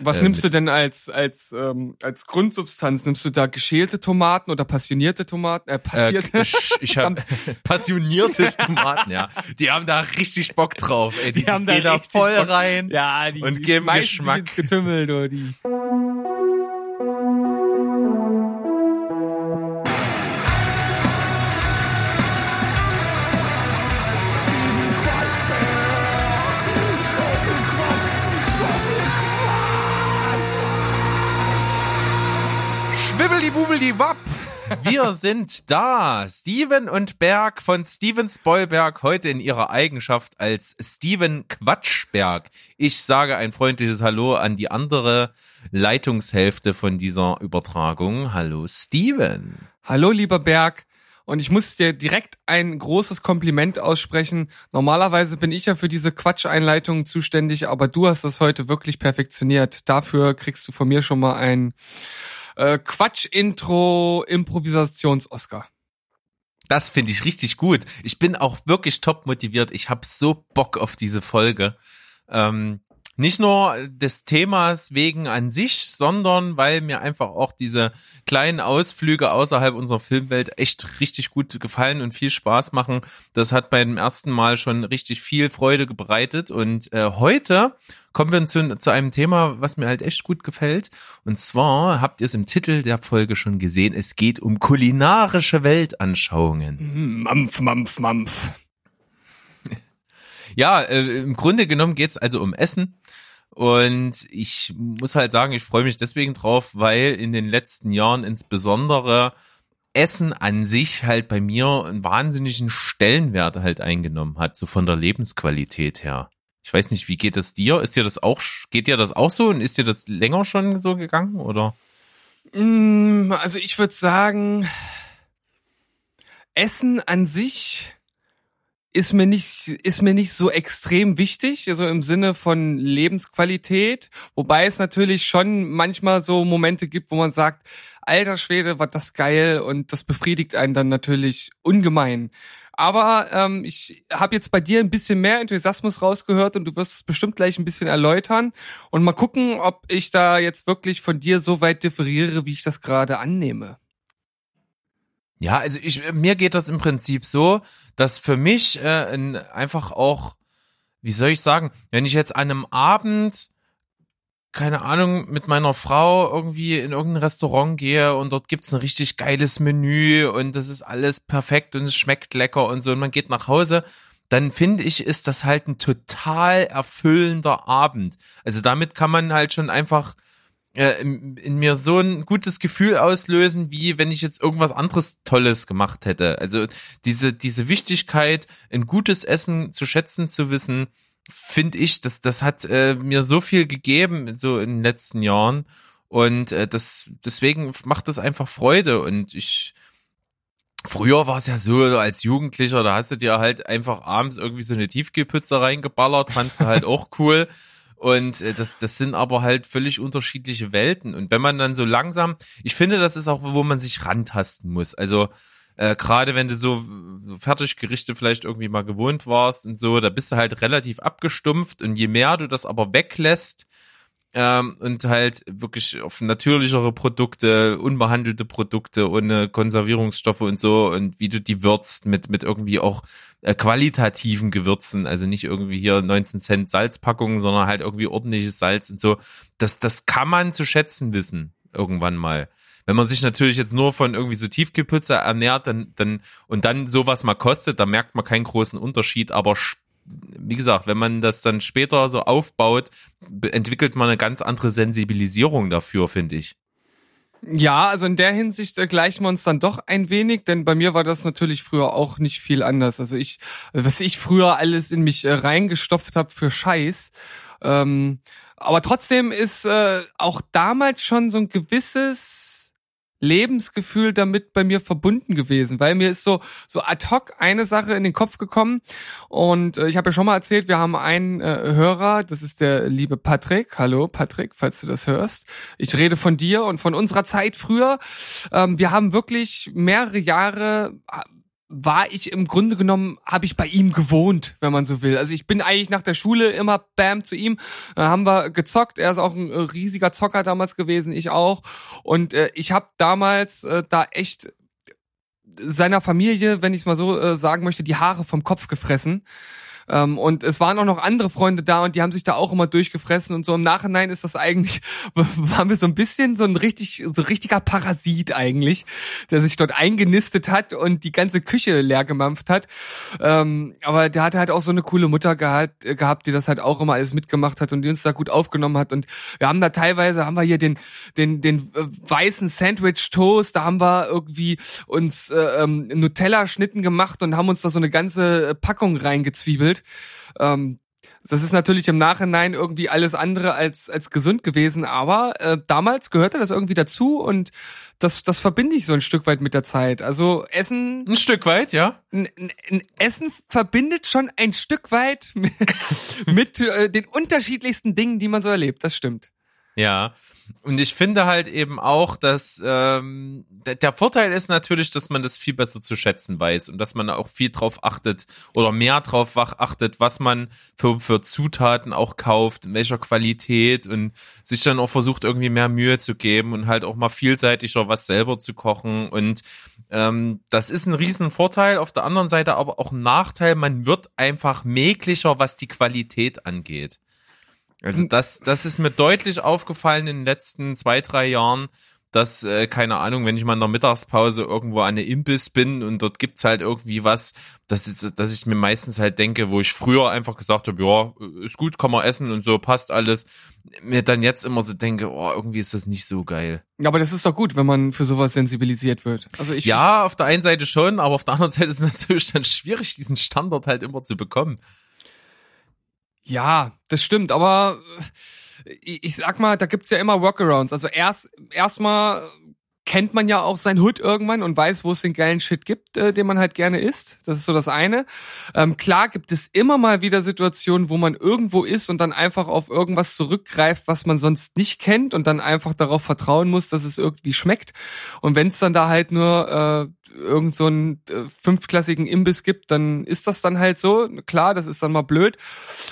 Was äh, nimmst du denn als als ähm, als Grundsubstanz? Nimmst du da geschälte Tomaten oder passionierte Tomaten? Äh, Äh, passierte? ich ich habe passionierte Tomaten, ja. Die haben da richtig Bock drauf. Ey. Die, Die haben da gehen da voll Bock. rein. ja, die, und die geben schmeißen sich Geschmack. ins Getümmel, du, die. Schwibbeldi-bubeldi-wapp. Wir sind da. Steven und Berg von Steven Spoilberg heute in ihrer Eigenschaft als Steven Quatschberg. Ich sage ein freundliches Hallo an die andere Leitungshälfte von dieser Übertragung. Hallo Steven. Hallo, lieber Berg. Und ich muss dir direkt ein großes Kompliment aussprechen. Normalerweise bin ich ja für diese Quatscheinleitungen zuständig, aber du hast das heute wirklich perfektioniert. Dafür kriegst du von mir schon mal ein äh, Quatsch-Intro-Improvisations-Oscar. Das finde ich richtig gut. Ich bin auch wirklich top motiviert. Ich habe so Bock auf diese Folge. Ähm, nicht nur des Themas wegen an sich, sondern weil mir einfach auch diese kleinen Ausflüge außerhalb unserer Filmwelt echt richtig gut gefallen und viel Spaß machen. Das hat beim ersten Mal schon richtig viel Freude bereitet. Und äh, heute kommen wir zu, zu einem Thema, was mir halt echt gut gefällt. Und zwar habt ihr es im Titel der Folge schon gesehen. Es geht um kulinarische Weltanschauungen. Mampf, mampf, mampf. Ja, äh, im Grunde genommen geht's also um Essen. Und ich muss halt sagen, ich freue mich deswegen drauf, weil in den letzten Jahren insbesondere Essen an sich halt bei mir einen wahnsinnigen Stellenwert halt eingenommen hat, so von der Lebensqualität her. Ich weiß nicht, wie geht das dir? Ist dir das auch, geht dir das auch so und ist dir das länger schon so gegangen oder? Mm, Also ich würde sagen, Essen an sich ist mir nicht ist mir nicht so extrem wichtig, also im Sinne von Lebensqualität, wobei es natürlich schon manchmal so Momente gibt, wo man sagt, alter Schwede, war das geil und das befriedigt einen dann natürlich ungemein. Aber ähm, ich habe jetzt bei dir ein bisschen mehr Enthusiasmus rausgehört und du wirst es bestimmt gleich ein bisschen erläutern und mal gucken, ob ich da jetzt wirklich von dir so weit differiere, wie ich das gerade annehme. Ja, also ich, mir geht das im Prinzip so, dass für mich äh, ein, einfach auch, wie soll ich sagen, wenn ich jetzt an einem Abend, keine Ahnung, mit meiner Frau irgendwie in irgendein Restaurant gehe und dort gibt's ein richtig geiles Menü und das ist alles perfekt und es schmeckt lecker und so und man geht nach Hause, dann finde ich, ist das halt ein total erfüllender Abend. Also damit kann man halt schon einfach äh, in, in mir so ein gutes Gefühl auslösen, wie wenn ich jetzt irgendwas anderes Tolles gemacht hätte. Also diese, diese Wichtigkeit, ein gutes Essen zu schätzen zu wissen, finde ich, das, das hat äh, mir so viel gegeben, so in den letzten Jahren. Und äh, das, deswegen macht das einfach Freude. Und ich, früher war es ja so, als Jugendlicher, da hast du dir halt einfach abends irgendwie so eine Tiefkühlpizza reingeballert, fandst du halt auch cool. Und äh, das, das sind aber halt völlig unterschiedliche Welten. Und wenn man dann so langsam, ich finde, das ist auch, wo man sich rantasten muss. Also äh, gerade wenn du so Fertiggerichte vielleicht irgendwie mal gewohnt warst und so, da bist du halt relativ abgestumpft. Und je mehr du das aber weglässt, ähm, und halt wirklich auf natürlichere Produkte, unbehandelte Produkte ohne Konservierungsstoffe und so und wie du die würzt mit mit irgendwie auch äh, qualitativen Gewürzen, also nicht irgendwie hier 19 Cent Salzpackungen, sondern halt irgendwie ordentliches Salz und so. Das das kann man zu schätzen wissen irgendwann mal. Wenn man sich natürlich jetzt nur von irgendwie so Tiefkühlpizza ernährt, dann dann und dann sowas mal kostet, dann merkt man keinen großen Unterschied, aber wie gesagt, wenn man das dann später so aufbaut, entwickelt man eine ganz andere Sensibilisierung dafür, finde ich. Ja, also in der Hinsicht äh, gleichen wir uns dann doch ein wenig, denn bei mir war das natürlich früher auch nicht viel anders. Also ich, was ich früher alles in mich äh, reingestopft habe für Scheiß. Ähm, aber trotzdem ist äh, auch damals schon so ein gewisses Lebensgefühl damit bei mir verbunden gewesen, weil mir ist so so ad hoc eine Sache in den Kopf gekommen und äh, ich habe ja schon mal erzählt, wir haben einen äh, Hörer, das ist der liebe Patrick. Hallo Patrick, falls du das hörst. Ich rede von dir und von unserer Zeit früher. Ähm, wir haben wirklich mehrere Jahre war ich im Grunde genommen, habe ich bei ihm gewohnt, wenn man so will. Also ich bin eigentlich nach der Schule immer bam zu ihm. Dann haben wir gezockt. Er ist auch ein riesiger Zocker damals gewesen, ich auch. Und äh, ich habe damals äh, da echt seiner Familie, wenn ich es mal so äh, sagen möchte, die Haare vom Kopf gefressen. Ähm, und es waren auch noch andere Freunde da und die haben sich da auch immer durchgefressen und so. Im Nachhinein ist das eigentlich, waren wir so ein bisschen so ein richtig, so richtiger Parasit eigentlich, der sich dort eingenistet hat und die ganze Küche leer gemampft hat. Ähm, aber der hatte halt auch so eine coole Mutter gehabt, gehabt, die das halt auch immer alles mitgemacht hat und die uns da gut aufgenommen hat. Und wir haben da teilweise, haben wir hier den, den, den äh, weißen Sandwich Toast, da haben wir irgendwie uns äh, ähm, Nutella-Schnitten gemacht und haben uns da so eine ganze Packung reingezwiebelt gefühlt. Ähm, das ist natürlich im Nachhinein irgendwie alles andere als, als gesund gewesen, aber äh, damals gehörte das irgendwie dazu und das, das verbinde ich so ein Stück weit mit der Zeit. Also Essen. Ein Stück weit, ja. N, n, Essen verbindet schon ein Stück weit mit, mit äh, den unterschiedlichsten Dingen, die man so erlebt. Das stimmt. Ja, und ich finde halt eben auch, dass ähm, der, Vorteil ist natürlich, dass man das viel besser zu schätzen weiß und dass man auch viel drauf achtet oder mehr drauf achtet, was man für, für Zutaten auch kauft, in welcher Qualität und sich dann auch versucht, irgendwie mehr Mühe zu geben und halt auch mal vielseitiger was selber zu kochen. Und ähm, das ist ein riesen Vorteil. Auf der anderen Seite aber auch ein Nachteil, man wird einfach mäglicher, was die Qualität angeht. Also das, das ist mir deutlich aufgefallen in den letzten zwei, drei Jahren, dass, äh, keine Ahnung, wenn ich mal in der Mittagspause irgendwo an eine Imbiss bin und dort gibt's halt irgendwie was, dass, ist, dass ich mir meistens halt denke, wo ich früher einfach gesagt habe, ja, ist gut, kann man essen und so, passt alles, mir dann jetzt immer so denke, oh, irgendwie ist das nicht so geil. Ja, aber das ist doch gut, wenn man für sowas sensibilisiert wird. Also ich Ja, auf der einen Seite schon, aber auf der anderen Seite ist es natürlich dann schwierig, diesen Standard halt immer zu bekommen. Ja, das stimmt, aber äh, ich sag mal, da gibt's ja immer Workarounds. Also erst erstmal kennt man ja auch sein Hood irgendwann und weiß, wo es den geilen Shit gibt, äh, den man halt gerne isst. Das ist so das eine. Ähm, klar gibt es immer mal wieder Situationen, wo man irgendwo ist und dann einfach auf irgendwas zurückgreift, was man sonst nicht kennt und dann einfach darauf vertrauen muss, dass es irgendwie schmeckt. Und wenn es dann da halt nur äh, irgend so einen äh, fünfklassigen Imbiss gibt, dann ist das dann halt so. Klar, das ist dann mal blöd.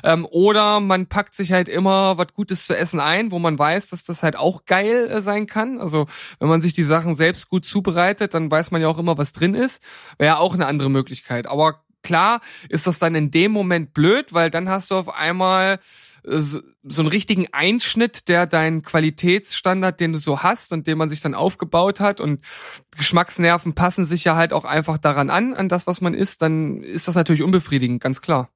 Ähm, oder man packt sich halt immer was Gutes zu essen ein, wo man weiß, dass das halt auch geil äh, sein kann. Also wenn man sich die Sachen selbst gut zubereitet, dann weiß man ja auch immer, was drin ist. Wäre auch eine andere Möglichkeit. Aber klar ist das dann in dem Moment blöd, weil dann hast du auf einmal so, so einen richtigen Einschnitt, der deinen Qualitätsstandard, den du so hast und den man sich dann aufgebaut hat und Geschmacksnerven passen sich ja halt auch einfach daran an, an das, was man isst, dann ist das natürlich unbefriedigend, ganz klar.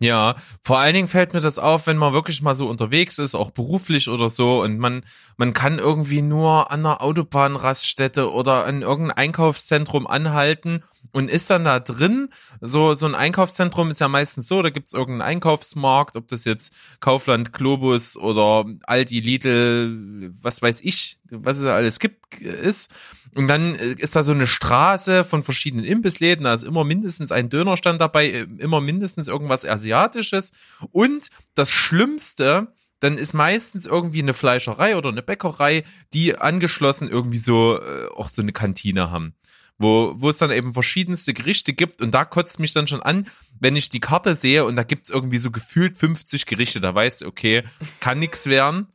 Ja, vor allen Dingen fällt mir das auf, wenn man wirklich mal so unterwegs ist, auch beruflich oder so, und man, man kann irgendwie nur an einer Autobahnraststätte oder an irgendeinem Einkaufszentrum anhalten und ist dann da drin. So, so ein Einkaufszentrum ist ja meistens so, da gibt's irgendeinen Einkaufsmarkt, ob das jetzt Kaufland, Globus oder Aldi, Lidl, was weiß ich, was es alles gibt, ist. Und dann äh, ist da so eine Straße von verschiedenen Imbissläden, da ist immer mindestens ein Dönerstand dabei, äh, immer mindestens irgendwas Asiatisches. Und das Schlimmste, dann ist meistens irgendwie eine Fleischerei oder eine Bäckerei, die angeschlossen irgendwie so äh, auch so eine Kantine haben wo, wo es dann eben verschiedenste Gerichte gibt und da kotzt mich dann schon an, wenn ich die Karte sehe und da gibt's irgendwie so gefühlt 50 Gerichte, da weißt du, okay, kann nix werden.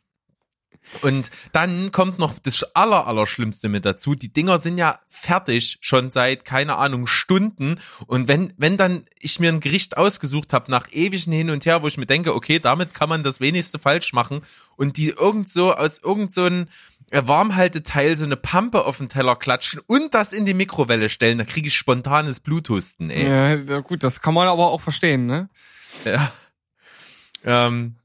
Und dann kommt noch das aller, aller mit dazu. Die Dinger sind ja fertig schon seit, keine Ahnung, Stunden. Und wenn, wenn dann ich mir ein Gericht ausgesucht habe nach ewigen Hin und Her, wo ich mir denke, okay, damit kann man das wenigste falsch machen und die irgend so aus irgend so ein Warmhalteteil so eine Pampe auf den Teller klatschen und das in die Mikrowelle stellen, da kriege ich spontanes Bluthusten, ey. Ja, gut, das kann man aber auch verstehen, ne? Ja. Ähm,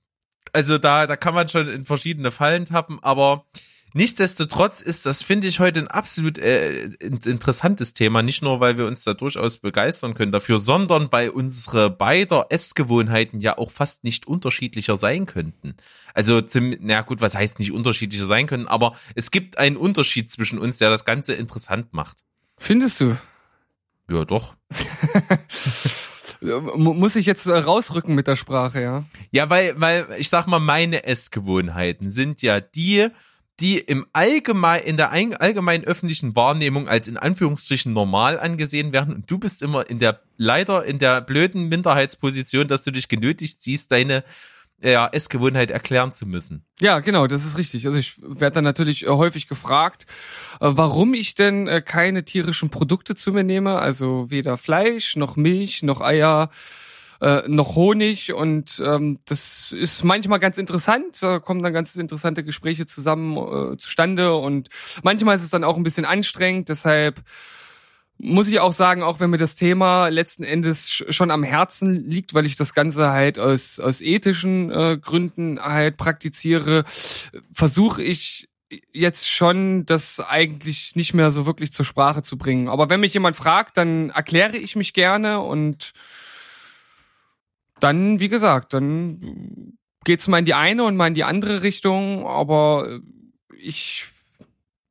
also da, da kann man schon in verschiedene Fallen tappen, aber Nichtsdestotrotz ist das, finde ich, heute ein absolut äh, interessantes Thema. Nicht nur, weil wir uns da durchaus begeistern können dafür, sondern weil unsere beider Essgewohnheiten ja auch fast nicht unterschiedlicher sein könnten. Also, zum, na gut, was heißt nicht unterschiedlicher sein können, aber es gibt einen Unterschied zwischen uns, der das Ganze interessant macht. Findest du? Ja, doch. Muss ich jetzt rausrücken mit der Sprache, ja? Ja, weil, weil, ich sag mal, meine Essgewohnheiten sind ja die, die im allgemein, in der allgemeinen öffentlichen Wahrnehmung als in Anführungsstrichen normal angesehen werden und du bist immer in der, leider in der blöden Minderheitsposition, dass du dich genötigt siehst, deine ja, Essgewohnheit erklären zu müssen. Ja, genau, das ist richtig. Also ich werde dann natürlich äh, häufig gefragt, äh, warum ich denn äh, keine tierischen Produkte zu mir nehme, also weder Fleisch noch Milch noch Eier äh, noch Honig und ähm, das ist manchmal ganz interessant, da kommen dann ganz interessante Gespräche zusammen äh, zustande und manchmal ist es dann auch ein bisschen anstrengend, deshalb muss ich auch sagen, auch wenn mir das Thema letzten Endes schon am Herzen liegt, weil ich das Ganze halt aus, aus ethischen äh, Gründen halt praktiziere, versuche ich jetzt schon, das eigentlich nicht mehr so wirklich zur Sprache zu bringen. Aber wenn mich jemand fragt, dann erkläre ich mich gerne und dann, wie gesagt, dann geht's mal in die eine und mal in die andere Richtung, aber ich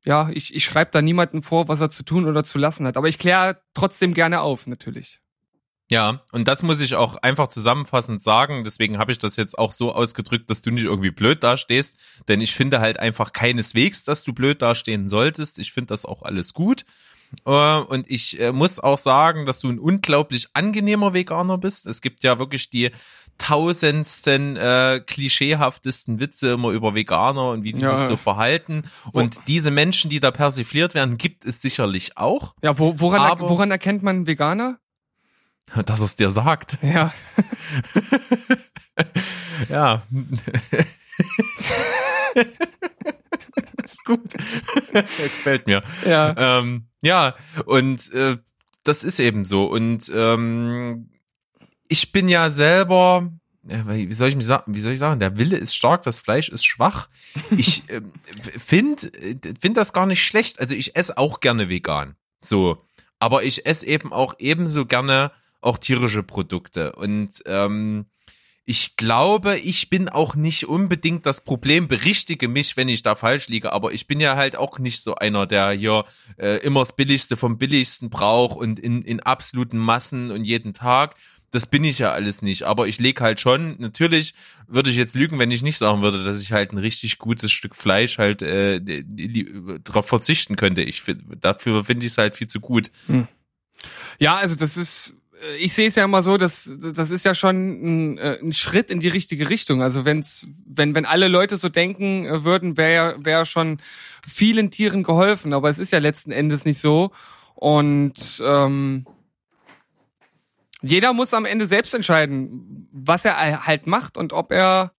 ja, ich, ich schreibe da niemanden vor, was er zu tun oder zu lassen hat. Aber ich kläre trotzdem gerne auf, natürlich. Ja, und das muss ich auch einfach zusammenfassend sagen. Deswegen habe ich das jetzt auch so ausgedrückt, dass du nicht irgendwie blöd dastehst. Denn ich finde halt einfach keineswegs, dass du blöd dastehen solltest. Ich finde das auch alles gut. Äh, und ich äh, muss auch sagen, dass du ein unglaublich angenehmer Veganer bist. Es gibt ja wirklich die tausendsten äh, klischeehaftesten Witze immer über Veganer und wie die ja. sich so verhalten. Und wo, diese Menschen, die da persifliert werden, gibt es sicherlich auch. Ja, wo, woran, aber, woran erkennt man Veganer? Dass es dir sagt. Ja. ja. ist gut. Gefällt mir. Ja. Ähm, ja, und äh, das ist eben so. Und ähm, ich bin ja selber, wie soll ich mich sagen, wie soll ich sagen, der Wille ist stark, das Fleisch ist schwach. Ich äh, finde find das gar nicht schlecht. Also ich esse auch gerne vegan. So. Aber ich esse eben auch ebenso gerne auch tierische Produkte. Und ähm, ich glaube, ich bin auch nicht unbedingt das Problem, berichtige mich, wenn ich da falsch liege, aber ich bin ja halt auch nicht so einer, der hier äh, immer das Billigste vom Billigsten braucht und in, in absoluten Massen und jeden Tag. Das bin ich ja alles nicht, aber ich lege halt schon, natürlich würde ich jetzt lügen, wenn ich nicht sagen würde, dass ich halt ein richtig gutes Stück Fleisch halt äh, darauf verzichten könnte. Ich dafür finde ich es halt viel zu gut. Hm. Ja, also das ist ich sehe es ja immer so, dass das ist ja schon ein, äh, ein Schritt in die richtige Richtung. Also wenn's, wenn wenn alle Leute so denken äh, würden, wäre wäre schon vielen Tieren geholfen. Aber es ist ja letzten Endes nicht so. Und ähm, jeder muss am Ende selbst entscheiden, was er halt macht und ob er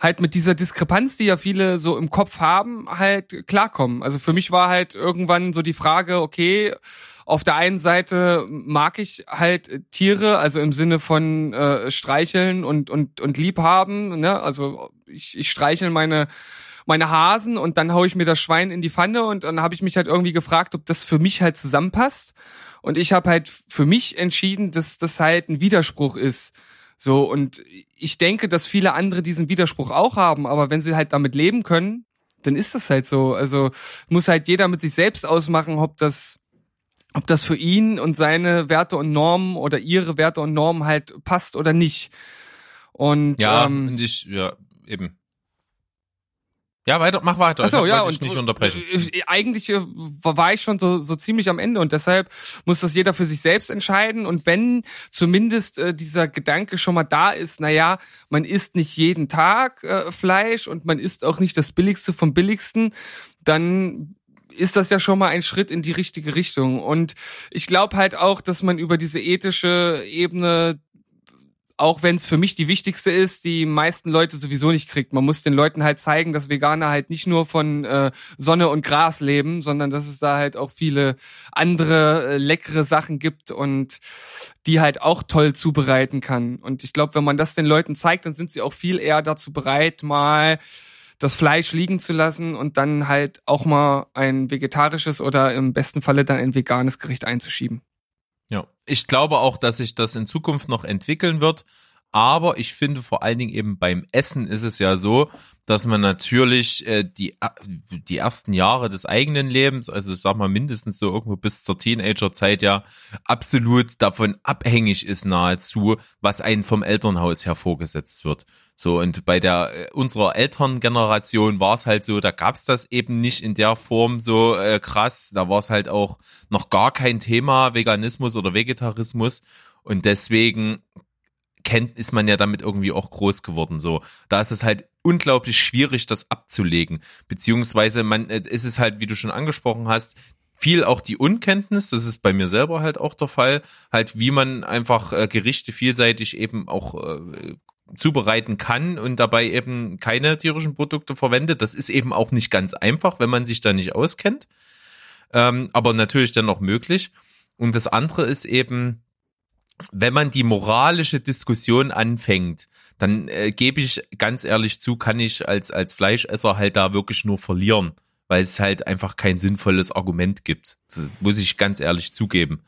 halt mit dieser Diskrepanz, die ja viele so im Kopf haben, halt klarkommen. Also für mich war halt irgendwann so die Frage, okay, auf der einen Seite mag ich halt Tiere, also im Sinne von äh, streicheln und und und liebhaben, ne? Also ich, ich streichel meine meine Hasen und dann hau ich mir das Schwein in die Pfanne und dann habe ich mich halt irgendwie gefragt, ob das für mich halt zusammenpasst und ich habe halt für mich entschieden, dass das halt ein Widerspruch ist. So und ich denke, dass viele andere diesen Widerspruch auch haben, aber wenn sie halt damit leben können, dann ist das halt so. Also muss halt jeder mit sich selbst ausmachen, ob das ob das für ihn und seine Werte und Normen oder ihre Werte und Normen halt passt oder nicht. Und ja, ähm, ich ja eben. Ja, weiter, mach weiter. Achso, ja, und nicht unterbrechen. Äh, eigentlich äh, war ich schon so, so ziemlich am Ende und deshalb muss das jeder für sich selbst entscheiden. Und wenn zumindest äh, dieser Gedanke schon mal da ist, na ja, man isst nicht jeden Tag äh, Fleisch und man isst auch nicht das Billigste vom Billigsten, dann ist das ja schon mal ein Schritt in die richtige Richtung. Und ich glaube halt auch, dass man über diese ethische Ebene auch wenn es für mich die wichtigste ist, die meisten Leute sowieso nicht kriegt. Man muss den Leuten halt zeigen, dass Veganer halt nicht nur von äh, Sonne und Gras leben, sondern dass es da halt auch viele andere äh, leckere Sachen gibt und die halt auch toll zubereiten kann. Und ich glaube, wenn man das den Leuten zeigt, dann sind sie auch viel eher dazu bereit, mal das Fleisch liegen zu lassen und dann halt auch mal ein vegetarisches oder im besten Falle dann ein veganes Gericht einzuschieben. Ja, ich glaube auch, dass sich das in Zukunft noch entwickeln wird. Aber ich finde vor allen Dingen eben beim Essen ist es ja so, dass man natürlich äh, die, die ersten Jahre des eigenen Lebens, also ich sag mal mindestens so irgendwo bis zur Teenagerzeit ja absolut davon abhängig ist nahezu, was einem vom Elternhaus hervorgesetzt wird. So, und bei der äh, unserer Elterngeneration war es halt so, da gab's das eben nicht in der Form so äh, krass. Da war es halt auch noch gar kein Thema, Veganismus oder Vegetarismus. Und deswegen kennt, ist man ja damit irgendwie auch groß geworden. So, da ist es halt unglaublich schwierig, das abzulegen. Beziehungsweise man, äh, ist es halt, wie du schon angesprochen hast, viel auch die Unkenntnis, das ist bei mir selber halt auch der Fall, halt wie man einfach äh, Gerichte vielseitig eben auch äh, zubereiten kann und dabei eben keine tierischen Produkte verwendet. Das ist eben auch nicht ganz einfach, wenn man sich da nicht auskennt. Ähm, aber natürlich dann auch möglich. Und das andere ist eben, wenn man die moralische Diskussion anfängt, dann äh, gebe ich ganz ehrlich zu, kann ich als, als Fleischesser halt da wirklich nur verlieren, weil es halt einfach kein sinnvolles Argument gibt. Das muss ich ganz ehrlich zugeben.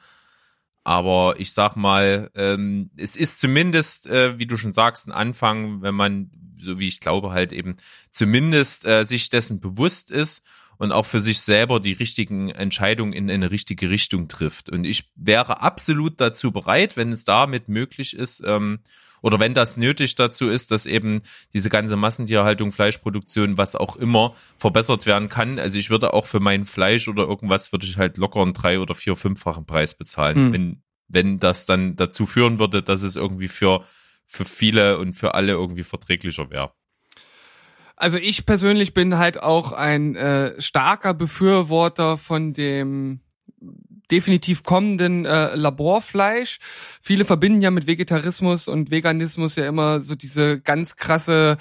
Aber ich sag mal, ähm, es ist zumindest, äh, wie du schon sagst, ein Anfang, wenn man, so wie ich glaube, halt eben zumindest äh, sich dessen bewusst ist und auch für sich selber die richtigen Entscheidungen in eine richtige Richtung trifft. Und ich wäre absolut dazu bereit, wenn es damit möglich ist, ähm, oder wenn das nötig dazu ist, dass eben diese ganze Massentierhaltung, Fleischproduktion, was auch immer, verbessert werden kann. Also ich würde auch für mein Fleisch oder irgendwas würde ich halt locker einen drei- oder vier-, fünffachen Preis bezahlen, mhm. wenn, wenn das dann dazu führen würde, dass es irgendwie für, für viele und für alle irgendwie verträglicher wäre. Also ich persönlich bin halt auch ein äh, starker Befürworter von dem definitiv kommenden äh, Laborfleisch. Viele verbinden ja mit Vegetarismus und Veganismus ja immer so diese ganz krasse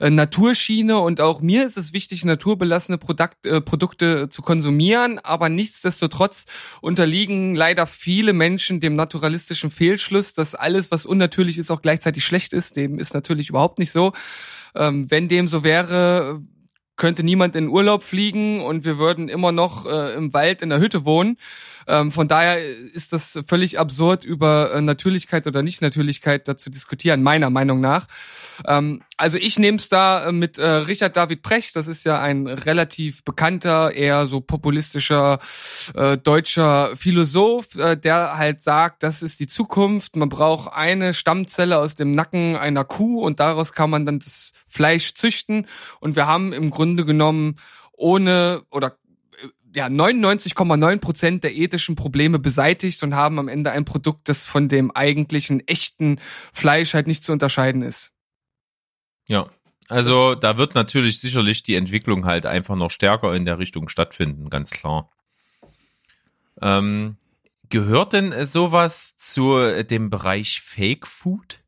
äh, Naturschiene und auch mir ist es wichtig, naturbelassene Produkt, äh, Produkte zu konsumieren, aber nichtsdestotrotz unterliegen leider viele Menschen dem naturalistischen Fehlschluss, dass alles, was unnatürlich ist, auch gleichzeitig schlecht ist. Dem ist natürlich überhaupt nicht so. Ähm, wenn dem so wäre, könnte niemand in Urlaub fliegen und wir würden immer noch äh, im Wald in der Hütte wohnen. Ähm, von daher ist das völlig absurd, über äh, Natürlichkeit oder Nicht-Natürlichkeit da zu diskutieren, meiner Meinung nach. Ähm, also ich nehme es da äh, mit äh, Richard David Precht, das ist ja ein relativ bekannter, eher so populistischer äh, deutscher Philosoph, äh, der halt sagt, das ist die Zukunft, man braucht eine Stammzelle aus dem Nacken einer Kuh und daraus kann man dann das Fleisch züchten. Und wir haben im Grunde genommen ohne oder ja 99,9 Prozent der ethischen Probleme beseitigt und haben am Ende ein Produkt, das von dem eigentlichen echten Fleisch halt nicht zu unterscheiden ist. Ja, also da wird natürlich sicherlich die Entwicklung halt einfach noch stärker in der Richtung stattfinden, ganz klar. Ähm, gehört denn sowas zu dem Bereich Fake Food?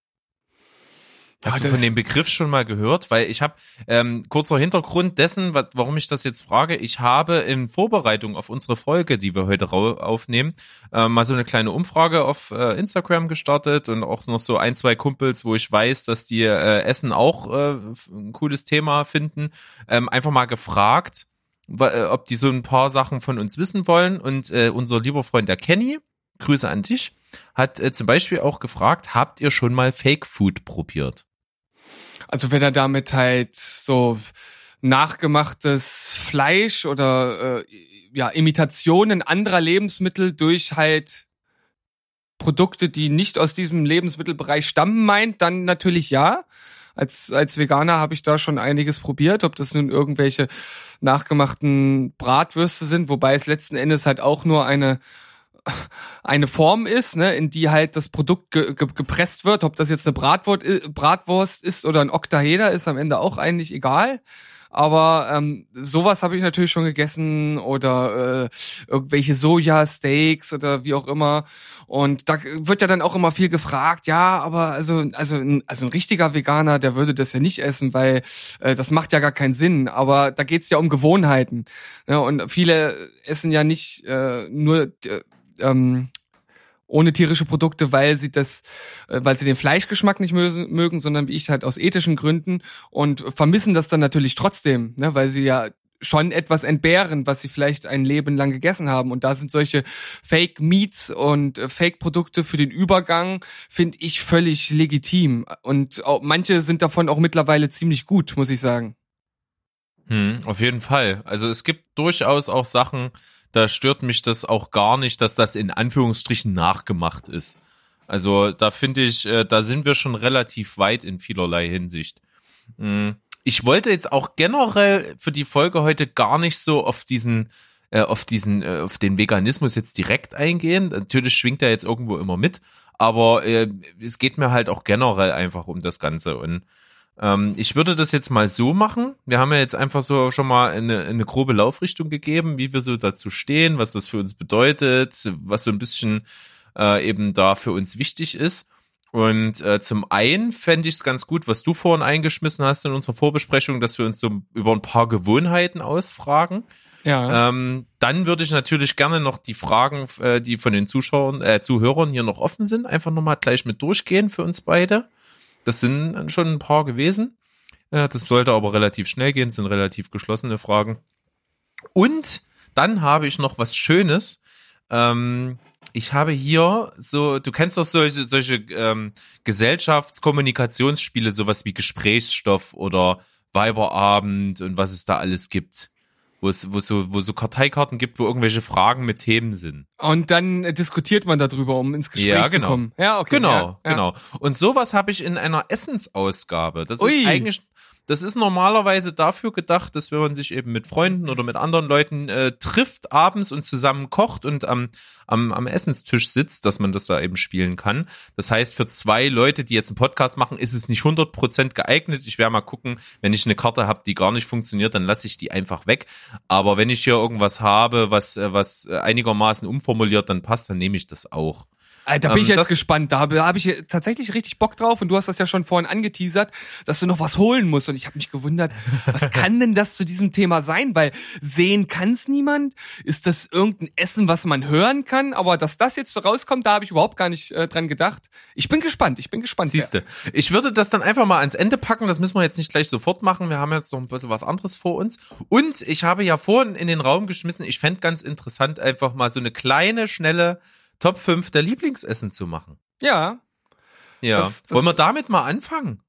Hast ja, du von dem Begriff schon mal gehört? Weil ich habe ähm, kurzer Hintergrund dessen, warum ich das jetzt frage. Ich habe in Vorbereitung auf unsere Folge, die wir heute aufnehmen, äh, mal so eine kleine Umfrage auf äh, Instagram gestartet und auch noch so ein, zwei Kumpels, wo ich weiß, dass die äh, Essen auch äh, ein cooles Thema finden, ähm, einfach mal gefragt, äh, ob die so ein paar Sachen von uns wissen wollen. Und äh, unser lieber Freund der Kenny, Grüße an dich, hat äh, zum Beispiel auch gefragt, habt ihr schon mal Fake Food probiert? Also wenn er damit halt so nachgemachtes Fleisch oder äh, ja Imitationen anderer Lebensmittel durch halt Produkte, die nicht aus diesem Lebensmittelbereich stammen, meint, dann natürlich ja. Als, als Veganer habe ich da schon einiges probiert, ob das nun irgendwelche nachgemachten Bratwürste sind, wobei es letzten Endes halt auch nur eine eine Form ist, ne, in die halt das Produkt ge ge gepresst wird. Ob das jetzt eine Bratwurst, Bratwurst ist oder ein Oktaheder, ist am Ende auch eigentlich egal. Aber ähm, sowas habe ich natürlich schon gegessen oder äh, irgendwelche Soja-Steaks oder wie auch immer. Und da wird ja dann auch immer viel gefragt, ja, aber also, also, also ein richtiger Veganer, der würde das ja nicht essen, weil äh, das macht ja gar keinen Sinn. Aber da geht's ja um Gewohnheiten. Ja, und viele essen ja nicht äh, nur äh, ähm, ohne tierische Produkte, weil sie das, äh, weil sie den Fleischgeschmack nicht mögen, sondern wie ich halt aus ethischen Gründen und vermissen das dann natürlich trotzdem, ne, weil sie ja schon etwas entbehren, was sie vielleicht ein Leben lang gegessen haben. Und da sind solche Fake Meats und äh, Fake Produkte für den Übergang, finde ich völlig legitim. Und auch, manche sind davon auch mittlerweile ziemlich gut, muss ich sagen. Hm, auf jeden Fall. Also es gibt durchaus auch Sachen, da stört mich das auch gar nicht, dass das in Anführungsstrichen nachgemacht ist. Also da finde ich, äh, da sind wir schon relativ weit in vielerlei Hinsicht. Hm, ich wollte jetzt auch generell für die Folge heute gar nicht so auf diesen äh, auf diesen äh, auf den Veganismus jetzt direkt eingehen. Natürlich schwingt er jetzt irgendwo immer mit, aber es geht mir halt auch generell einfach um das Ganze und ähm, ich würde das jetzt mal so machen. Wir haben ja jetzt einfach so schon mal eine, eine grobe Laufrichtung gegeben, wie wir so dazu stehen, was das für uns bedeutet, was so ein bisschen äh, eben da für uns wichtig ist. Und äh, zum einen fände ich es ganz gut, was du vorhin eingeschmissen hast in unserer Vorbesprechung, dass wir uns so über ein paar Gewohnheiten ausfragen. Ja. Ähm, dann würde ich natürlich gerne noch die Fragen, äh, die von den Zuschauern, äh, Zuhörern hier noch offen sind, einfach nochmal gleich mit durchgehen für uns beide. Das sind schon ein paar gewesen. Äh, das sollte aber relativ schnell gehen, das sind relativ geschlossene Fragen. Und dann habe ich noch was Schönes. Ähm, ich habe hier so, du kennst doch solche, solche ähm, Gesellschaftskommunikationsspiele, sowas wie Gesprächsstoff oder Weiberabend und was es da alles gibt wo es, wo es so, wo so Karteikarten gibt, wo irgendwelche Fragen mit Themen sind. Und dann äh, diskutiert man darüber, um ins Gespräch ja, genau. zu kommen. Ja, okay. Genau, ja, ja. genau. Und sowas habe ich in einer Essensausgabe. Das Ui. ist eigentlich das ist normalerweise dafür gedacht, dass wenn man sich eben mit Freunden oder mit anderen Leuten äh, trifft abends und zusammen kocht und am, am, am Essenstisch sitzt, dass man das da eben spielen kann. Das heißt, für zwei Leute, die jetzt einen Podcast machen, ist es nicht 100% geeignet. Ich werde mal gucken, wenn ich eine Karte habe, die gar nicht funktioniert, dann lasse ich die einfach weg. Aber wenn ich hier irgendwas habe, was, äh, was einigermaßen umformuliert, dann passt, dann nehme ich das auch. Da bin ich ähm, jetzt gespannt. Da habe hab ich tatsächlich richtig Bock drauf und du hast das ja schon vorhin angeteasert, dass du noch was holen musst. Und ich habe mich gewundert, was kann denn das zu diesem Thema sein? Weil sehen kann es niemand. Ist das irgendein Essen, was man hören kann? Aber dass das jetzt so rauskommt, da habe ich überhaupt gar nicht äh, dran gedacht. Ich bin gespannt. Ich bin gespannt. Siehste, ja. ich würde das dann einfach mal ans Ende packen. Das müssen wir jetzt nicht gleich sofort machen. Wir haben jetzt noch ein bisschen was anderes vor uns. Und ich habe ja vorhin in den Raum geschmissen. Ich fände ganz interessant, einfach mal so eine kleine, schnelle Top 5 der Lieblingsessen zu machen. Ja. Ja. Das, das Wollen wir damit mal anfangen?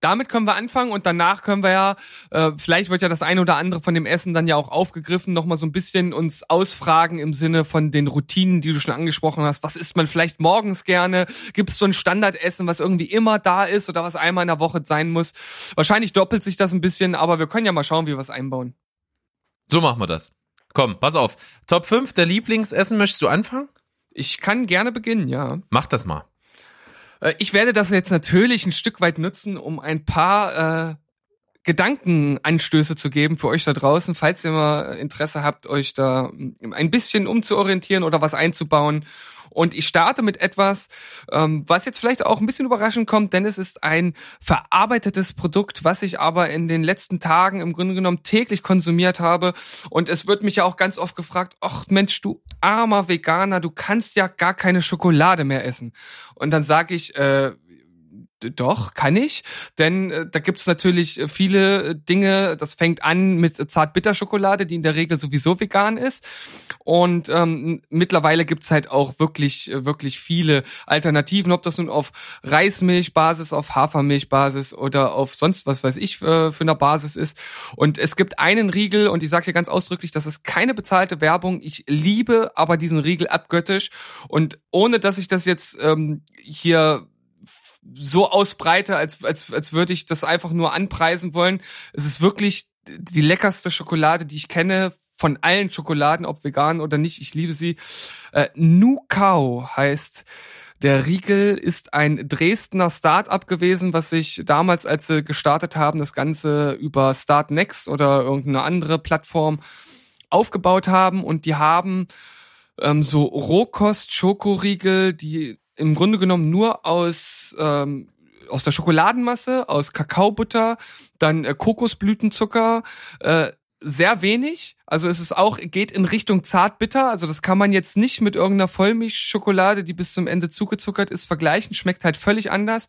damit können wir anfangen und danach können wir ja, äh, vielleicht wird ja das eine oder andere von dem Essen dann ja auch aufgegriffen, nochmal so ein bisschen uns ausfragen im Sinne von den Routinen, die du schon angesprochen hast. Was isst man vielleicht morgens gerne? Gibt es so ein Standardessen, was irgendwie immer da ist oder was einmal in der Woche sein muss? Wahrscheinlich doppelt sich das ein bisschen, aber wir können ja mal schauen, wie wir es einbauen. So machen wir das. Komm, pass auf. Top 5 der Lieblingsessen, möchtest du anfangen? Ich kann gerne beginnen, ja. Mach das mal. Äh, ich werde das jetzt natürlich ein Stück weit nutzen, um ein paar äh, Gedankenanstöße zu geben für euch da draußen, falls ihr mal Interesse habt, euch da ein bisschen umzuorientieren oder was einzubauen und ich starte mit etwas, ähm, was jetzt vielleicht auch ein bisschen überraschend kommt, denn es ist ein verarbeitetes Produkt, was ich aber in den letzten Tagen im Grunde genommen täglich konsumiert habe. Und es wird mich ja auch ganz oft gefragt, ach Mensch, du armer Veganer, du kannst ja gar keine Schokolade mehr essen. Und dann sage ich, äh, doch, kann ich. Denn äh, da gibt's natürlich äh, viele äh, Dinge. Das fängt an mit Zartbitterschokolade, die in der Regel sowieso vegan ist. Und ähm, mittlerweile gibt's halt auch wirklich, äh, wirklich viele Alternativen, ob das nun auf Reismilchbasis, auf Hafermilchbasis oder auf sonst was weiß ich äh, für eine Basis ist. Und es gibt einen Riegel, und ich sage hier ganz ausdrücklich, das ist keine bezahlte Werbung. Ich liebe aber diesen Riegel abgöttisch. Und ohne dass ich das jetzt ähm, hier so ausbreite, als, als, als würde ich das einfach nur anpreisen wollen. Es ist wirklich die leckerste Schokolade, die ich kenne von allen Schokoladen, ob vegan oder nicht. Ich liebe sie. Äh, Nukao heißt der Riegel ist ein Dresdner Start-up gewesen, was sich damals, als sie gestartet haben, das Ganze über Start Next oder irgendeine andere Plattform aufgebaut haben und die haben ähm, so Rohkost-Schokoriegel, die im Grunde genommen nur aus ähm, aus der Schokoladenmasse, aus Kakaobutter, dann äh, Kokosblütenzucker, äh, sehr wenig. Also es ist auch, geht in Richtung zartbitter. Also das kann man jetzt nicht mit irgendeiner Vollmilchschokolade, die bis zum Ende zugezuckert ist, vergleichen. Schmeckt halt völlig anders.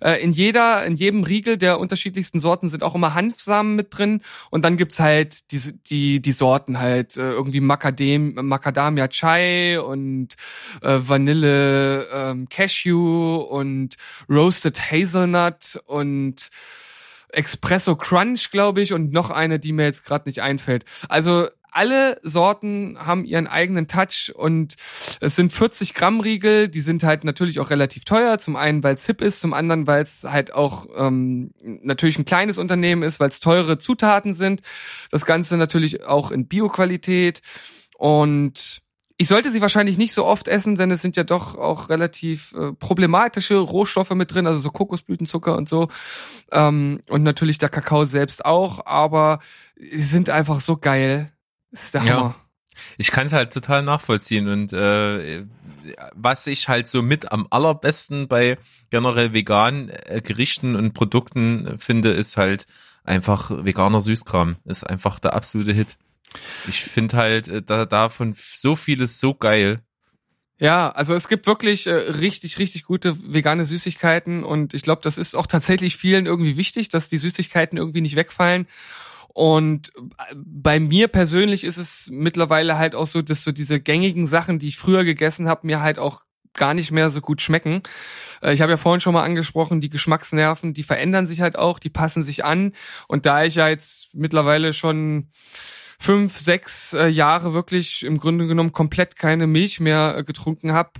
Äh, in jeder, in jedem Riegel der unterschiedlichsten Sorten sind auch immer Hanfsamen mit drin. Und dann gibt's halt die, die, die Sorten halt, äh, irgendwie Macadam, Macadamia Chai und äh, Vanille ähm, Cashew und Roasted Hazelnut und Espresso Crunch, glaube ich, und noch eine, die mir jetzt gerade nicht einfällt. Also alle Sorten haben ihren eigenen Touch und es sind 40 Gramm Riegel, die sind halt natürlich auch relativ teuer. Zum einen, weil es hip ist, zum anderen, weil es halt auch ähm, natürlich ein kleines Unternehmen ist, weil es teure Zutaten sind. Das Ganze natürlich auch in Bioqualität und ich sollte sie wahrscheinlich nicht so oft essen, denn es sind ja doch auch relativ äh, problematische Rohstoffe mit drin, also so Kokosblütenzucker und so. Ähm, und natürlich der Kakao selbst auch, aber sie sind einfach so geil. Das ist der Ja. Hammer. Ich kann es halt total nachvollziehen und äh, was ich halt so mit am allerbesten bei generell veganen äh, Gerichten und Produkten finde, ist halt einfach veganer Süßkram. Ist einfach der absolute Hit. Ich finde halt äh, da davon so vieles so geil. Ja, also es gibt wirklich äh, richtig, richtig gute vegane Süßigkeiten und ich glaube, das ist auch tatsächlich vielen irgendwie wichtig, dass die Süßigkeiten irgendwie nicht wegfallen. Und äh, bei mir persönlich ist es mittlerweile halt auch so, dass so diese gängigen Sachen, die ich früher gegessen habe, mir halt auch gar nicht mehr so gut schmecken. Ich habe ja vorhin schon mal angesprochen, die Geschmacksnerven, die verändern sich halt auch, die passen sich an. Und da ich ja jetzt mittlerweile schon fünf, sechs äh, Jahre wirklich im Grunde genommen komplett keine Milch mehr äh, getrunken habe,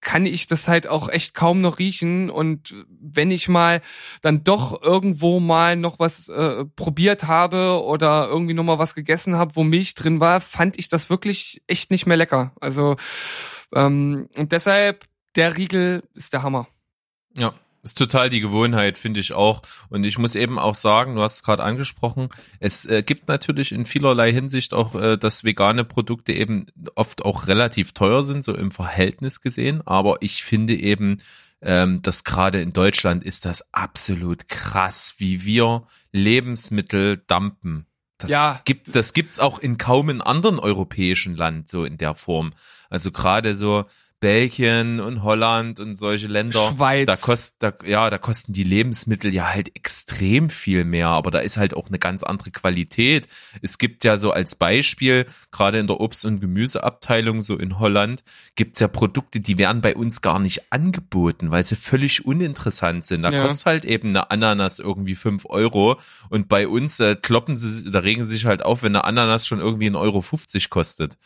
kann ich das halt auch echt kaum noch riechen. Und wenn ich mal dann doch irgendwo mal noch was äh, probiert habe oder irgendwie noch mal was gegessen habe, wo Milch drin war, fand ich das wirklich echt nicht mehr lecker. Also ähm, und deshalb der Riegel ist der Hammer. Ja, ist total die Gewohnheit, finde ich auch. Und ich muss eben auch sagen, du hast es gerade angesprochen, es äh, gibt natürlich in vielerlei Hinsicht auch, äh, dass vegane Produkte eben oft auch relativ teuer sind, so im Verhältnis gesehen. Aber ich finde eben, ähm, dass gerade in Deutschland ist das absolut krass, wie wir Lebensmittel dumpen. Das Ja. gibt, das gibt's auch in kaum in anderen europäischen Land so in der Form. Also gerade so Belgien und Holland und solche Länder. Schweiz. Da kost, da, ja, da kosten die Lebensmittel ja halt extrem viel mehr, aber da ist halt auch eine ganz andere Qualität. Es gibt ja so als Beispiel, gerade in der Obst- und Gemüseabteilung, so in Holland, gibt's ja Produkte, die werden bei uns gar nicht angeboten, weil sie völlig uninteressant sind. Da Ja. kostet halt eben eine Ananas irgendwie fünf Euro und bei uns äh, kloppen sie, da regen sie sich halt auf, wenn eine Ananas schon irgendwie 1,50 Euro kostet.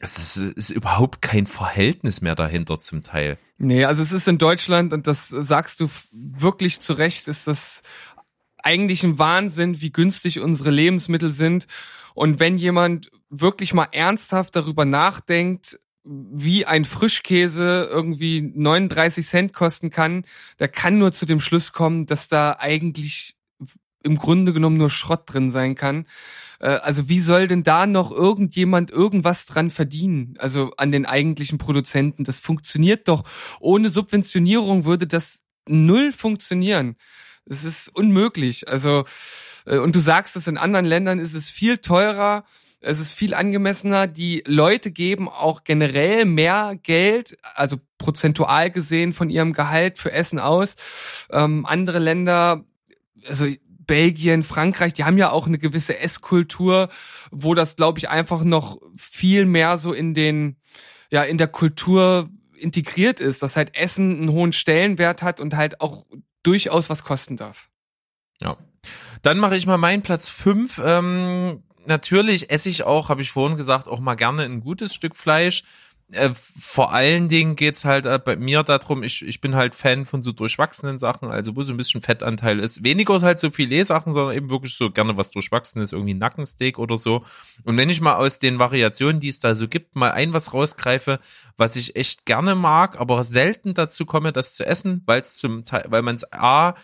Es ist, ist überhaupt kein Verhältnis mehr dahinter zum Teil. Nee, also es ist in Deutschland und das sagst du wirklich zu Recht, ist das eigentlich ein Wahnsinn, wie günstig unsere Lebensmittel sind. Und wenn jemand wirklich mal ernsthaft darüber nachdenkt, wie ein Frischkäse irgendwie 39 Cent kosten kann, der kann nur zu dem Schluss kommen, dass da eigentlich im Grunde genommen nur Schrott drin sein kann. Äh, Also wie soll denn da noch irgendjemand irgendwas dran verdienen? Also an den eigentlichen Produzenten. Das funktioniert doch. Ohne Subventionierung würde das null funktionieren. Es ist unmöglich. Also, äh, und du sagst es, in anderen Ländern ist es viel teurer. Es ist viel angemessener. Die Leute geben auch generell mehr Geld, also prozentual gesehen von ihrem Gehalt für Essen aus. Ähm, andere Länder, also Belgien, Frankreich, die haben ja auch eine gewisse Esskultur, wo das, glaube ich, einfach noch viel mehr so in den, ja, in der Kultur integriert ist, dass halt Essen einen hohen Stellenwert hat und halt auch durchaus was kosten darf. Ja. Dann mache ich mal meinen Platz fünf. Ähm, natürlich esse ich auch, habe ich vorhin gesagt, auch mal gerne ein gutes Stück Fleisch. Äh, vor allen Dingen geht's halt äh, bei mir darum, ich, ich bin halt Fan von so durchwachsenen Sachen, also wo so ein bisschen Fettanteil ist. Weniger halt so Filet-Sachen, sondern eben wirklich so gerne was durchwachsenes, irgendwie Nackensteak oder so. Und wenn ich mal aus den Variationen, die es da so gibt, mal ein was rausgreife, was ich echt gerne mag, aber selten dazu komme, das zu essen, weil es zum Teil, weil man es A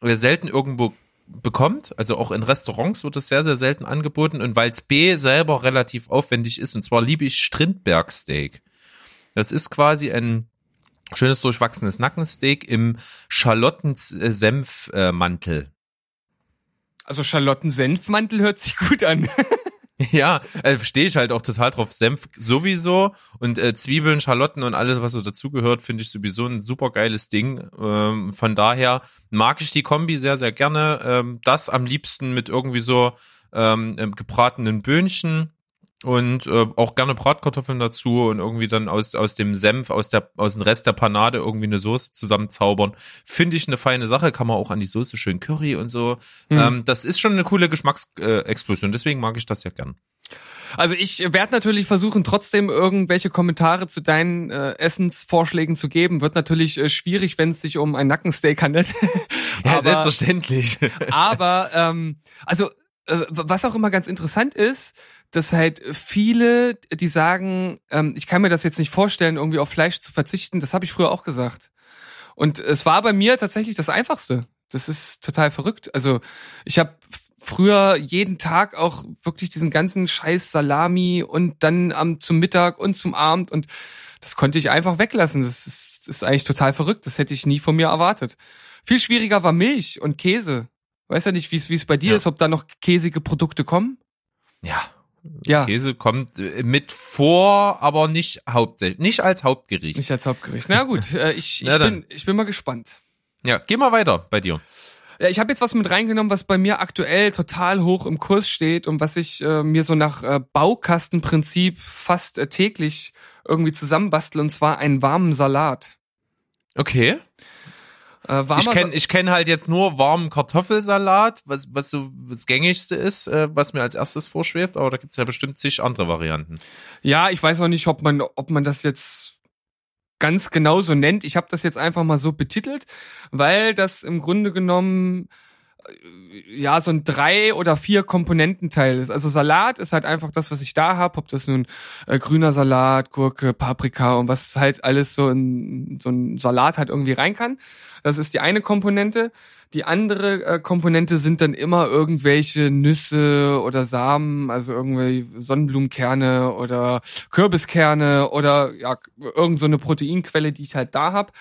äh, selten irgendwo bekommt, also auch in Restaurants wird es sehr, sehr selten angeboten und weil es B selber relativ aufwendig ist, und zwar liebe ich Strindbergsteak. Das ist quasi ein schönes durchwachsenes Nackensteak im Schalottensenfmantel. Also Charlotten Senfmantel hört sich gut an. Ja, äh, stehe ich halt auch total drauf. Senf sowieso und äh, Zwiebeln, Schalotten und alles, was so dazugehört, finde ich sowieso ein super geiles Ding. Ähm, von daher mag ich die Kombi sehr, sehr gerne. Ähm, das am liebsten mit irgendwie so ähm, äh, gebratenen Böhnchen und äh, auch gerne Bratkartoffeln dazu und irgendwie dann aus aus dem Senf, aus der aus dem Rest der Panade irgendwie eine Soße zusammenzaubern. Finde ich eine feine Sache, kann man auch an die Soße schön Curry und so. Mhm. Ähm, das ist schon eine coole Geschmacksexplosion, deswegen mag ich das ja gern. Also ich werde natürlich versuchen, trotzdem irgendwelche Kommentare zu deinen äh, Essensvorschlägen zu geben. Wird natürlich äh, schwierig, wenn es sich um ein Nackensteak handelt. ja, aber, selbstverständlich. aber ähm, also äh, was auch immer ganz interessant ist, dass halt viele, die sagen, ähm, ich kann mir das jetzt nicht vorstellen, irgendwie auf Fleisch zu verzichten, das habe ich früher auch gesagt. Und es war bei mir tatsächlich das Einfachste. Das ist total verrückt. Also ich habe früher jeden Tag auch wirklich diesen ganzen Scheiß Salami und dann am zum Mittag und zum Abend und das konnte ich einfach weglassen. Das ist, das ist eigentlich total verrückt. Das hätte ich nie von mir erwartet. Viel schwieriger war Milch und Käse. Weiß ja nicht, wie es wie es bei dir ja. ist, ob da noch käsige Produkte kommen. Ja, ja. Käse kommt äh, mit vor, aber nicht hauptsächlich, nicht als Hauptgericht. Nicht als Hauptgericht. Na gut, äh, ich, ich, bin, ich bin mal gespannt. Ja, geh mal weiter bei dir. Ja, ich habe jetzt was mit reingenommen, was bei mir aktuell total hoch im Kurs steht und was ich äh, mir so nach äh, Baukastenprinzip fast äh, täglich irgendwie zusammenbastel, und zwar einen warmen Salat. Okay. Äh, ich kenne ich kenn halt jetzt nur warmen Kartoffelsalat, was, was so das gängigste ist, äh, was mir als erstes vorschwebt, aber da gibt's ja bestimmt zig andere Varianten. Ja, ich weiß noch nicht, ob man, ob man das jetzt ganz genau so nennt. Ich habe das jetzt einfach mal so betitelt, weil das im Grunde genommen ja so ein drei oder vier Komponententeil ist. Also Salat ist halt einfach das, was ich da habe, ob das nun äh, grüner Salat, Gurke, Paprika und was halt alles so in so ein Salat halt irgendwie rein kann. Das ist die eine Komponente. Die andere äh, Komponente sind dann immer irgendwelche Nüsse oder Samen, also irgendwelche Sonnenblumenkerne oder Kürbiskerne oder ja irgend so eine Proteinquelle, die ich halt da hab.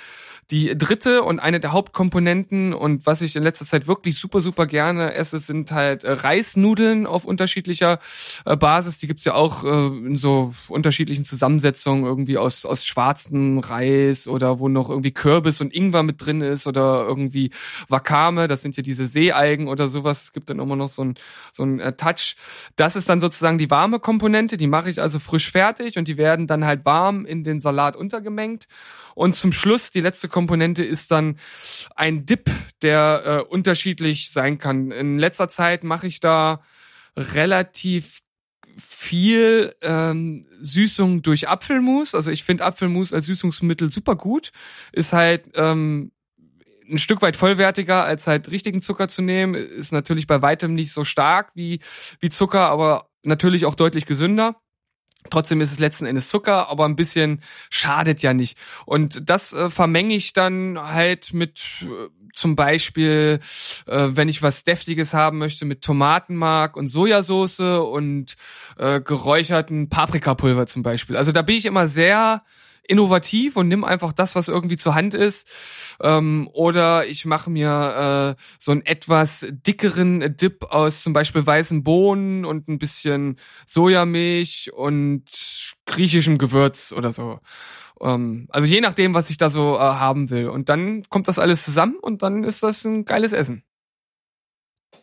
Die dritte und eine der Hauptkomponenten und was ich in letzter Zeit wirklich super, super gerne esse, sind halt äh, Reisnudeln auf unterschiedlicher äh, Basis. Die gibt's ja auch äh, in so unterschiedlichen Zusammensetzungen, irgendwie aus, aus schwarzem Reis oder wo noch irgendwie Kürbis und Ingwer mit drin ist oder irgendwie Wakame, das sind ja diese Seealgen oder sowas. Es gibt dann immer noch so ein, so ein äh, Touch. Das ist dann sozusagen die warme Komponente, die mache ich also frisch fertig und die werden dann halt warm in den Salat untergemengt. Und zum Schluss, die letzte Komponente ist dann ein Dip, der äh, unterschiedlich sein kann. In letzter Zeit mache ich da relativ viel ähm, Süßung durch Apfelmus. Also ich finde Apfelmus als Süßungsmittel super gut. Ist halt ähm, ein Stück weit vollwertiger als halt richtigen Zucker zu nehmen. Ist natürlich bei weitem nicht so stark wie, wie Zucker, aber natürlich auch deutlich gesünder. Trotzdem ist es letzten Endes Zucker, aber ein bisschen schadet ja nicht. Und das äh, vermenge ich dann halt mit äh, zum Beispiel, äh, wenn ich was Deftiges haben möchte, mit Tomatenmark und Sojasauce und äh, geräucherten Paprikapulver zum Beispiel. Also da bin ich immer sehr innovativ und nimm einfach das, was irgendwie zur Hand ist. Ähm, oder ich mache mir äh, so einen etwas dickeren Dip aus zum Beispiel weißen Bohnen und ein bisschen Sojamilch und griechischem Gewürz oder so. Ähm, also je nachdem, was ich da so äh, haben will. Und dann kommt das alles zusammen und dann ist das ein geiles Essen.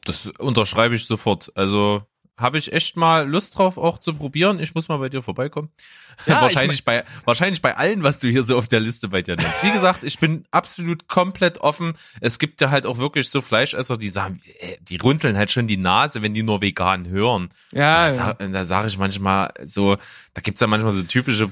Das unterschreibe ich sofort. Also habe ich echt mal Lust drauf, auch zu probieren. Ich muss mal bei dir vorbeikommen. Ja, wahrscheinlich bei wahrscheinlich bei allen, was du hier so auf der Liste bei dir nennst. Wie gesagt, ich bin absolut komplett offen. Es gibt ja halt auch wirklich so Fleischesser, die sagen, äh, die runzeln halt schon die Nase, wenn die nur vegan hören. Ja. Da, sa da sage ich manchmal so, da gibt's ja manchmal so typische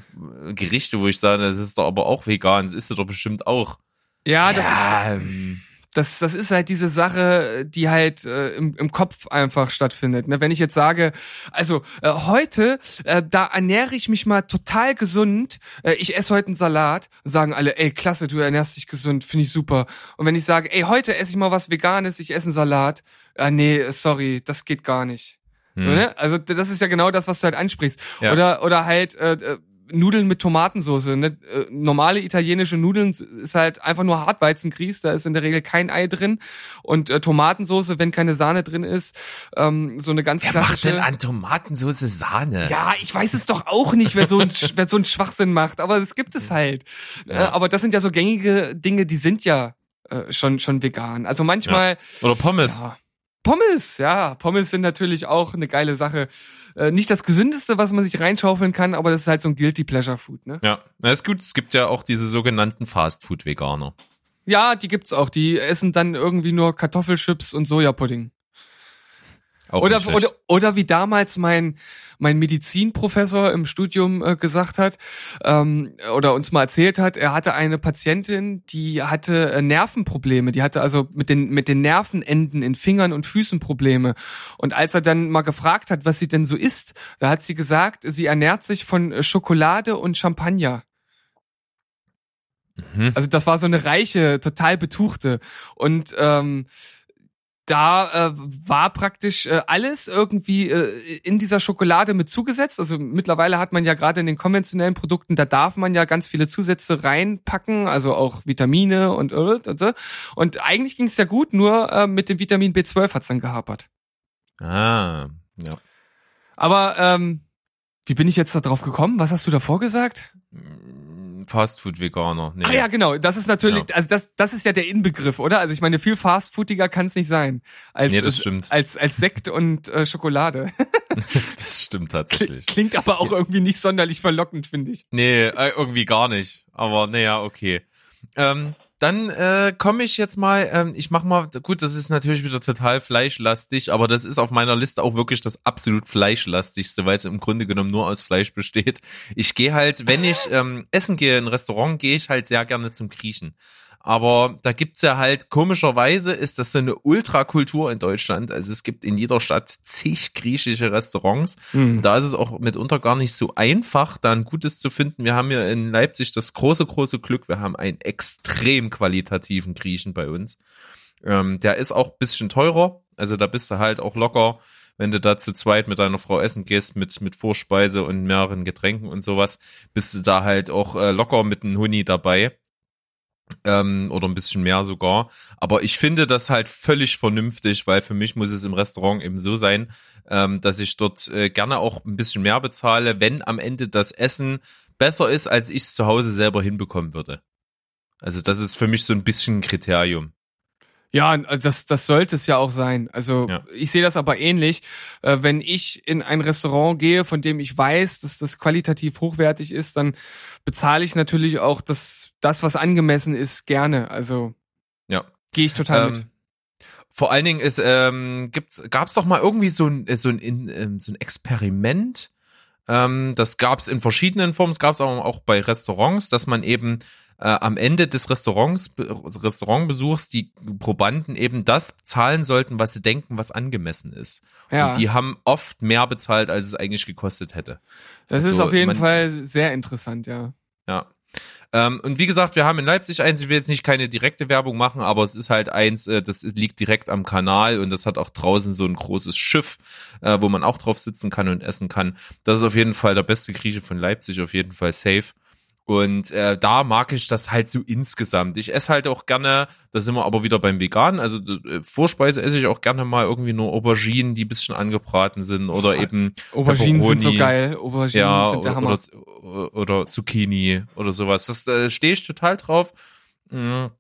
Gerichte, wo ich sage, das ist doch aber auch vegan, das ist doch bestimmt auch. Ja, das ja, ähm, das, das ist halt diese Sache, die halt äh, im, im Kopf einfach stattfindet. Ne? Wenn ich jetzt sage, also äh, heute, äh, da ernähre ich mich mal total gesund, äh, ich esse heute einen Salat, sagen alle, ey, klasse, du ernährst dich gesund, finde ich super. Und wenn ich sage, ey, heute esse ich mal was Veganes, ich esse einen Salat, äh, nee, sorry, das geht gar nicht. Hm. Ne? Also das ist ja genau das, was du halt ansprichst. Ja. Oder, oder halt, äh, äh Nudeln mit Tomatensauce. Ne? Äh, normale italienische Nudeln ist halt einfach nur Hartweizengrieß, da ist in der Regel kein Ei drin. Und äh, Tomatensauce, wenn keine Sahne drin ist, ähm, so eine ganz wer klassische. macht denn an Tomatensauce Sahne? Ja, ich weiß es doch auch nicht, wer so ein, wer so einen Schwachsinn macht, aber es gibt es halt. Ja. Äh, aber das sind ja so gängige Dinge, die sind ja äh, schon schon vegan. Also manchmal Oder Pommes. ja. Pommes, ja, Pommes sind natürlich auch eine geile Sache. Äh, nicht das gesündeste, was man sich reinschaufeln kann, aber das ist halt so ein guilty pleasure Food, ne? Ja, na ist gut. Es gibt ja auch diese sogenannten Fastfood-Veganer. Ja, die gibt's auch. Die essen dann irgendwie nur Kartoffelchips und Sojapudding. Auch Oder, oder, oder wie damals mein, mein Medizinprofessor im Studium äh, gesagt hat, ähm, oder uns mal erzählt hat, er hatte eine Patientin, die hatte äh, Nervenprobleme, die hatte also mit den, mit den Nervenenden in Fingern und Füßen Probleme. Und als er dann mal gefragt hat, was sie denn so isst, da hat sie gesagt, sie ernährt sich von äh, Schokolade und Champagner. Mhm. Also das war so eine reiche, total betuchte. Und ähm, da äh, war praktisch äh, alles irgendwie äh, in dieser Schokolade mit zugesetzt. Also mittlerweile hat man ja gerade in den konventionellen Produkten, da darf man ja ganz viele Zusätze reinpacken, also auch Vitamine und und, und, und eigentlich ging es ja gut, nur äh, mit dem Vitamin B12 hat's dann gehapert. Ah, ja. Aber ähm, wie bin ich jetzt da drauf gekommen? Was hast du davor gesagt? Fastfood-Veganer. Nee. Ah ja, genau. Das ist natürlich, Ja. also das, das ist ja der Inbegriff, oder? Also ich meine, viel fastfoodiger kann es nicht sein als Nee, das stimmt. als als Sekt und äh, Schokolade. Das stimmt tatsächlich. Klingt aber auch irgendwie nicht sonderlich verlockend, finde ich. Nee, äh, irgendwie gar nicht. Aber naja, okay. Ähm, dann äh, komme ich jetzt mal, ähm, ich mach mal, gut, das ist natürlich wieder total fleischlastig, aber das ist auf meiner Liste auch wirklich das absolut fleischlastigste, weil es im Grunde genommen nur aus Fleisch besteht. Ich gehe halt, wenn ich ähm, essen gehe in ein Restaurant, gehe ich halt sehr gerne zum Griechen. Aber da gibt's ja halt, komischerweise ist das so eine Ultrakultur in Deutschland. Also es gibt in jeder Stadt zig griechische Restaurants. Mhm. Da ist es auch mitunter gar nicht so einfach, da ein gutes zu finden. Wir haben ja in Leipzig das große, große Glück. Wir haben einen extrem qualitativen Griechen bei uns. Ähm, der ist auch bisschen teurer. Also da bist du halt auch locker, wenn du da zu zweit mit deiner Frau essen gehst, mit, mit Vorspeise und mehreren Getränken und sowas, bist du da halt auch äh, locker mit einem Huni dabei. Ähm, oder ein bisschen mehr sogar. Aber ich finde das halt völlig vernünftig, weil für mich muss es im Restaurant eben so sein, ähm, dass ich dort äh, gerne auch ein bisschen mehr bezahle, wenn am Ende das Essen besser ist, als ich es zu Hause selber hinbekommen würde. Also das ist für mich so ein bisschen ein Kriterium. Ja, das, das sollte es ja auch sein. Also Ja. ich sehe das aber ähnlich. Äh, wenn ich in ein Restaurant gehe, von dem ich weiß, dass das qualitativ hochwertig ist, dann bezahle ich natürlich auch das, das was angemessen ist, gerne. Also Ja. gehe ich total mit. Ähm, vor allen Dingen ist, ähm, gibt's, gab's doch mal irgendwie so ein, äh, so ein, in- ähm, so ein Experiment. Ähm, das gab's in verschiedenen Formen. Es gab's aber auch bei Restaurants, dass man eben äh, am Ende des Restaurants, Restaurantbesuchs die Probanden eben das zahlen sollten, was sie denken, was angemessen ist. Ja, Und die haben oft mehr bezahlt, als es eigentlich gekostet hätte. das ist also auf jeden man- Fall sehr interessant, ja. Ja. Ähm, und wie gesagt, wir haben in Leipzig eins, ich will jetzt nicht keine direkte Werbung machen, aber es ist halt eins, äh, das ist, liegt direkt am Kanal und das hat auch draußen so ein großes Schiff, äh, wo man auch drauf sitzen kann und essen kann. Das ist auf jeden Fall der beste Grieche von Leipzig, auf jeden Fall safe. Und äh, da mag ich das halt so insgesamt. Ich esse halt auch gerne, da sind wir aber wieder beim Vegan, also äh, Vorspeise esse ich auch gerne mal irgendwie nur Auberginen, die ein bisschen angebraten sind oder eben Auberginen sind so Pepperoni. geil. Auberginen ja, sind der oder, Hammer. oder, oder Zucchini oder sowas. Das äh, stehe ich total drauf. Mhm.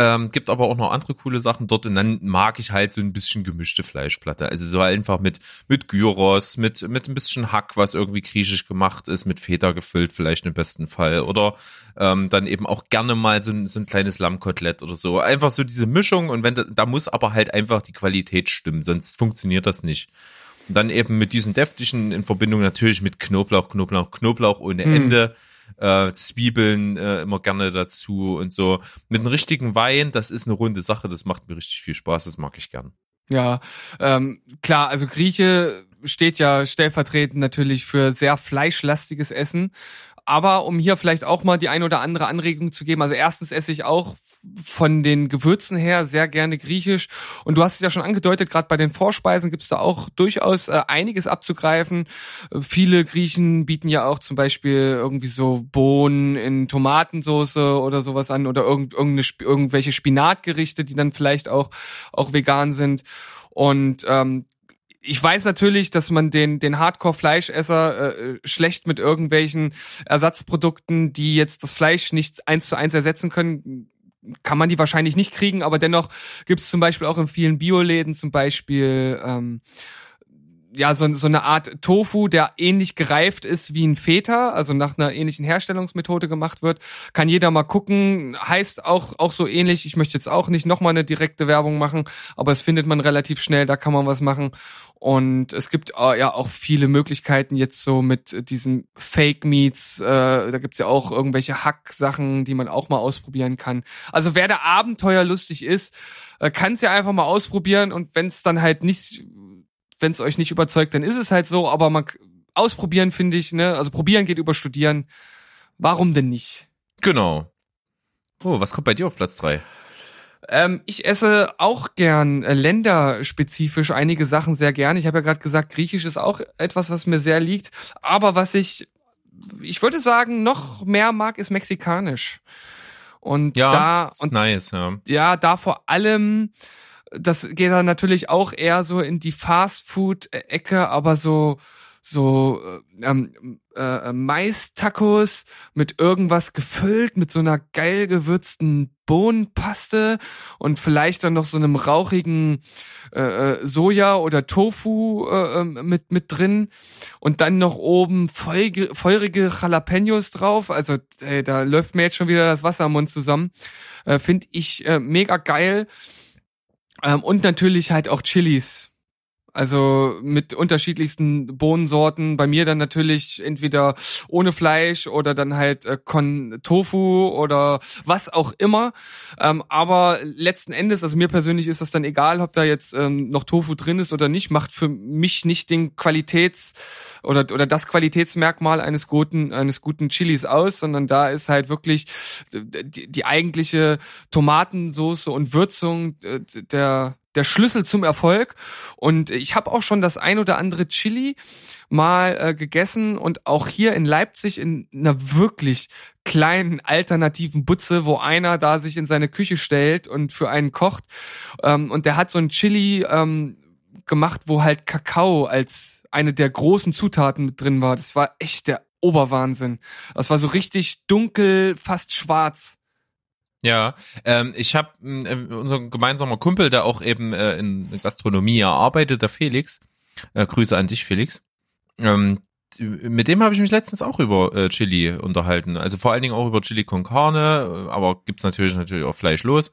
Ähm, gibt aber auch noch andere coole Sachen dort und dann mag ich halt so ein bisschen gemischte Fleischplatte. Also so einfach mit, mit Gyros, mit, mit ein bisschen Hack, was irgendwie griechisch gemacht ist, mit Feta gefüllt vielleicht im besten Fall. Oder ähm, dann eben auch gerne mal so ein, so ein kleines Lammkotelett oder so. Einfach so diese Mischung und wenn da, da muss aber halt einfach die Qualität stimmen, sonst funktioniert das nicht. Und dann eben mit diesen deftigen in Verbindung natürlich mit Knoblauch, Knoblauch, Knoblauch ohne Mm. Ende, äh, Zwiebeln äh, immer gerne dazu und so. Mit einem richtigen Wein, das ist eine runde Sache, das macht mir richtig viel Spaß, das mag ich gern. Ja, ähm, klar, also Grieche steht ja stellvertretend natürlich für sehr fleischlastiges Essen. Aber um hier vielleicht auch mal die ein oder andere Anregung zu geben, also erstens esse ich auch von den Gewürzen her sehr gerne griechisch. Und du hast es ja schon angedeutet, gerade bei den Vorspeisen gibt es da auch durchaus äh, einiges abzugreifen. Äh, viele Griechen bieten ja auch zum Beispiel irgendwie so Bohnen in Tomatensoße oder sowas an oder irgend, irgendwelche Spinatgerichte, die dann vielleicht auch, auch vegan sind. Und ähm, ich weiß natürlich, dass man den, den Hardcore-Fleischesser äh, schlecht mit irgendwelchen Ersatzprodukten, die jetzt das Fleisch nicht eins zu eins ersetzen können, kann man die wahrscheinlich nicht kriegen, aber dennoch gibt es zum Beispiel auch in vielen Bioläden zum Beispiel ähm, ja, so, so eine Art Tofu, der ähnlich gereift ist wie ein Feta, also nach einer ähnlichen Herstellungsmethode gemacht wird. Kann jeder mal gucken. Heißt auch, auch so ähnlich. Ich möchte jetzt auch nicht nochmal eine direkte Werbung machen, aber es findet man relativ schnell, da kann man was machen. Und es gibt äh, ja auch viele Möglichkeiten jetzt so mit diesen Fake Meats. Äh, da gibt's ja auch irgendwelche Hack-Sachen, die man auch mal ausprobieren kann. Also wer da abenteuerlustig ist, äh, kann es ja einfach mal ausprobieren. Und wenn es dann halt nicht wenn es euch nicht überzeugt, dann ist es halt so, aber man ausprobieren finde ich, ne? Also probieren geht über studieren. Warum denn nicht? Genau. Oh, was kommt bei dir auf Platz drei? Ähm, ich esse auch gern äh, länderspezifisch einige Sachen sehr gern. Ich habe ja gerade gesagt, Griechisch ist auch etwas, was mir sehr liegt. Aber was ich, ich würde sagen, noch mehr mag, ist Mexikanisch. Und ja, da und nice, ja. ja, da vor allem das geht dann natürlich auch eher so in die Fast-Food-Ecke, aber so so äh, ähm, äh, Mais-Tacos mit irgendwas gefüllt, mit so einer geil gewürzten Bohnenpaste und vielleicht dann noch so einem rauchigen äh, äh Soja oder Tofu äh, ähm, mit mit drin und dann noch oben feurige, feurige Jalapenos drauf. Also ey, da läuft mir jetzt schon wieder das Wasser im Mund zusammen. Äh, Finde ich äh, mega geil. Ähm, und natürlich halt auch Chilis. Also mit unterschiedlichsten Bohnensorten. Bei mir dann natürlich entweder ohne Fleisch oder dann halt äh, Kon Tofu oder was auch immer. Ähm, aber letzten Endes, also mir persönlich ist das dann egal, ob da jetzt ähm, noch Tofu drin ist oder nicht, macht für mich nicht den Qualitäts- oder, oder das Qualitätsmerkmal eines guten, eines guten Chilis aus, sondern da ist halt wirklich die, die eigentliche Tomatensoße und Würzung äh, der der Schlüssel zum Erfolg. Und ich habe auch schon das ein oder andere Chili mal äh, gegessen und auch hier in Leipzig in einer wirklich kleinen alternativen Butze, wo einer da sich in seine Küche stellt und für einen kocht. Ähm, und der hat so ein Chili ähm, gemacht, wo halt Kakao als eine der großen Zutaten mit drin war. Das war echt der Oberwahnsinn. Das war so richtig dunkel, fast schwarz. Ja, ähm, ich habe äh, unser gemeinsamer Kumpel, der auch eben äh, in Gastronomie arbeitet, der Felix. Äh, Grüße an dich, Felix. Ähm, mit dem habe ich mich letztens auch über äh, Chili unterhalten. Also vor allen Dingen auch über Chili con Carne, äh, aber gibt's natürlich natürlich auch fleischlos.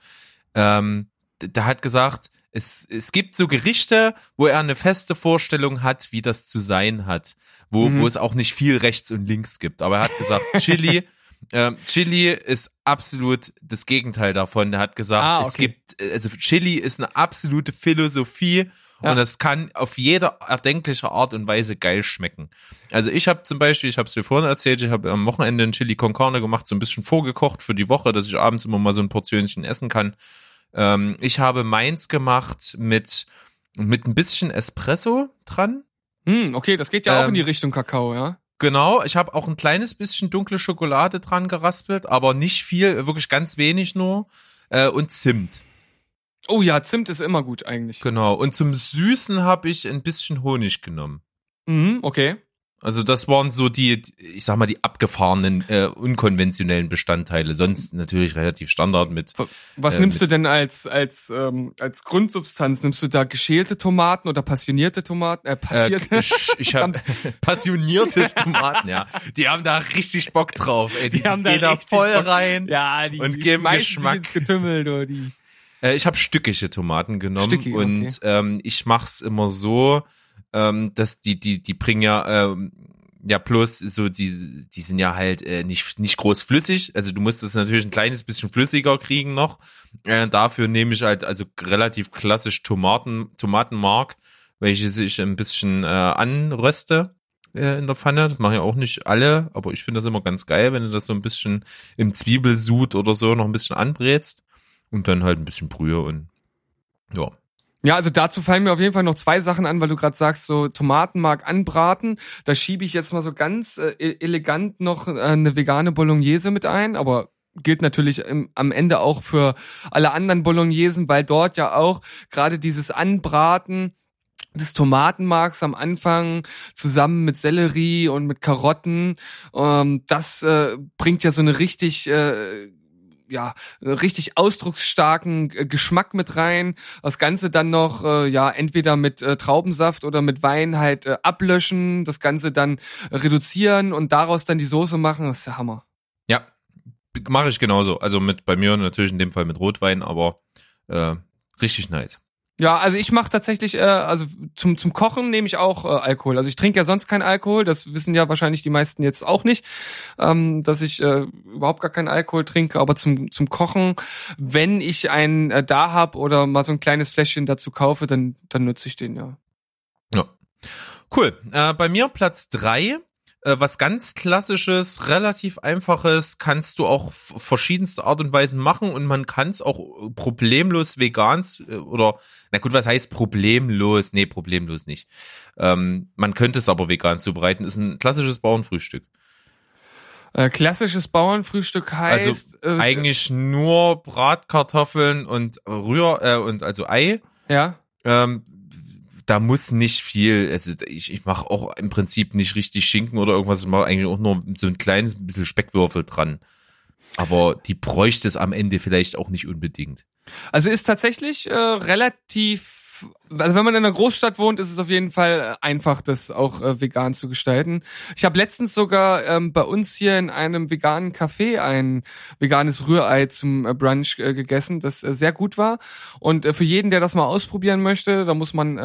Ähm, der hat gesagt, es, es gibt so Gerichte, wo er eine feste Vorstellung hat, wie das zu sein hat, wo, mhm. wo es auch nicht viel rechts und links gibt. Aber er hat gesagt, Chili ähm, Chili ist absolut das Gegenteil davon. Er hat gesagt, ah, okay. es gibt, also Chili ist eine absolute Philosophie ja. und das kann auf jeder erdenkliche Art und Weise geil schmecken. Also ich habe zum Beispiel, ich habe es dir vorhin erzählt, ich habe am Wochenende ein Chili con Carne gemacht, so ein bisschen vorgekocht für die Woche, dass ich abends immer mal so ein Portionchen essen kann. Ähm, ich habe meins gemacht mit mit ein bisschen Espresso dran. Hm, okay, das geht ja ähm, auch in die Richtung Kakao, ja. Genau, ich habe auch ein kleines bisschen dunkle Schokolade dran geraspelt, aber nicht viel, wirklich ganz wenig nur. Äh, und Zimt. Oh ja, Zimt ist immer gut eigentlich. Genau. Und zum Süßen habe ich ein bisschen Honig genommen. Mhm, okay. Also das waren so die, ich sag mal, die abgefahrenen, äh, unkonventionellen Bestandteile. Sonst natürlich relativ Standard mit. Was äh, nimmst mit du denn als als ähm, als Grundsubstanz? Nimmst du da geschälte Tomaten oder passionierte Tomaten? Äh, passierte? Äh, ich habe passionierte Tomaten, ja. Die haben da richtig Bock drauf. Ey. Die, die haben da, da voll Bock. rein. Ja, die, und die geben Geschmack. Ins Getümmel, du, die. Äh, ich habe stückige Tomaten genommen Stückig, okay. und ähm, ich mach's immer so ähm, dass die, die, die bringen ja, ähm, ja, plus so, die, die sind ja halt äh, nicht, nicht groß flüssig. Also du musst es natürlich ein kleines bisschen flüssiger kriegen noch. Äh, dafür nehme ich halt also relativ klassisch Tomaten, Tomatenmark, welche ich ein bisschen äh, anröste äh, in der Pfanne. Das machen ja auch nicht alle, aber ich finde das immer ganz geil, wenn du das so ein bisschen im Zwiebelsud oder so noch ein bisschen anbrätst. Und dann halt ein bisschen Brühe und ja. Ja, also dazu fallen mir auf jeden Fall noch zwei Sachen an, weil du gerade sagst, so Tomatenmark anbraten. Da schiebe ich jetzt mal so ganz äh, e-, elegant noch äh, eine vegane Bolognese mit ein, aber gilt natürlich im, am Ende auch für alle anderen Bolognesen, weil dort ja auch gerade dieses Anbraten des Tomatenmarks am Anfang zusammen mit Sellerie und mit Karotten, ähm, das äh, bringt ja so eine richtig äh, ja, richtig ausdrucksstarken äh, Geschmack mit rein. Das Ganze dann noch, äh, ja, entweder mit äh, Traubensaft oder mit Wein halt äh, ablöschen, das Ganze dann reduzieren und daraus dann die Soße machen. Das ist der Hammer. Ja, mache ich genauso. Also mit bei mir natürlich in dem Fall mit Rotwein, aber äh, richtig nice. Ja, also ich mache tatsächlich, äh, also zum zum Kochen nehme ich auch äh, Alkohol. Also ich trinke ja sonst keinen Alkohol, das wissen ja wahrscheinlich die meisten jetzt auch nicht, ähm, dass ich äh, überhaupt gar keinen Alkohol trinke. Aber zum zum Kochen, wenn ich einen äh, da hab oder mal so ein kleines Fläschchen dazu kaufe, dann dann nutze ich den ja. Ja, cool. Äh, bei mir Platz drei äh, was ganz klassisches, relativ einfaches, kannst du auch verschiedenste Art und Weisen machen und man kann es auch problemlos vegan äh, oder na gut, was heißt problemlos? Nee, problemlos nicht. Ähm, man könnte es aber vegan zubereiten. Ist ein klassisches Bauernfrühstück. Äh, klassisches Bauernfrühstück heißt also äh, eigentlich nur Bratkartoffeln und Rühr äh, und also Ei. Ja. Ähm, da muss nicht viel, also ich, ich mache auch im Prinzip nicht richtig Schinken oder irgendwas, ich mache eigentlich auch nur so ein kleines bisschen Speckwürfel dran. Aber die bräuchte es am Ende vielleicht auch nicht unbedingt. Also ist tatsächlich äh, relativ also wenn man in einer Großstadt wohnt, ist es auf jeden Fall äh, einfach, das auch äh, vegan zu gestalten. Ich habe letztens sogar ähm, bei uns hier in einem veganen Café ein veganes Rührei zum äh, Brunch äh, gegessen, das äh, sehr gut war. Und äh, für jeden, der das mal ausprobieren möchte, da muss man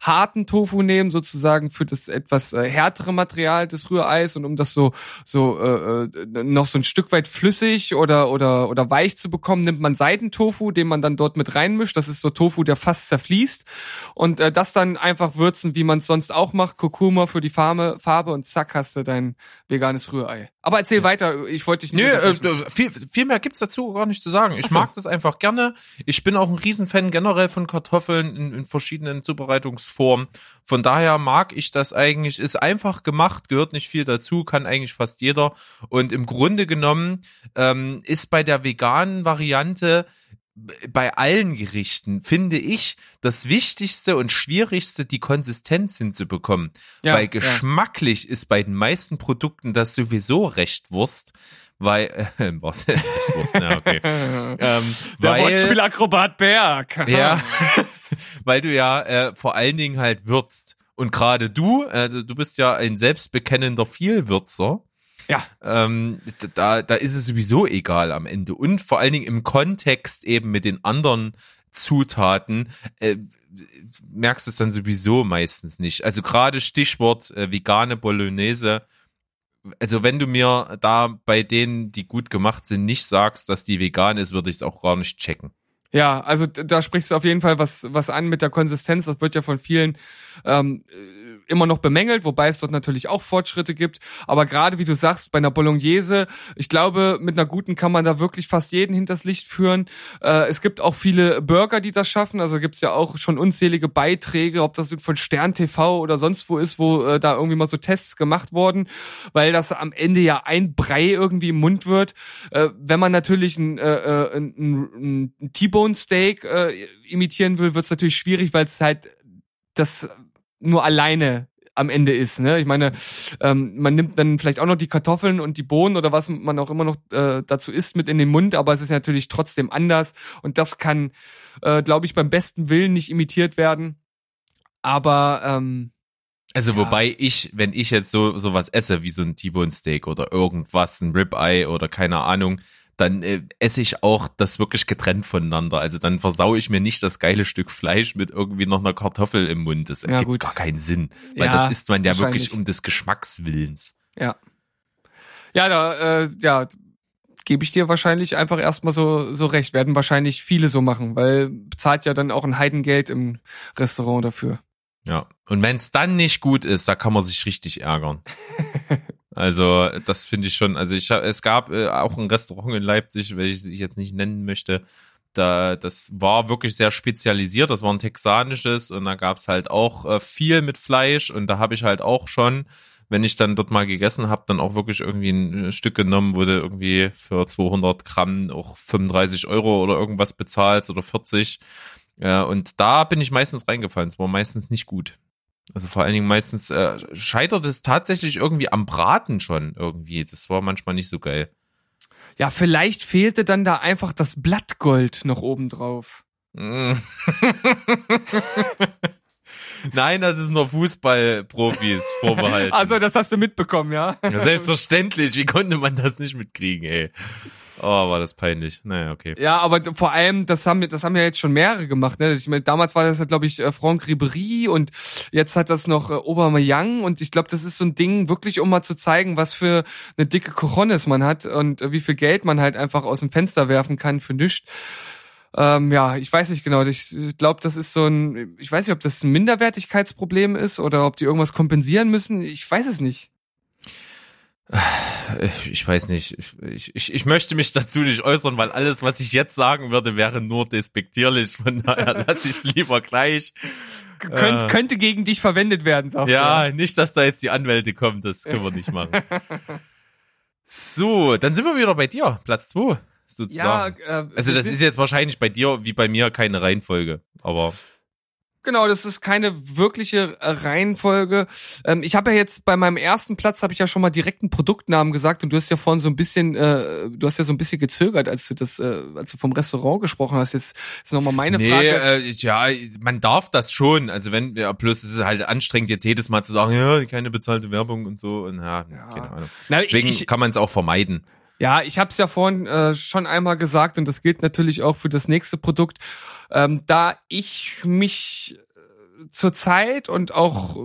harten Tofu nehmen, sozusagen für das etwas härtere Material des Rühreis und um das so so noch so ein Stück weit flüssig oder oder oder weich zu bekommen, nimmt man Seidentofu, den man dann dort mit reinmischt. Das ist so Tofu, der fast zerfließt und äh, das dann einfach würzen, wie man es sonst auch macht, Kurkuma für die Farbe, Farbe und zack hast du dein veganes Rührei. Aber erzähl ja. weiter, ich wollte dich nicht. Nö, äh, viel, viel mehr gibt's dazu gar nicht zu sagen. Ich so. mag das einfach gerne. Ich bin auch ein Riesenfan generell von Kartoffeln in, in verschiedenen Zubereitungsformen. Von daher mag ich das eigentlich. Ist einfach gemacht, gehört nicht viel dazu, kann eigentlich fast jeder. Und im Grunde genommen ähm, ist bei der veganen Variante bei allen Gerichten finde ich das Wichtigste und Schwierigste, die Konsistenz hinzubekommen. Ja, weil geschmacklich ja. ist bei den meisten Produkten das sowieso recht Wurst. Weil, äh, was, recht Wurst, ja, okay. ähm, Der weil, Wortspielakrobat Berg. ja, weil du ja äh, vor allen Dingen halt würzt. Und gerade du, äh, du bist ja ein selbstbekennender Vielwürzer. Ja. Ähm, da, da ist es sowieso egal am Ende. Und vor allen Dingen im Kontext eben mit den anderen Zutaten äh, merkst du es dann sowieso meistens nicht. Also gerade Stichwort äh, vegane Bolognese. Also wenn du mir da bei denen, die gut gemacht sind, nicht sagst, dass die vegan ist, würde ich es auch gar nicht checken. Ja, also da sprichst du auf jeden Fall was, was an mit der Konsistenz. Das wird ja von vielen ähm, immer noch bemängelt, wobei es dort natürlich auch Fortschritte gibt. Aber gerade wie du sagst, bei einer Bolognese, ich glaube, mit einer guten kann man da wirklich fast jeden hinters Licht führen. Äh, es gibt auch viele Burger, die das schaffen. Also gibt's ja auch schon unzählige Beiträge, ob das von Stern TV oder sonst wo ist, wo äh, da irgendwie mal so Tests gemacht wurden, weil das am Ende ja ein Brei irgendwie im Mund wird. Äh, wenn man natürlich ein, äh, äh ein, ein, T-Bone Steak äh, imitieren will, wird's natürlich schwierig, weil es halt das nur alleine am Ende ist. Ne? Ich meine, ähm, man nimmt dann vielleicht auch noch die Kartoffeln und die Bohnen oder was man auch immer noch äh, dazu isst mit in den Mund, aber es ist natürlich trotzdem anders und das kann, äh, glaube ich, beim besten Willen nicht imitiert werden. Aber ähm, also ja. wobei ich, wenn ich jetzt so sowas esse wie so ein T-Bone Steak oder irgendwas, ein Ribeye oder keine Ahnung, dann äh, esse ich auch das wirklich getrennt voneinander. Also dann versau ich mir nicht das geile Stück Fleisch mit irgendwie noch einer Kartoffel im Mund. Das ergibt ja, gar keinen Sinn. Weil ja, das isst man ja wirklich um des Geschmackswillens. Ja. Ja, da, äh, ja, gebe ich dir wahrscheinlich einfach erstmal so, so recht. Werden wahrscheinlich viele so machen, weil bezahlt ja dann auch ein Heidengeld im Restaurant dafür. Ja. Und wenn es dann nicht gut ist, da kann man sich richtig ärgern. Also das finde ich schon. Also ich es gab äh, auch ein Restaurant in Leipzig, welches ich jetzt nicht nennen möchte. da, das war wirklich sehr spezialisiert. Das war ein texanisches und da gab's halt auch äh, viel mit Fleisch und da habe ich halt auch schon, wenn ich dann dort mal gegessen habe, dann auch wirklich irgendwie ein Stück genommen, du irgendwie für 200 Gramm auch 35 Euro oder irgendwas bezahlst oder 40. Ja, und da bin ich meistens reingefallen. Es war meistens nicht gut. Also vor allen Dingen meistens äh, scheitert es tatsächlich irgendwie am Braten schon irgendwie. Das war manchmal nicht so geil. Ja, vielleicht fehlte dann da einfach das Blattgold noch oben drauf. Nein, das ist nur Fußballprofis vorbehalten. Also, das hast du mitbekommen, ja? ja? Selbstverständlich. Wie konnte man das nicht mitkriegen, ey? Oh, war das peinlich. Naja, okay. Ja, aber vor allem, das haben, das haben ja jetzt schon mehrere gemacht. Ne? Ich meine, damals war das ja, glaube ich, äh, Franck Ribéry und jetzt hat das noch äh, Aubameyang und ich glaube, das ist so ein Ding, wirklich um mal zu zeigen, was für eine dicke Cojones man hat und äh, wie viel Geld man halt einfach aus dem Fenster werfen kann für nichts. Ähm, ja, ich weiß nicht genau. Ich glaube, das ist so ein, ich weiß nicht, ob das ein Minderwertigkeitsproblem ist oder ob die irgendwas kompensieren müssen. Ich weiß es nicht. Ich weiß nicht. Ich, ich, ich möchte mich dazu nicht äußern, weil alles, was ich jetzt sagen würde, wäre nur despektierlich. Von daher lasse ich es lieber gleich. Könnt, äh, könnte gegen dich verwendet werden, sagst ja, du. Ja, nicht, dass da jetzt die Anwälte kommen. Das können wir nicht machen. so, dann sind wir wieder bei dir. Platz zwei sozusagen. Ja, äh, also das ist jetzt wahrscheinlich bei dir wie bei mir keine Reihenfolge, aber Genau, das ist keine wirkliche äh, Reihenfolge. Ähm, ich habe ja jetzt bei meinem ersten Platz habe ich ja schon mal direkt einen Produktnamen gesagt und du hast ja vorhin so ein bisschen, äh, du hast ja so ein bisschen gezögert, als du das, äh, als du vom Restaurant gesprochen hast. Jetzt ist nochmal meine nee, Frage. Äh, ja, man darf das schon. Also wenn, ja, plus es ist halt anstrengend jetzt jedes Mal zu sagen, ja, keine bezahlte Werbung und so und ja, ja. keine Ahnung. Na, Deswegen ich, ich, kann man es auch vermeiden. Ja, ich habe es ja vorhin äh, schon einmal gesagt und das gilt natürlich auch für das nächste Produkt. Ähm, da ich mich äh, zur Zeit und auch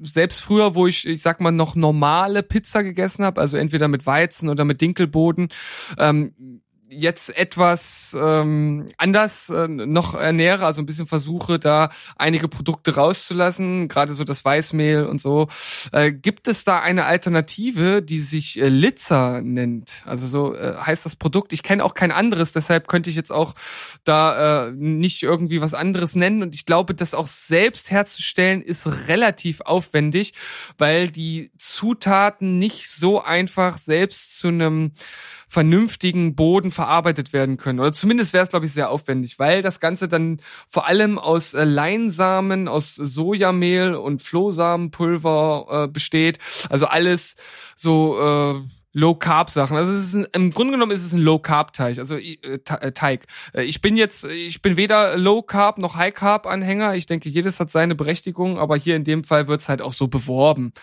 selbst früher, wo ich, ich sag mal, noch normale Pizza gegessen habe, also entweder mit Weizen oder mit Dinkelboden, ähm, jetzt etwas ähm, anders äh, noch ernähre, also ein bisschen versuche, da einige Produkte rauszulassen, gerade so das Weißmehl und so. Äh, gibt es da eine Alternative, die sich äh, Litzer nennt? Also so äh, heißt das Produkt. Ich kenne auch kein anderes, deshalb könnte ich jetzt auch da äh, nicht irgendwie was anderes nennen. Und ich glaube, das auch selbst herzustellen ist relativ aufwendig, weil die Zutaten nicht so einfach selbst zu einem vernünftigen Boden verarbeitet werden können. Oder zumindest wäre es, glaube ich, sehr aufwendig, weil das Ganze dann vor allem aus äh, Leinsamen, aus Sojamehl und Flohsamenpulver äh, besteht. Also alles so äh, Low Carb Sachen. Also es ist ein, im Grunde genommen ist es ein Low Carb Teig, also äh, äh, Teig. Äh, ich bin jetzt ich bin weder Low Carb noch High Carb Anhänger. Ich denke, jedes hat seine Berechtigung, aber hier in dem Fall wird's halt auch so beworben.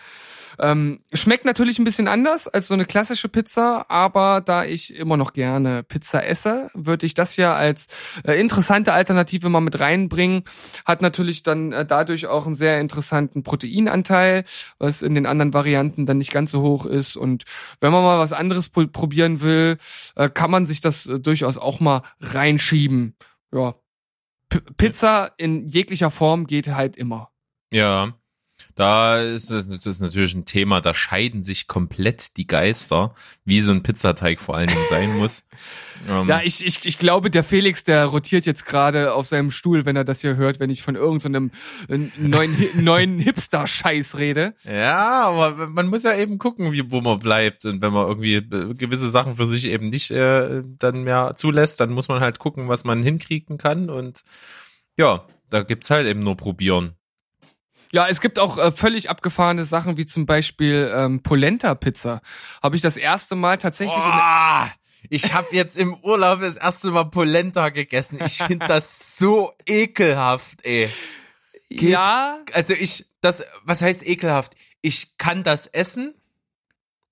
Ähm, schmeckt natürlich ein bisschen anders als so eine klassische Pizza, aber da ich immer noch gerne Pizza esse, würde ich das ja als äh, interessante Alternative mal mit reinbringen. Hat natürlich dann äh, dadurch auch einen sehr interessanten Proteinanteil, was in den anderen Varianten dann nicht ganz so hoch ist. Und wenn man mal was anderes probieren will, äh, kann man sich das äh, durchaus auch mal reinschieben. Ja. P Pizza in jeglicher Form geht halt immer. Ja, da ist das, ist natürlich ein Thema, da scheiden sich komplett die Geister, wie so ein Pizzateig vor allen Dingen sein muss. Ähm, ja, ich, ich, ich glaube, der Felix, der rotiert jetzt gerade auf seinem Stuhl, wenn er das hier hört, wenn ich von irgendeinem so neuen, neuen Hipster-Scheiß rede. Ja, aber man muss ja eben gucken, wie, wo man bleibt. Und wenn man irgendwie gewisse Sachen für sich eben nicht äh, dann mehr zulässt, dann muss man halt gucken, was man hinkriegen kann. Und ja, da gibt's halt eben nur probieren. Ja, es gibt auch äh, völlig abgefahrene Sachen, wie zum Beispiel ähm, Polenta-Pizza. Habe ich das erste Mal tatsächlich. Oh, ich habe jetzt im Urlaub das erste Mal Polenta gegessen. Ich finde das so ekelhaft, ey. Geht, ja. Also ich, das, was heißt ekelhaft? Ich kann das essen,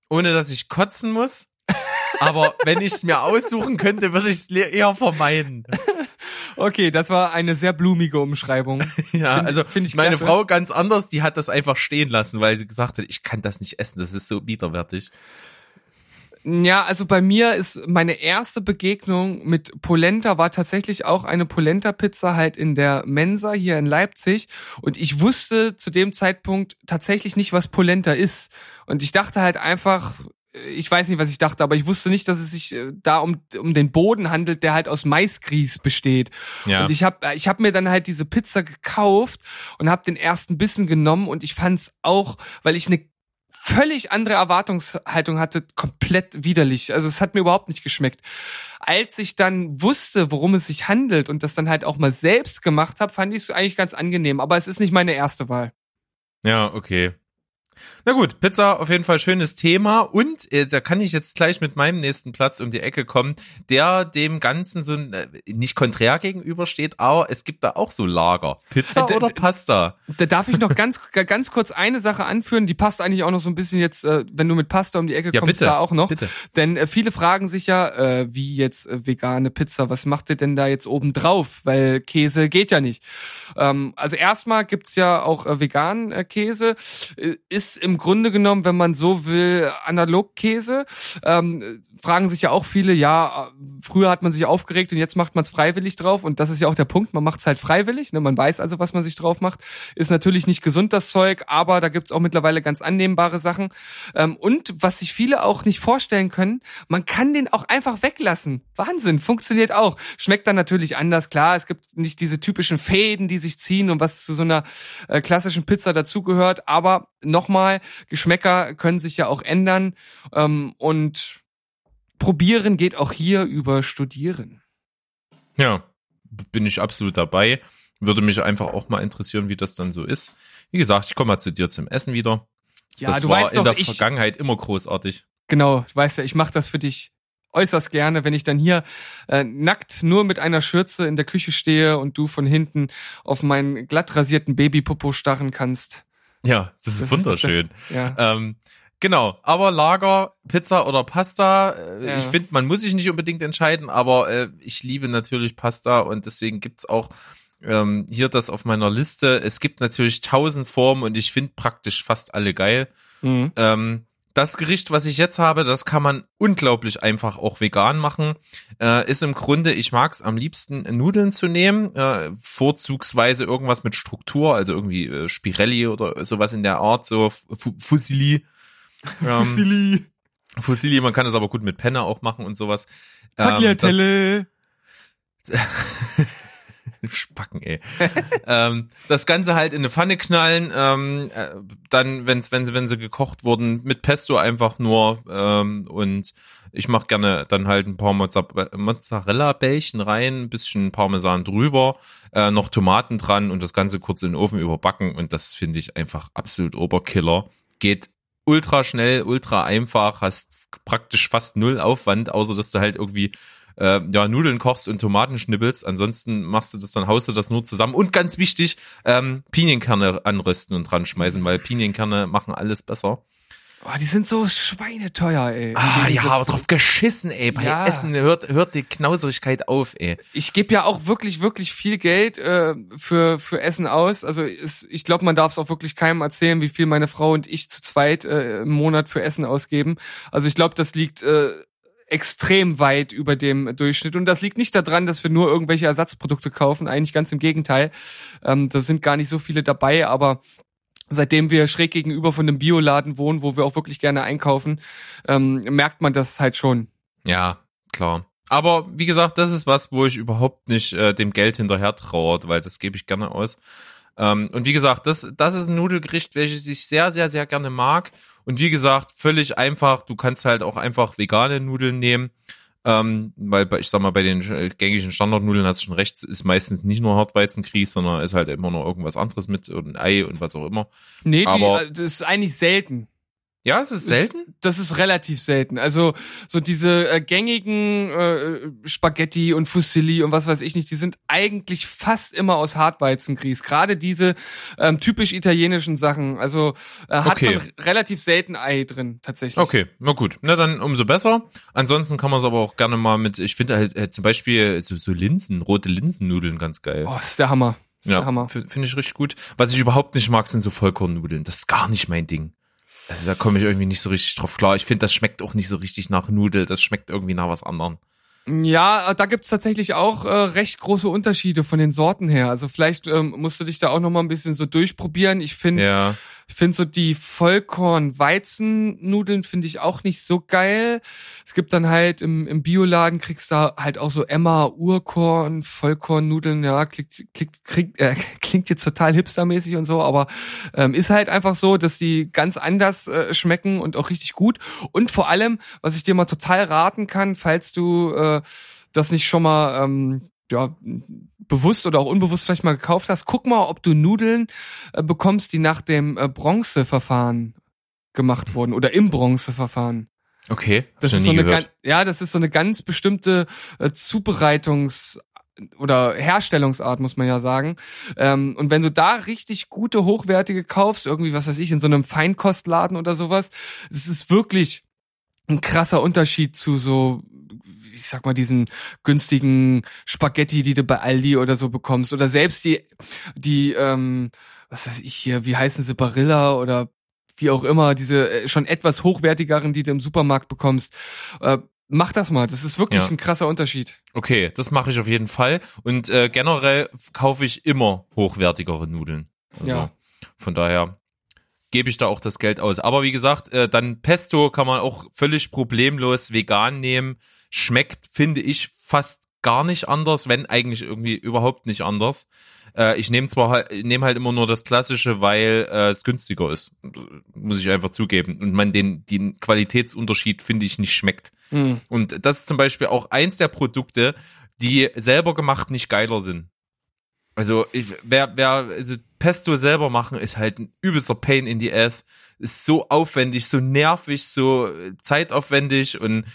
ohne dass ich kotzen muss. Aber wenn ich es mir aussuchen könnte, würde ich es eher vermeiden. Okay, das war eine sehr blumige Umschreibung. ja, find, also finde ich meine klasse. Frau ganz anders, die hat das einfach stehen lassen, weil sie gesagt hat, ich kann das nicht essen, das ist so widerwärtig. Ja, also bei mir ist meine erste Begegnung mit Polenta war tatsächlich auch eine Polenta-Pizza halt in der Mensa hier in Leipzig und ich wusste zu dem Zeitpunkt tatsächlich nicht, was Polenta ist und ich dachte halt einfach, ich weiß nicht, was ich dachte, aber ich wusste nicht, dass es sich äh, da um, um den Boden handelt, der halt aus Maisgrieß besteht. Ja. Und ich habe ich hab mir dann halt diese Pizza gekauft und habe den ersten Bissen genommen und ich fand's auch, weil ich eine völlig andere Erwartungshaltung hatte, komplett widerlich. Also es hat mir überhaupt nicht geschmeckt. Als ich dann wusste, worum es sich handelt und das dann halt auch mal selbst gemacht habe, fand ich es eigentlich ganz angenehm. Aber es ist nicht meine erste Wahl. Ja, okay. Na gut, Pizza auf jeden Fall schönes Thema und äh, da kann ich jetzt gleich mit meinem nächsten Platz um die Ecke kommen, der dem Ganzen so äh, nicht konträr gegenübersteht, aber es gibt da auch so Lager. Pizza Äh, oder Pasta? Da darf ich noch ganz, ganz kurz eine Sache anführen, die passt eigentlich auch noch so ein bisschen jetzt, äh, wenn du mit Pasta um die Ecke Ja, kommst, bitte, da auch noch. bitte. Denn äh, viele fragen sich ja, äh, wie jetzt äh, vegane Pizza, was macht ihr denn da jetzt oben drauf? Weil Käse geht ja nicht. Ähm, also erstmal gibt's ja auch äh, veganen äh, Käse. Äh, ist im Grunde genommen, wenn man so will, Analogkäse. Ähm, äh, fragen sich ja auch viele, ja, früher hat man sich aufgeregt und jetzt macht man es freiwillig drauf. Und das ist ja auch der Punkt, man macht es halt freiwillig. Ne? Man weiß also, was man sich drauf macht. Ist natürlich nicht gesund, das Zeug, aber da gibt's auch mittlerweile ganz annehmbare Sachen. Ähm, und was sich viele auch nicht vorstellen können, man kann den auch einfach weglassen. Wahnsinn, funktioniert auch. Schmeckt dann natürlich anders, klar. Es gibt nicht diese typischen Fäden, die sich ziehen und was zu so einer äh, klassischen Pizza dazugehört. Aber nochmal, Geschmäcker können sich ja auch ändern. Ähm, und probieren geht auch hier über Studieren. Ja, bin ich absolut dabei. Würde mich einfach auch mal interessieren, wie das dann so ist. Wie gesagt, ich komme mal zu dir zum Essen wieder. Ja, das du war weißt in doch, der ich, Vergangenheit immer großartig. Genau, du weißt ja, ich mache das für dich äußerst gerne, wenn ich dann hier äh, nackt nur mit einer Schürze in der Küche stehe und du von hinten auf meinen glatt rasierten Babypopo starren kannst. Ja, das ist Das ist doch wunderschön. Ja. Ähm, genau, aber Lager, Pizza oder Pasta, äh, Ja. ich finde, man muss sich nicht unbedingt entscheiden, aber äh, ich liebe natürlich Pasta und deswegen gibt's auch ähm, hier das auf meiner Liste. Es gibt natürlich tausend Formen und ich finde praktisch fast alle geil. Mhm. Ähm, das Gericht, was ich jetzt habe, das kann man unglaublich einfach auch vegan machen. Äh, ist im Grunde, ich mag es am liebsten, Nudeln zu nehmen, äh, vorzugsweise irgendwas mit Struktur, also irgendwie äh, Spirelli oder sowas in der Art, so Fu- Fusilli. Ähm, Fusilli. Fusilli, man kann es aber gut mit Penne auch machen und sowas. Ähm, Tagliatelle. das- Spacken, ey. ähm, das Ganze halt in eine Pfanne knallen, ähm, äh, dann, wenn's, wenn sie, wenn sie gekocht wurden, mit Pesto einfach nur ähm, und ich mache gerne dann halt ein paar Mozza- Mozzarella-Bällchen rein, ein bisschen Parmesan drüber, äh, noch Tomaten dran und das Ganze kurz in den Ofen überbacken und das finde ich einfach absolut Oberkiller. Geht ultra schnell, ultra einfach, hast praktisch fast null Aufwand, außer dass du halt irgendwie äh, ja, Nudeln kochst und Tomaten schnibbelst. Ansonsten machst du das, dann haust du das nur zusammen. Und ganz wichtig, ähm, Pinienkerne anrösten und dran schmeißen, weil Pinienkerne machen alles besser. Oh, die sind so schweineteuer, ey. Ah, ja, aber drauf geschissen, ey. Bei Ja. Essen hört, hört die Knauserigkeit auf, ey. ich gebe ja auch wirklich, wirklich viel Geld äh, für, für Essen aus. Also es, ich glaube, man darf es auch wirklich keinem erzählen, wie viel meine Frau und ich zu zweit äh, im Monat für Essen ausgeben. Also ich glaube, das liegt äh, extrem weit über dem Durchschnitt. Und das liegt nicht daran, dass wir nur irgendwelche Ersatzprodukte kaufen. Eigentlich ganz im Gegenteil. Ähm, da sind gar nicht so viele dabei, aber seitdem wir schräg gegenüber von einem Bioladen wohnen, wo wir auch wirklich gerne einkaufen, ähm, merkt man das halt schon. Ja, klar. Aber wie gesagt, das ist was, wo ich überhaupt nicht äh, dem Geld hinterher trauert, weil das gebe ich gerne aus. Ähm, und wie gesagt, das, das ist ein Nudelgericht, welches ich sehr, sehr, sehr gerne mag. Und wie gesagt, völlig einfach. Du kannst halt auch einfach vegane Nudeln nehmen. Ähm, weil bei- ich sag mal, bei den äh, gängigen Standardnudeln hast du schon recht, ist meistens nicht nur Hartweizengrieß, sondern ist halt immer noch irgendwas anderes mit und ein Ei und was auch immer. Nee, die, Aber- äh, das ist eigentlich selten. Ja, es ist selten. Das ist relativ selten. Also so diese äh, gängigen äh, Spaghetti und Fusilli und was weiß ich nicht, die sind eigentlich fast immer aus Hartweizengrieß. Gerade diese ähm, typisch italienischen Sachen. Also äh, hat Okay. man relativ selten Ei drin tatsächlich. Okay, na gut. Na dann umso besser. Ansonsten kann man es aber auch gerne mal mit, ich finde halt äh, zum Beispiel so, so Linsen, rote Linsennudeln ganz geil. Oh, ist der Hammer. Ist der ja, finde ich richtig gut. Was ich überhaupt nicht mag, sind so Vollkornnudeln. Das ist gar nicht mein Ding. Also da komme ich irgendwie nicht so richtig drauf klar. Ich finde, das schmeckt auch nicht so richtig nach Nudel. Das schmeckt irgendwie nach was anderem. Ja, da gibt's tatsächlich auch äh, recht große Unterschiede von den Sorten her. Also vielleicht ähm, musst du dich da auch noch mal ein bisschen so durchprobieren. Ich finde Ja, Ich finde so die Vollkorn-Weizennudeln finde ich auch nicht so geil. Es gibt dann halt im, im Bioladen kriegst du halt auch so Emma Urkorn, Vollkornnudeln, ja, klingt, klingt, klingt, äh, klingt jetzt total hipstermäßig und so, aber ähm, ist halt einfach so, dass die ganz anders äh, schmecken und auch richtig gut. Und vor allem, was ich dir mal total raten kann, falls du äh, das nicht schon mal ähm, ja, bewusst oder auch unbewusst vielleicht mal gekauft hast, guck mal, ob du Nudeln äh, bekommst, die nach dem äh, Bronzeverfahren gemacht wurden oder im Bronzeverfahren. Okay, Das ist so eine ganz, ja, das ist so eine ganz bestimmte äh, Zubereitungs- oder Herstellungsart, muss man ja sagen. Ähm, und wenn du da richtig gute, hochwertige kaufst, irgendwie, was weiß ich, in so einem Feinkostladen oder sowas, das ist wirklich ein krasser Unterschied zu so, ich sag mal, diesen günstigen Spaghetti, die du bei Aldi oder so bekommst. Oder selbst die, die, ähm, was weiß ich hier, wie heißen sie, Barilla oder wie auch immer, diese äh, schon etwas hochwertigeren, die du im Supermarkt bekommst. Äh, mach das mal, das ist wirklich Ja. ein krasser Unterschied. Okay, das mache ich auf jeden Fall. Und äh, generell kaufe ich immer hochwertigere Nudeln. Also, Ja. Von daher gebe ich da auch das Geld aus. Aber wie gesagt, äh, dann Pesto kann man auch völlig problemlos vegan nehmen. Schmeckt, finde ich, fast gar nicht anders, wenn eigentlich irgendwie überhaupt nicht anders. Äh, ich nehme zwar halt, nehme halt immer nur das Klassische, weil äh, es günstiger ist. Muss ich einfach zugeben. Und man den, den Qualitätsunterschied, finde ich, nicht schmeckt. Hm. Und das ist zum Beispiel auch eins der Produkte, die selber gemacht nicht geiler sind. Also, ich, wer, wer, also Pesto selber machen ist halt ein übelster Pain in the ass. Ist so aufwendig, so nervig, so äh, zeitaufwendig und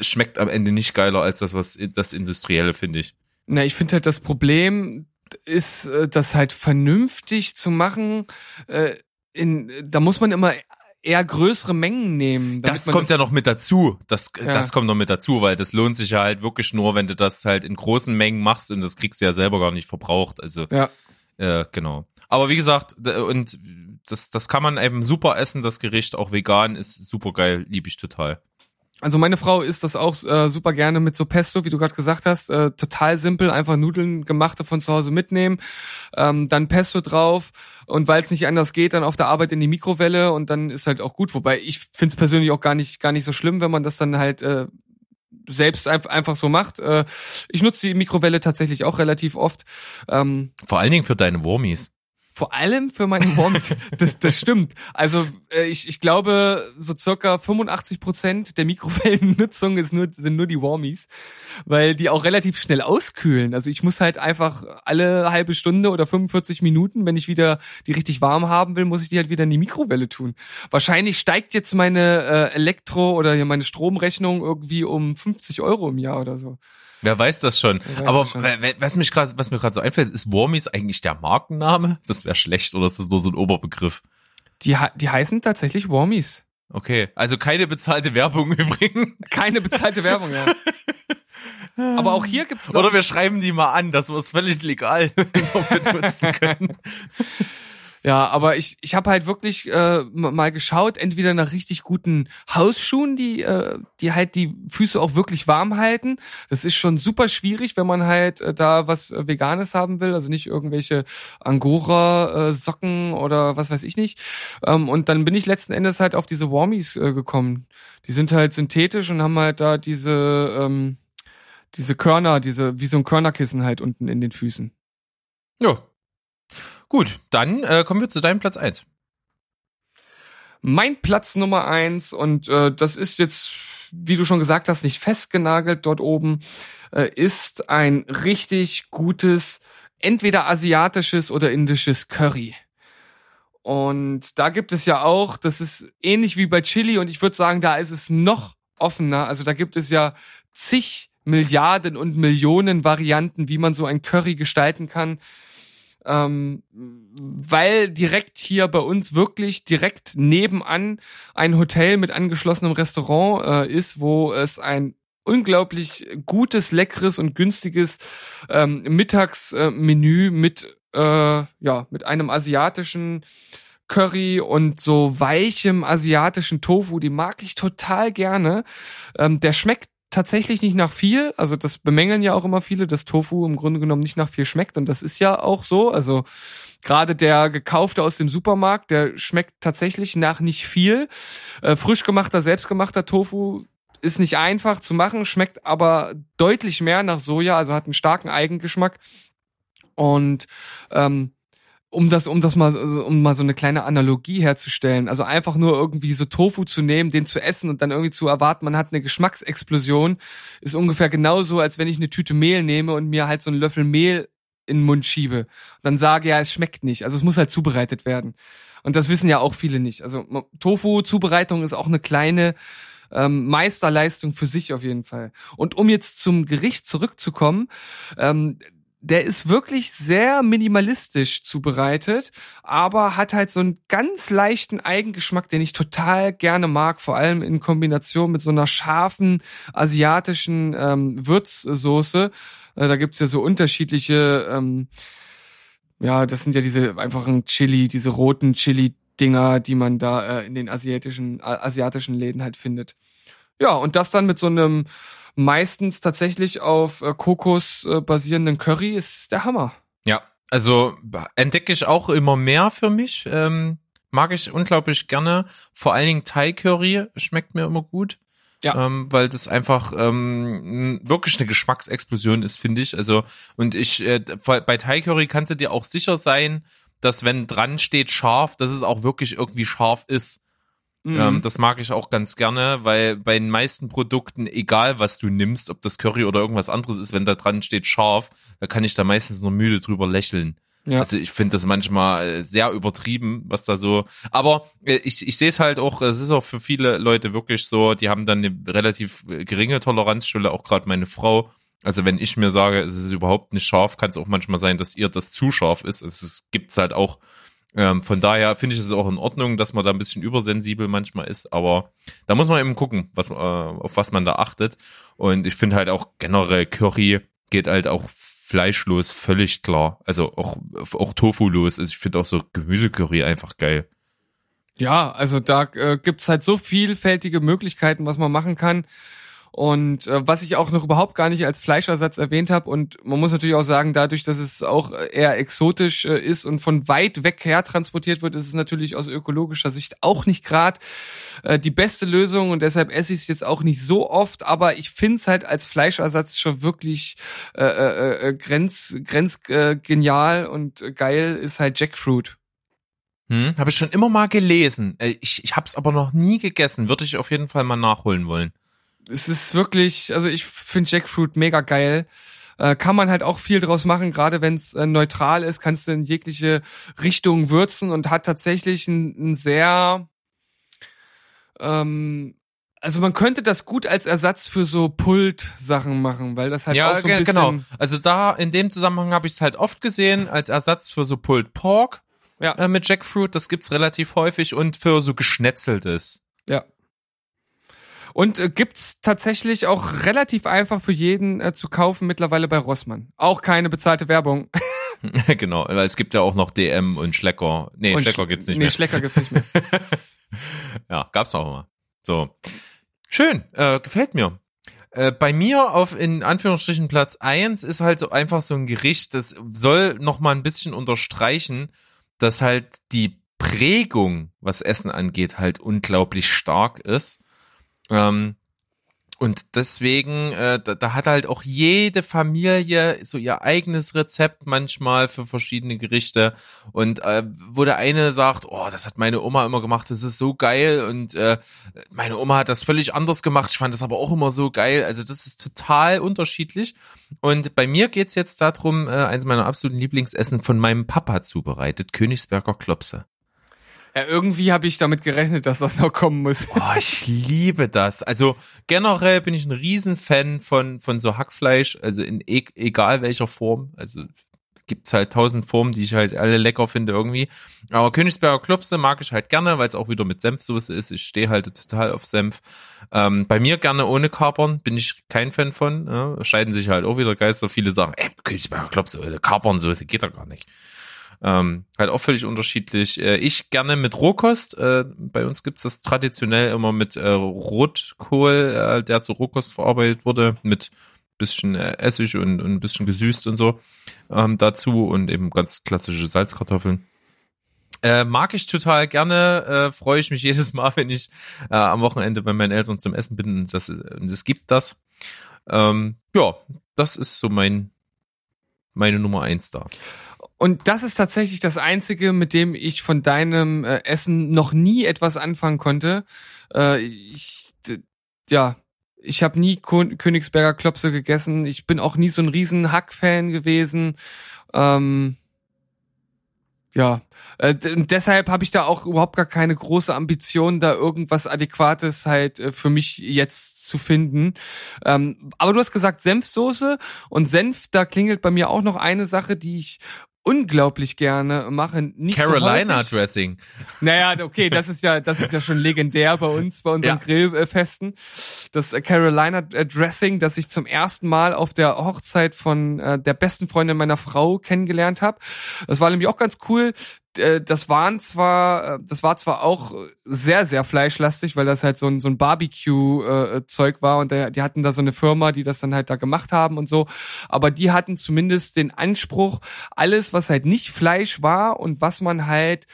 schmeckt am Ende nicht geiler als das, was das Industrielle, finde ich. Na, ich finde halt das Problem ist, äh, das halt vernünftig zu machen. Äh, in, da muss man immer eher größere Mengen nehmen. Das kommt ja noch mit dazu. Das, Ja. das kommt noch mit dazu, weil das lohnt sich ja halt wirklich nur, wenn du das halt in großen Mengen machst und das kriegst du ja selber gar nicht verbraucht. Also Ja. Äh, genau. Aber wie gesagt, und das, das kann man eben super essen, das Gericht, auch vegan, ist super geil, liebe ich total. Also meine Frau isst das auch äh, super gerne mit so Pesto, wie du gerade gesagt hast. Äh, total simpel, einfach Nudeln gemachte von zu Hause mitnehmen, ähm, dann Pesto drauf und weil es nicht anders geht, dann auf der Arbeit in die Mikrowelle und dann ist halt auch gut. Wobei ich finde es persönlich auch gar nicht gar nicht so schlimm, wenn man das dann halt äh, selbst einfach einfach so macht. Äh, ich nutze die Mikrowelle tatsächlich auch relativ oft. Ähm, Vor allen Dingen für deine Wurmis. Vor allem für meinen Worms. das, das stimmt. Also äh, ich, ich glaube, so circa 85 Prozent der Mikrowellennutzung ist nur, sind nur die Warmies, weil die auch relativ schnell auskühlen. Also ich muss halt einfach alle halbe Stunde oder 45 Minuten, wenn ich wieder die richtig warm haben will, muss ich die halt wieder in die Mikrowelle tun. Wahrscheinlich steigt jetzt meine äh, Elektro- oder hier meine Stromrechnung irgendwie um 50 Euro im Jahr oder so. Wer weiß das schon. Weiß Aber das schon. was mich gerade, was mir gerade so einfällt, ist Wurmis eigentlich der Markenname? Das wäre schlecht oder ist das nur so ein Oberbegriff? Die, die heißen tatsächlich Warmies. Okay, also keine bezahlte Werbung übrigens. Keine bezahlte Werbung, ja. Aber auch hier gibt's Oder wir schreiben die mal an, dass wir es völlig legal benutzen können. Ja, aber ich, ich habe halt wirklich äh, mal geschaut, entweder nach richtig guten Hausschuhen, die, äh, die halt die Füße auch wirklich warm halten. Das ist schon super schwierig, wenn man halt äh, da was äh, Veganes haben will, also nicht irgendwelche Angora-Socken oder was weiß ich nicht. Ähm, und dann bin ich letzten Endes halt auf diese Warmies äh, gekommen. Die sind halt synthetisch und haben halt da diese, ähm, diese Körner, diese, wie so ein Körnerkissen halt unten in den Füßen. Ja. Gut, dann äh, kommen wir zu deinem Platz eins. Mein Platz Nummer eins und äh, das ist jetzt, wie du schon gesagt hast, nicht festgenagelt dort oben, äh, ist ein richtig gutes, entweder asiatisches oder indisches Curry. Und da gibt es ja auch, das ist ähnlich wie bei Chili und ich würde sagen, da ist es noch offener. Also da gibt es ja zig Milliarden und Millionen Varianten, wie man so ein Curry gestalten kann ähm, weil direkt hier bei uns wirklich direkt nebenan ein Hotel mit angeschlossenem Restaurant äh, ist, wo es ein unglaublich gutes, leckeres und günstiges ähm, Mittagsmenü mit äh, ja mit einem asiatischen Curry und so weichem asiatischen Tofu, die mag ich total gerne. Ähm, der schmeckt tatsächlich nicht nach viel. Also das bemängeln ja auch immer viele, dass Tofu im Grunde genommen nicht nach viel schmeckt. Und das ist ja auch so. Also Gerade der gekaufte aus dem Supermarkt, der schmeckt tatsächlich nach nicht viel. Äh, frisch gemachter, selbstgemachter Tofu ist nicht einfach zu machen, schmeckt aber deutlich mehr nach Soja, also hat einen starken Eigengeschmack. Und ähm, um das, um das mal, um mal so eine kleine Analogie herzustellen. Also einfach nur irgendwie so Tofu zu nehmen, den zu essen und dann irgendwie zu erwarten, man hat eine Geschmacksexplosion, ist ungefähr genauso, als wenn ich eine Tüte Mehl nehme und mir halt so einen Löffel Mehl in den Mund schiebe und dann sage, ja, es schmeckt nicht. Also es muss halt zubereitet werden. Und das wissen ja auch viele nicht. Also Tofu-Zubereitung ist auch eine kleine ähm, Meisterleistung für sich auf jeden Fall. Und um jetzt zum Gericht zurückzukommen, ähm, der ist wirklich sehr minimalistisch zubereitet, aber hat halt so einen ganz leichten Eigengeschmack, den ich total gerne mag, vor allem in Kombination mit so einer scharfen asiatischen ähm, Würzsoße. Äh, da gibt's ja so unterschiedliche, ähm, ja, das sind ja diese einfachen Chili, diese roten Chili-Dinger, die man da äh, in den asiatischen, asiatischen Läden halt findet. Ja, und das dann mit so einem meistens tatsächlich auf äh, Kokos äh, basierenden Curry ist der Hammer. Ja, also entdecke ich auch immer mehr für mich. Ähm, mag ich unglaublich gerne. Vor allen Dingen Thai Curry schmeckt mir immer gut. Ja. Ähm, weil das einfach ähm, wirklich eine Geschmacksexplosion ist, finde ich. Also, und ich, äh, bei Thai Curry kannst du dir auch sicher sein, dass wenn dran steht scharf, dass es auch wirklich irgendwie scharf ist. Mhm. Ähm, das mag ich auch ganz gerne, weil bei den meisten Produkten, egal was du nimmst, ob das Curry oder irgendwas anderes ist, wenn da dran steht scharf, da kann ich da meistens nur müde drüber lächeln. Ja. Also ich finde das manchmal äh, sehr übertrieben, was da so. Aber äh, ich, ich sehe es halt auch, es ist auch für viele Leute wirklich so, die haben dann eine relativ äh, geringe Toleranzschwelle, auch gerade meine Frau. Also wenn ich mir sage, es ist überhaupt nicht scharf, kann es auch manchmal sein, dass ihr das zu scharf ist. Es gibt halt auch ähm, von daher finde ich es auch in Ordnung, dass man da ein bisschen übersensibel manchmal ist, aber da muss man eben gucken, was, äh, auf was man da achtet. Und ich finde halt auch generell Curry geht halt auch fleischlos völlig klar. Also auch, auch Tofu-los. Also ich finde auch so Gemüsecurry einfach geil. Ja, also da äh, gibt's halt so vielfältige Möglichkeiten, was man machen kann. Und äh, was ich auch noch überhaupt gar nicht als Fleischersatz erwähnt habe, und man muss natürlich auch sagen, dadurch, dass es auch eher exotisch äh, ist und von weit weg her transportiert wird, ist es natürlich aus ökologischer Sicht auch nicht gerade äh, die beste Lösung und deshalb esse ich es jetzt auch nicht so oft, aber ich finde es halt als Fleischersatz schon wirklich äh, äh, äh, grenz, grenz äh, genial und geil ist halt Jackfruit. Hm, habe ich schon immer mal gelesen. Äh, ich, ich habe es aber noch nie gegessen. Würde ich auf jeden Fall mal nachholen wollen es ist wirklich, also ich finde Jackfruit mega geil. Äh, kann man halt auch viel draus machen, gerade wenn es äh, neutral ist, kannst du in jegliche Richtung würzen und hat tatsächlich ein, ein sehr ähm, also man könnte das gut als Ersatz für so Pult-Sachen machen, weil das halt ja, auch so ein bisschen... genau. Also da, in dem Zusammenhang habe ich es halt oft gesehen, als Ersatz für so Pulled Pork ja. äh, mit Jackfruit, das gibt's relativ häufig und für so Geschnetzeltes. Und äh, gibt's tatsächlich auch relativ einfach für jeden äh, zu kaufen mittlerweile bei Rossmann. Auch keine bezahlte Werbung. genau, weil es gibt ja auch noch DM und Schlecker. Nee, und Schlecker gibt's nicht nee, mehr. Nee, Schlecker gibt's nicht mehr. ja, gab's auch immer. So. Schön, äh, gefällt mir. Äh, bei mir auf in Anführungsstrichen Platz eins ist halt so einfach so ein Gericht, das soll noch mal ein bisschen unterstreichen, dass halt die Prägung, was Essen angeht, halt unglaublich stark ist. Ähm, und deswegen, äh, da, da hat halt auch jede Familie so ihr eigenes Rezept manchmal für verschiedene Gerichte. Und äh, wo der eine sagt, oh, das hat meine Oma immer gemacht, das ist so geil. Und äh, meine Oma hat das völlig anders gemacht. Ich fand das aber auch immer so geil. Also das ist total unterschiedlich. Und bei mir geht's jetzt darum, äh, eins meiner absoluten Lieblingsessen von meinem Papa zubereitet, Königsberger Klopse. Ja, irgendwie habe ich damit gerechnet, dass das noch kommen muss. Oh, ich liebe das. Also generell bin ich ein Riesenfan von, von so Hackfleisch, also in e egal welcher Form. Also gibt's halt tausend Formen, die ich halt alle lecker finde irgendwie. Aber Königsberger Klopse mag ich halt gerne, weil es auch wieder mit Senfsoße ist. Ich stehe halt total auf Senf. Ähm, bei mir gerne ohne Kapern, bin ich kein Fan von. Ja, scheiden sich halt auch wieder Geister. Viele sagen, ey, Königsberger Klopse, Kapernsoße geht doch gar nicht. Ähm, halt auch völlig unterschiedlich. Äh, ich gerne mit Rohkost. Äh, bei uns gibt's das traditionell immer mit äh, Rotkohl, äh, der zu Rohkost verarbeitet wurde, mit bisschen äh, Essig und, und ein bisschen gesüßt und so ähm, dazu und eben ganz klassische Salzkartoffeln. Äh, mag ich total gerne, äh, freue ich mich jedes Mal, wenn ich äh, am Wochenende bei meinen Eltern zum Essen bin und, das, es gibt das. Ähm, ja, das ist so mein meine Nummer eins da. Und das ist tatsächlich das Einzige, mit dem ich von deinem äh, Essen noch nie etwas anfangen konnte. Äh, ich, ja, ich habe nie Königsberger Klopse gegessen. Ich bin auch nie so ein riesen Hack-Fan gewesen. Ähm, ja, äh, deshalb habe ich da auch überhaupt gar keine große Ambition, da irgendwas Adäquates halt äh, für mich jetzt zu finden. Ähm, aber du hast gesagt Senfsoße und Senf, da klingelt bei mir auch noch eine Sache, die ich unglaublich gerne mache. Nicht Carolina so Dressing. Naja, okay, das ist ja, das ist ja schon legendär bei uns, bei unseren ja. Grillfesten. Das Carolina Dressing, das ich zum ersten Mal auf der Hochzeit von äh, der besten Freundin meiner Frau kennengelernt habe. Das war nämlich auch ganz cool. Äh, das waren zwar, äh, das war zwar auch sehr, sehr fleischlastig, weil das halt so ein, so ein Barbecue-Zeug war und die hatten da so eine Firma, die das dann halt da gemacht haben und so. Aber die hatten zumindest den Anspruch, alles, was halt nicht Fleisch war und was man halt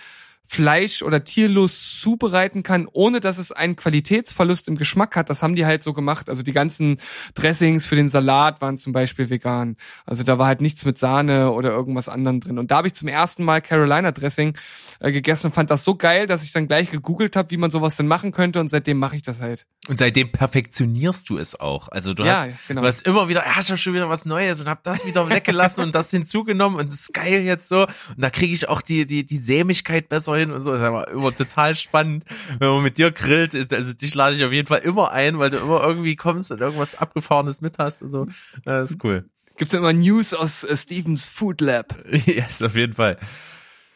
Fleisch oder tierlos zubereiten kann, ohne dass es einen Qualitätsverlust im Geschmack hat. Das haben die halt so gemacht. Also die ganzen Dressings für den Salat waren zum Beispiel vegan. Also da war halt nichts mit Sahne oder irgendwas anderem drin. Und da habe ich zum ersten Mal Carolina Dressing äh, gegessen und fand das so geil, dass ich dann gleich gegoogelt habe, wie man sowas denn machen könnte. Und seitdem mache ich das halt. Und seitdem perfektionierst du es auch. Also du ja, hast, genau. du hast immer wieder, ja, ich habe schon wieder was Neues und hab das wieder weggelassen und das hinzugenommen und das ist geil jetzt so. Und da kriege ich auch die die die Sämigkeit besser hin und so. Das ist aber immer total spannend, wenn man mit dir grillt. Also dich lade ich auf jeden Fall immer ein, weil du immer irgendwie kommst und irgendwas Abgefahrenes mit hast und so. Das ist cool. Gibt's immer News aus äh, Stevens Food Lab? yes, auf jeden Fall.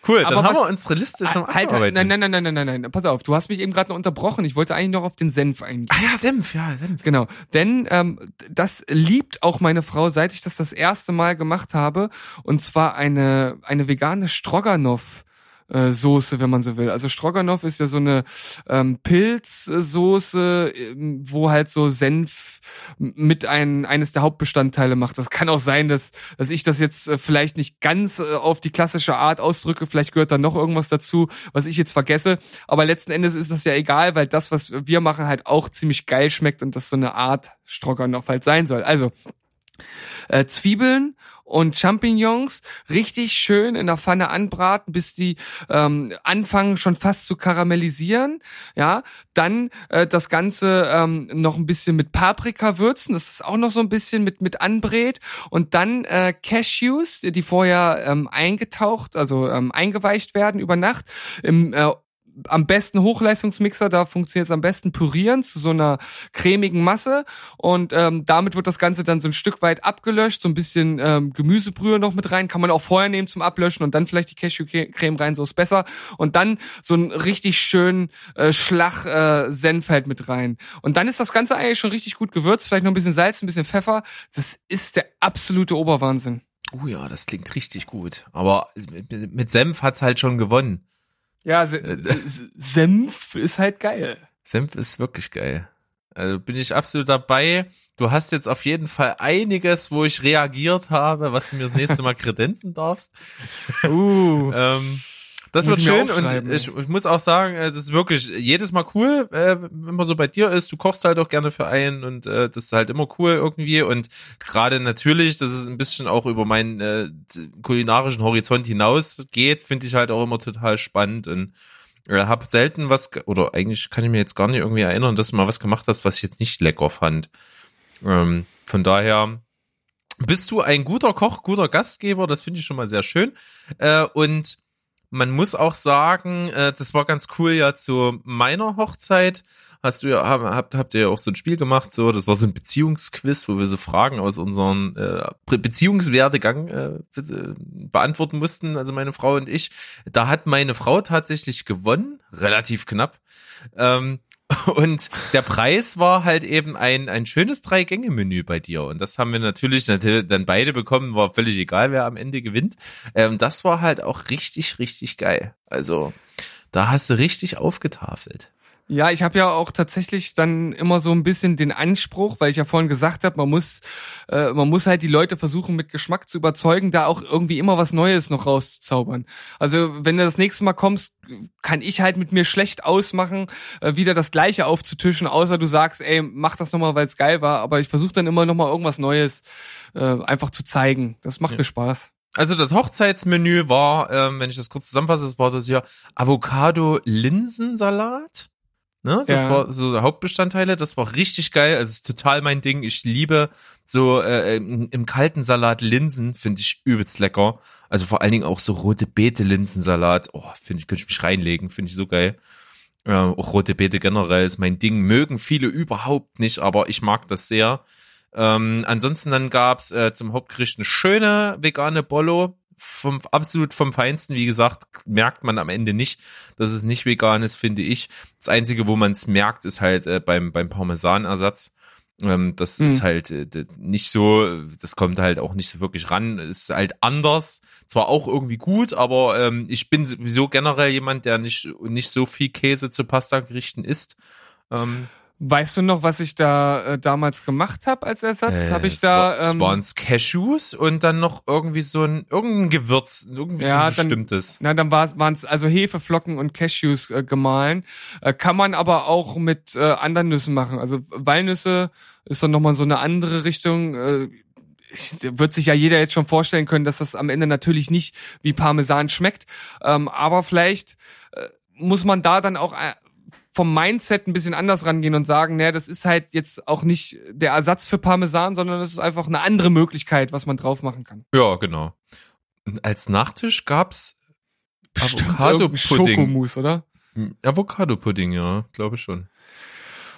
Cool, dann aber haben was, wir unsere Liste schon halt, nein, nein, nein, nein, nein, nein, nein, pass auf, du hast mich eben gerade noch unterbrochen. Ich wollte eigentlich noch auf den Senf eingehen. Ah ja, Senf, ja, Senf. Genau, denn ähm, das liebt auch meine Frau, seit ich das das erste Mal gemacht habe. Und zwar eine eine vegane Stroganoff äh, Soße, wenn man so will. Also Stroganoff ist ja so eine ähm, Pilzsoße, ähm, wo halt so Senf mit ein, eines der Hauptbestandteile macht. Das kann auch sein, dass, dass ich das jetzt äh, vielleicht nicht ganz äh, auf die klassische Art ausdrücke. Vielleicht gehört da noch irgendwas dazu, was ich jetzt vergesse. Aber letzten Endes ist das ja egal, weil das, was wir machen, halt auch ziemlich geil schmeckt und das so eine Art Stroganoff halt sein soll. Also äh, Zwiebeln und Champignons richtig schön in der Pfanne anbraten, bis die ähm, anfangen schon fast zu karamellisieren. Ja, dann äh, das Ganze ähm, noch ein bisschen mit Paprika würzen, das ist auch noch so ein bisschen mit mit anbrät und dann äh, Cashews, die vorher ähm, eingetaucht, also ähm, eingeweicht werden über Nacht im äh, am besten Hochleistungsmixer, da funktioniert es am besten pürieren zu so einer cremigen Masse und ähm, damit wird das Ganze dann so ein Stück weit abgelöscht, so ein bisschen ähm, Gemüsebrühe noch mit rein, kann man auch vorher nehmen zum Ablöschen und dann vielleicht die Cashewcreme rein, so ist besser und dann so einen richtig schönen äh, Schlag äh, Senf halt mit rein und dann ist das Ganze eigentlich schon richtig gut gewürzt, vielleicht noch ein bisschen Salz, ein bisschen Pfeffer, das ist der absolute Oberwahnsinn. Oh ja, das klingt richtig gut. Aber mit Senf hat's halt schon gewonnen. Ja, Se äh, Senf ist halt geil. Senf ist wirklich geil. Also bin ich absolut dabei. Du hast jetzt auf jeden Fall einiges, wo ich reagiert habe, was du mir das nächste Mal kredenzen darfst. Uh. ähm, das wird schön und ich, ich, muss auch sagen, äh, das ist wirklich jedes Mal cool, äh, wenn man so bei dir ist. Du kochst halt auch gerne für einen und äh, das ist halt immer cool irgendwie und gerade natürlich, dass es ein bisschen auch über meinen äh, kulinarischen Horizont hinausgeht, finde ich halt auch immer total spannend und äh, habe selten was oder eigentlich kann ich mir jetzt gar nicht irgendwie erinnern, dass du mal was gemacht hast, was ich jetzt nicht lecker fand. Ähm, von daher bist du ein guter Koch, guter Gastgeber, das finde ich schon mal sehr schön. Äh, und man muss auch sagen, äh, das war ganz cool ja zu meiner Hochzeit. Hast du ja, habt, habt ihr ja auch so ein Spiel gemacht, so, das war so ein Beziehungsquiz, wo wir so Fragen aus unserem äh, Beziehungswerdegang äh, beantworten mussten, also meine Frau und ich. Da hat meine Frau tatsächlich gewonnen, relativ knapp. Ähm, und der Preis war halt eben ein, ein schönes Drei-Gänge-Menü bei dir. Und das haben wir natürlich, natürlich dann beide bekommen, war völlig egal, wer am Ende gewinnt. Ähm, das war halt auch richtig, richtig geil. Also, da hast du richtig aufgetafelt. Ja, ich habe ja auch tatsächlich dann immer so ein bisschen den Anspruch, weil ich ja vorhin gesagt habe, man muss, äh, man muss halt die Leute versuchen mit Geschmack zu überzeugen, da auch irgendwie immer was Neues noch rauszuzaubern. Also wenn du das nächste Mal kommst, kann ich halt mit mir schlecht ausmachen, äh, wieder das Gleiche aufzutischen, außer du sagst, ey, mach das nochmal, weil es geil war. Aber ich versuche dann immer nochmal irgendwas Neues äh, einfach zu zeigen. Das macht ja. mir Spaß. Also das Hochzeitsmenü war, ähm, wenn ich das kurz zusammenfasse, das war das hier Avocado-Linsensalat. Ne? Das ja. war so Hauptbestandteile. Das war richtig geil. Also ist total mein Ding. Ich liebe so äh, im, im kalten Salat Linsen, finde ich übelst lecker. Also vor allen Dingen auch so rote Beete Linsensalat. Oh, finde ich, könnte ich mich reinlegen. Finde ich so geil. Äh, auch rote Beete generell ist mein Ding. Mögen viele überhaupt nicht, aber ich mag das sehr. Ähm, ansonsten dann gab's äh, zum Hauptgericht eine schöne vegane Bollo vom absolut vom Feinsten. Wie gesagt, merkt man am Ende nicht, dass es nicht vegan ist, finde ich. Das Einzige, wo man es merkt, ist halt äh, beim, beim Parmesanersatz. Ähm, das mhm. ist halt äh, nicht so, das kommt halt auch nicht so wirklich ran. Ist halt anders. Zwar auch irgendwie gut, aber ähm, ich bin sowieso generell jemand, der nicht, nicht so viel Käse zu Pasta-Gerichten isst. Ähm, Weißt du noch, was ich da äh, damals gemacht habe als Ersatz? Äh, habe ich da ähm, waren es Cashews und dann noch irgendwie so ein irgendein Gewürz, irgendwie ja, so ein bestimmtes. Dann, na, dann waren es also Hefeflocken und Cashews äh, gemahlen. Äh, kann man aber auch mit äh, anderen Nüssen machen. Also Walnüsse ist dann nochmal so eine andere Richtung. Äh, wird sich ja jeder jetzt schon vorstellen können, dass das am Ende natürlich nicht wie Parmesan schmeckt. Ähm, aber vielleicht äh, muss man da dann auch äh, vom Mindset ein bisschen anders rangehen und sagen, naja, das ist halt jetzt auch nicht der Ersatz für Parmesan, sondern das ist einfach eine andere Möglichkeit, was man drauf machen kann. Ja, genau. als Nachtisch gab's Avocado-Pudding. Oder? Avocado-Pudding, ja, glaube schon.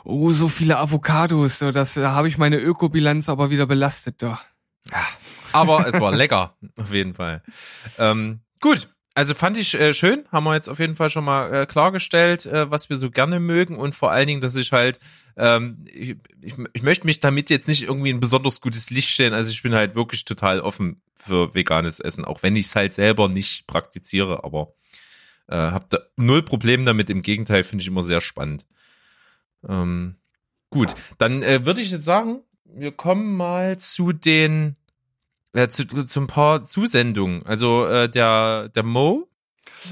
Oh, so viele Avocados, das, da habe ich meine Ökobilanz aber wieder belastet da. Ja, aber es war lecker, auf jeden Fall. Ähm, gut, also fand ich äh, schön, haben wir jetzt auf jeden Fall schon mal äh, klargestellt, äh, was wir so gerne mögen und vor allen Dingen, dass ich halt, ähm, ich, ich, ich möchte mich damit jetzt nicht irgendwie ein besonders gutes Licht stellen, also ich bin halt wirklich total offen für veganes Essen, auch wenn ich es halt selber nicht praktiziere, aber äh, habe da null Problem damit, im Gegenteil, finde ich immer sehr spannend. Ähm, gut, dann äh, würde ich jetzt sagen, wir kommen mal zu den äh, zu, zu ein paar Zusendungen. Also äh, der, der Mo,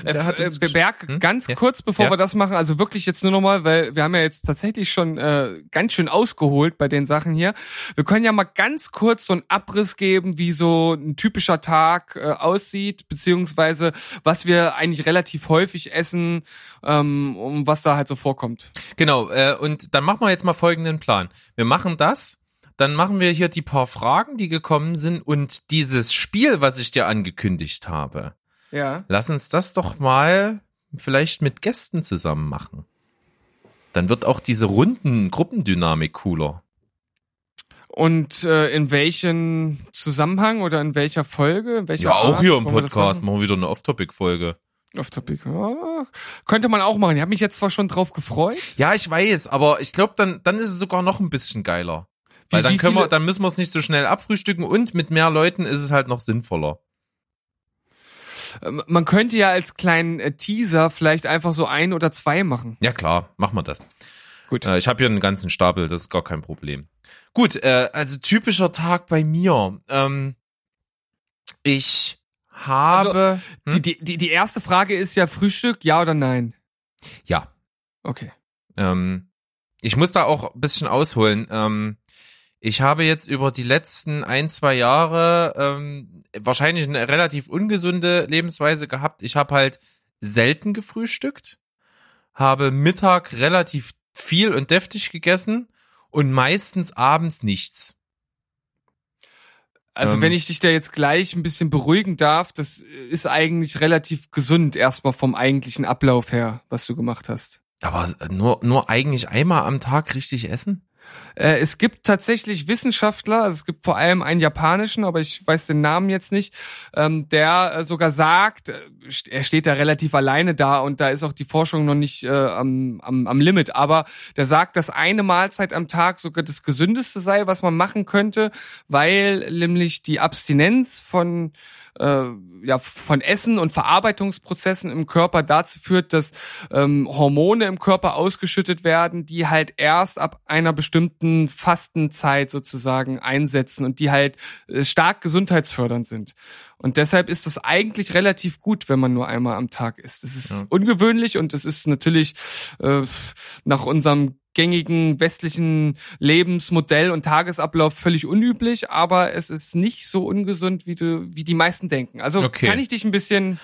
äh, äh Berg, hm? ganz ja. kurz, bevor ja. wir das machen, also wirklich jetzt nur nochmal, weil wir haben ja jetzt tatsächlich schon äh, ganz schön ausgeholt bei den Sachen hier. Wir können ja mal ganz kurz so einen Abriss geben, wie so ein typischer Tag äh, aussieht, beziehungsweise was wir eigentlich relativ häufig essen, ähm, um was da halt so vorkommt. Genau, äh, und dann machen wir jetzt mal folgenden Plan. Wir machen das dann machen wir hier die paar Fragen, die gekommen sind und dieses Spiel, was ich dir angekündigt habe. Ja. Lass uns das doch mal vielleicht mit Gästen zusammen machen. Dann wird auch diese runden Gruppendynamik cooler. Und äh, in welchem Zusammenhang oder in welcher Folge? In welcher ja, auch Art hier im Podcast machen? machen wir wieder eine Off-Topic-Folge. Off-Topic, ja. Könnte man auch machen. Ich habe mich jetzt zwar schon drauf gefreut. Ja, ich weiß, aber ich glaube, dann, dann ist es sogar noch ein bisschen geiler. Weil dann können wir, dann müssen wir es nicht so schnell abfrühstücken und mit mehr Leuten ist es halt noch sinnvoller. Ähm, man könnte ja als kleinen äh, Teaser vielleicht einfach so ein oder zwei machen. Ja klar, machen wir das. Gut. Äh, ich habe hier einen ganzen Stapel, das ist gar kein Problem. Gut, äh, also typischer Tag bei mir. Ähm, ich habe. Also, hm? die, die, die erste Frage ist ja Frühstück, ja oder nein? Ja. Okay. Ähm, ich muss da auch ein bisschen ausholen. Ähm, ich habe jetzt über die letzten ein, zwei Jahre ähm, wahrscheinlich eine relativ ungesunde Lebensweise gehabt. Ich habe halt selten gefrühstückt, habe Mittag relativ viel und deftig gegessen und meistens abends nichts. Also ähm, wenn ich dich da jetzt gleich ein bisschen beruhigen darf, das ist eigentlich relativ gesund erstmal vom eigentlichen Ablauf her, was du gemacht hast. Aber nur, nur eigentlich einmal am Tag richtig essen? Äh, es gibt tatsächlich Wissenschaftler, also es gibt vor allem einen japanischen, aber ich weiß den Namen jetzt nicht, ähm, der äh, sogar sagt, äh, er steht da relativ alleine da und da ist auch die Forschung noch nicht am, am, am Limit, aber der sagt, dass eine Mahlzeit am Tag sogar das gesündeste sei, was man machen könnte, weil nämlich die Abstinenz von äh, ja von Essen und Verarbeitungsprozessen im Körper dazu führt, dass ähm, Hormone im Körper ausgeschüttet werden, die halt erst ab einer bestimmten Fastenzeit sozusagen einsetzen und die halt äh, stark gesundheitsfördernd sind. Und deshalb ist es eigentlich relativ gut, wenn man nur einmal am Tag isst. Es ist ja. ungewöhnlich und es ist natürlich äh, nach unserem gängigen westlichen Lebensmodell und Tagesablauf völlig unüblich, aber es ist nicht so ungesund, wie du, wie die meisten denken. Also okay. kann ich dich ein bisschen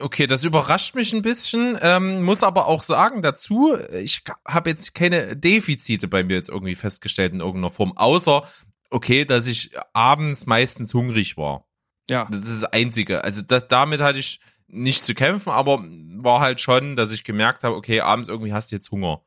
Okay, das überrascht mich ein bisschen, ähm, muss aber auch sagen dazu, ich habe jetzt keine Defizite bei mir jetzt irgendwie festgestellt in irgendeiner Form, außer, okay, dass ich abends meistens hungrig war. Ja. Das ist das Einzige. Also das, damit hatte ich nicht zu kämpfen, aber war halt schon, dass ich gemerkt habe, okay, abends irgendwie hast du jetzt Hunger.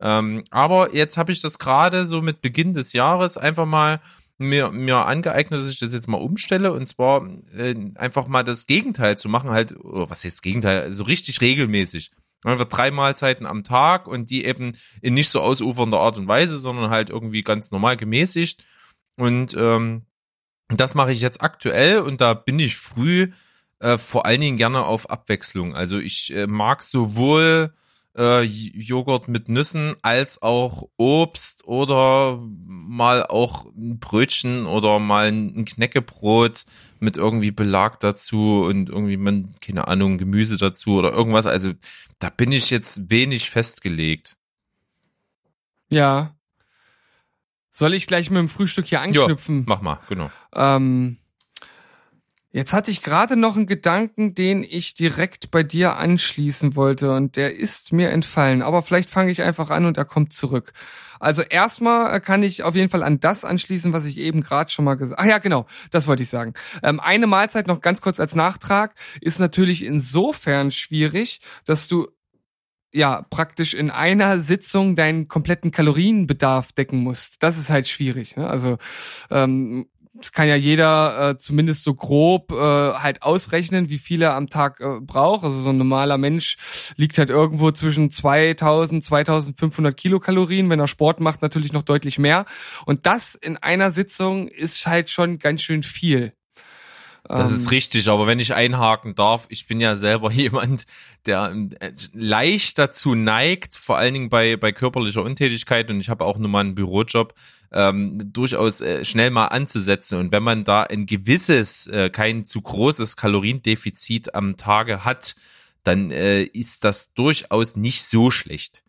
Ähm, aber jetzt habe ich das gerade so mit Beginn des Jahres einfach mal mir, mir angeeignet, dass ich das jetzt mal umstelle und zwar äh, einfach mal das Gegenteil zu machen, halt, oh, was heißt Gegenteil, so also richtig regelmäßig. Einfach drei Mahlzeiten am Tag und die eben in nicht so ausufernder Art und Weise, sondern halt irgendwie ganz normal gemäßigt. Und ähm, das mache ich jetzt aktuell und da bin ich früh äh, vor allen Dingen gerne auf Abwechslung. Also ich äh, mag sowohl äh, Joghurt mit Nüssen als auch Obst oder mal auch ein Brötchen oder mal ein Knäckebrot mit irgendwie Belag dazu und irgendwie, man, keine Ahnung, Gemüse dazu oder irgendwas. Also da bin ich jetzt wenig festgelegt. Ja. Soll ich gleich mit dem Frühstück hier anknüpfen? Ja, mach mal, genau. Ähm, Jetzt hatte ich gerade noch einen Gedanken, den ich direkt bei dir anschließen wollte und der ist mir entfallen. Aber vielleicht fange ich einfach an und er kommt zurück. Also erstmal kann ich auf jeden Fall an das anschließen, was ich eben gerade schon mal gesagt. Ach ja, genau, das wollte ich sagen. Ähm, eine Mahlzeit noch ganz kurz als Nachtrag ist natürlich insofern schwierig, dass du ja praktisch in einer Sitzung deinen kompletten Kalorienbedarf decken musst. Das ist halt schwierig. Ne? Also ähm, das kann ja jeder äh, zumindest so grob äh, halt ausrechnen, wie viel er am Tag äh, braucht. Also so ein normaler Mensch liegt halt irgendwo zwischen 2000, 2500 Kilokalorien. Wenn er Sport macht, natürlich noch deutlich mehr. Und das in einer Sitzung ist halt schon ganz schön viel. Das ist ähm, richtig, aber wenn ich einhaken darf, ich bin ja selber jemand, der äh, leicht dazu neigt, vor allen Dingen bei, bei körperlicher Untätigkeit und ich habe auch nur mal einen Bürojob, ähm, durchaus äh, schnell mal anzusetzen. Und wenn man da ein gewisses, äh, kein zu großes Kaloriendefizit am Tage hat, dann äh, ist das durchaus nicht so schlecht.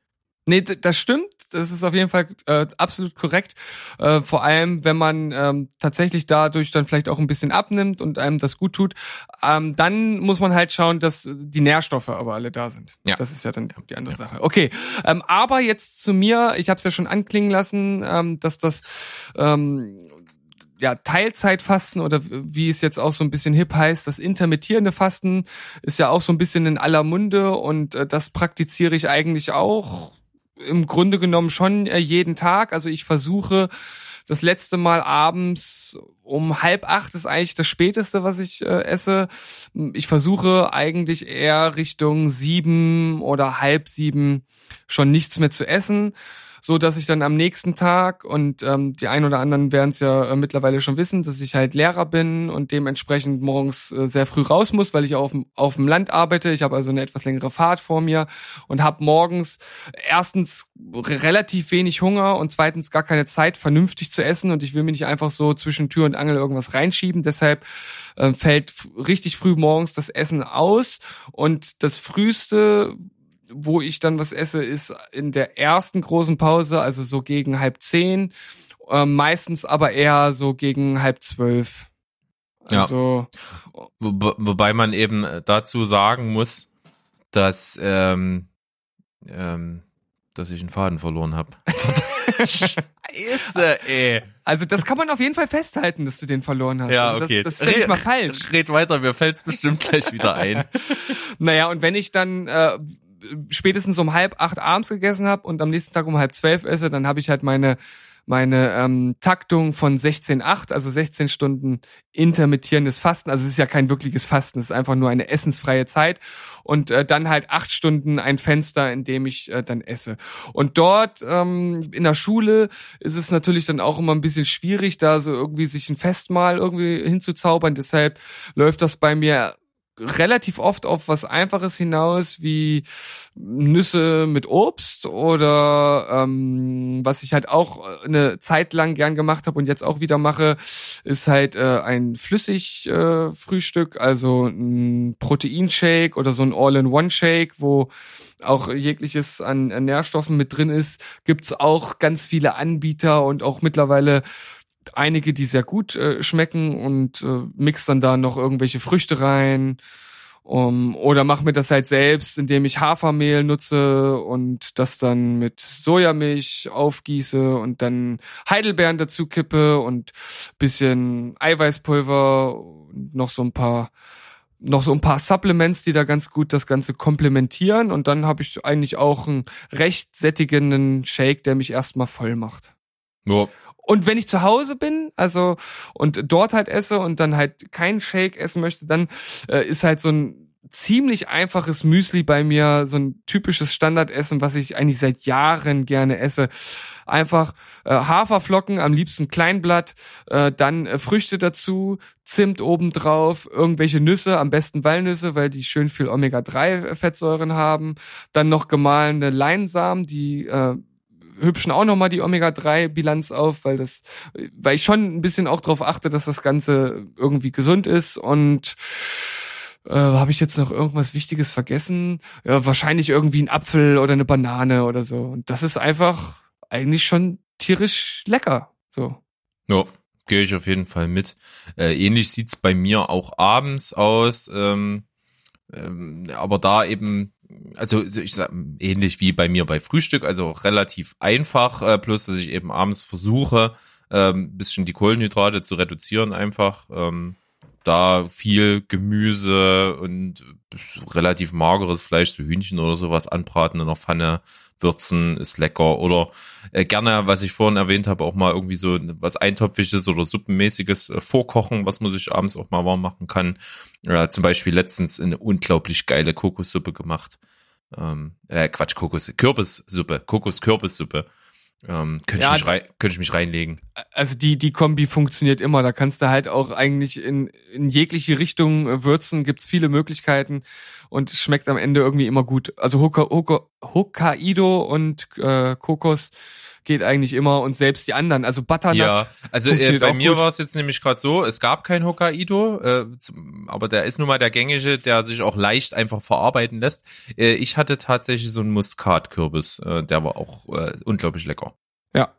Nee, das stimmt. Das ist auf jeden Fall äh, absolut korrekt. Äh, vor allem, wenn man ähm, tatsächlich dadurch dann vielleicht auch ein bisschen abnimmt und einem das gut tut, ähm, dann muss man halt schauen, dass die Nährstoffe aber alle da sind. Ja. Das ist ja dann die andere ja. Sache. Okay, ähm, aber jetzt zu mir. Ich habe es ja schon anklingen lassen, ähm, dass das ähm, ja, Teilzeitfasten oder wie es jetzt auch so ein bisschen hip heißt, das intermittierende Fasten ist ja auch so ein bisschen in aller Munde und äh, das praktiziere ich eigentlich auch im Grunde genommen schon äh, jeden Tag. Also ich versuche das letzte Mal abends um halb acht ist eigentlich das späteste, was ich äh, esse. Ich versuche eigentlich eher Richtung sieben oder halb sieben schon nichts mehr zu essen so dass ich dann am nächsten Tag und ähm, die ein oder anderen werden es ja äh, mittlerweile schon wissen, dass ich halt Lehrer bin und dementsprechend morgens äh, sehr früh raus muss, weil ich auf, auf dem Land arbeite. Ich habe also eine etwas längere Fahrt vor mir und habe morgens erstens relativ wenig Hunger und zweitens gar keine Zeit, vernünftig zu essen und ich will mir nicht einfach so zwischen Tür und Angel irgendwas reinschieben. Deshalb äh, fällt richtig früh morgens das Essen aus und das früheste wo ich dann was esse, ist in der ersten großen Pause, also so gegen halb zehn, äh, meistens aber eher so gegen halb zwölf. Also, ja. Wo, wobei man eben dazu sagen muss, dass ähm, ähm, dass ich einen Faden verloren habe. Scheiße, ey. Also das kann man auf jeden Fall festhalten, dass du den verloren hast. Ja, also okay. Das, das ist ja nicht mal falsch. Red weiter, mir fällt's bestimmt gleich wieder ein. naja, und wenn ich dann äh, spätestens um halb acht abends gegessen habe und am nächsten Tag um halb zwölf esse, dann habe ich halt meine meine ähm, Taktung von 16,8, also 16 Stunden intermittierendes Fasten. Also es ist ja kein wirkliches Fasten, es ist einfach nur eine essensfreie Zeit. Und äh, dann halt acht Stunden ein Fenster, in dem ich äh, dann esse. Und dort ähm, in der Schule ist es natürlich dann auch immer ein bisschen schwierig, da so irgendwie sich ein Festmahl irgendwie hinzuzaubern. Deshalb läuft das bei mir relativ oft auf was Einfaches hinaus wie Nüsse mit Obst oder ähm, was ich halt auch eine Zeit lang gern gemacht habe und jetzt auch wieder mache, ist halt äh, ein Flüssigfrühstück, äh, also ein Proteinshake oder so ein All-in-One-Shake, wo auch jegliches an, an Nährstoffen mit drin ist, gibt's auch ganz viele Anbieter und auch mittlerweile einige, die sehr gut äh, schmecken und äh, mix dann da noch irgendwelche Früchte rein. Um, oder mach mir das halt selbst, indem ich Hafermehl nutze und das dann mit Sojamilch aufgieße und dann Heidelbeeren dazu kippe und bisschen Eiweißpulver und noch so ein paar noch so ein paar Supplements, die da ganz gut das Ganze komplementieren und dann habe ich eigentlich auch einen recht sättigenden Shake, der mich erstmal voll macht. Ja. Und wenn ich zu Hause bin, also und dort halt esse und dann halt keinen Shake essen möchte, dann äh, ist halt so ein ziemlich einfaches Müsli bei mir, so ein typisches Standardessen, was ich eigentlich seit Jahren gerne esse. Einfach äh, Haferflocken, am liebsten Kleinblatt, äh, dann äh, Früchte dazu, Zimt obendrauf, irgendwelche Nüsse, am besten Walnüsse, weil die schön viel Omega-3-Fettsäuren haben, dann noch gemahlene Leinsamen, die äh, hübschen auch nochmal die Omega-3-Bilanz auf, weil das, weil ich schon ein bisschen auch darauf achte, dass das Ganze irgendwie gesund ist und äh, habe ich jetzt noch irgendwas Wichtiges vergessen? Ja, wahrscheinlich irgendwie ein Apfel oder eine Banane oder so. Und das ist einfach eigentlich schon tierisch lecker. So. Ja, gehe ich auf jeden Fall mit. Äh, ähnlich sieht's bei mir auch abends aus. Ähm, ähm, aber da eben also ich sag ähnlich wie bei mir bei Frühstück, also relativ einfach, äh, plus dass ich eben abends versuche, ähm, bisschen die Kohlenhydrate zu reduzieren einfach. Ähm, da viel Gemüse und relativ mageres Fleisch, so Hühnchen oder sowas anbraten in der Pfanne, würzen, ist lecker. Oder äh, gerne, was ich vorhin erwähnt habe, auch mal irgendwie so was Eintopfiges oder Suppenmäßiges äh, vorkochen, was man sich abends auch mal warm machen kann. Äh, zum Beispiel letztens eine unglaublich geile Kokossuppe gemacht. Ähm, äh, Quatsch, Kokos, Kürbissuppe, Kokos-Kürbissuppe. Ähm, könnte, ja, ich mich rein, könnte ich mich reinlegen. Also die, die Kombi funktioniert immer. Da kannst du halt auch eigentlich in, in jegliche Richtung äh, würzen. Gibt's viele Möglichkeiten und es schmeckt am Ende irgendwie immer gut. Also Hokkaido und äh, Kokos geht eigentlich immer und selbst die anderen, also Butternut. Ja, also äh, bei mir war es jetzt nämlich gerade so, es gab kein Hokkaido, äh, aber der ist nun mal der gängige, der sich auch leicht einfach verarbeiten lässt. Äh, ich hatte tatsächlich so einen Muskatkürbis, äh, der war auch äh, unglaublich lecker. Ja.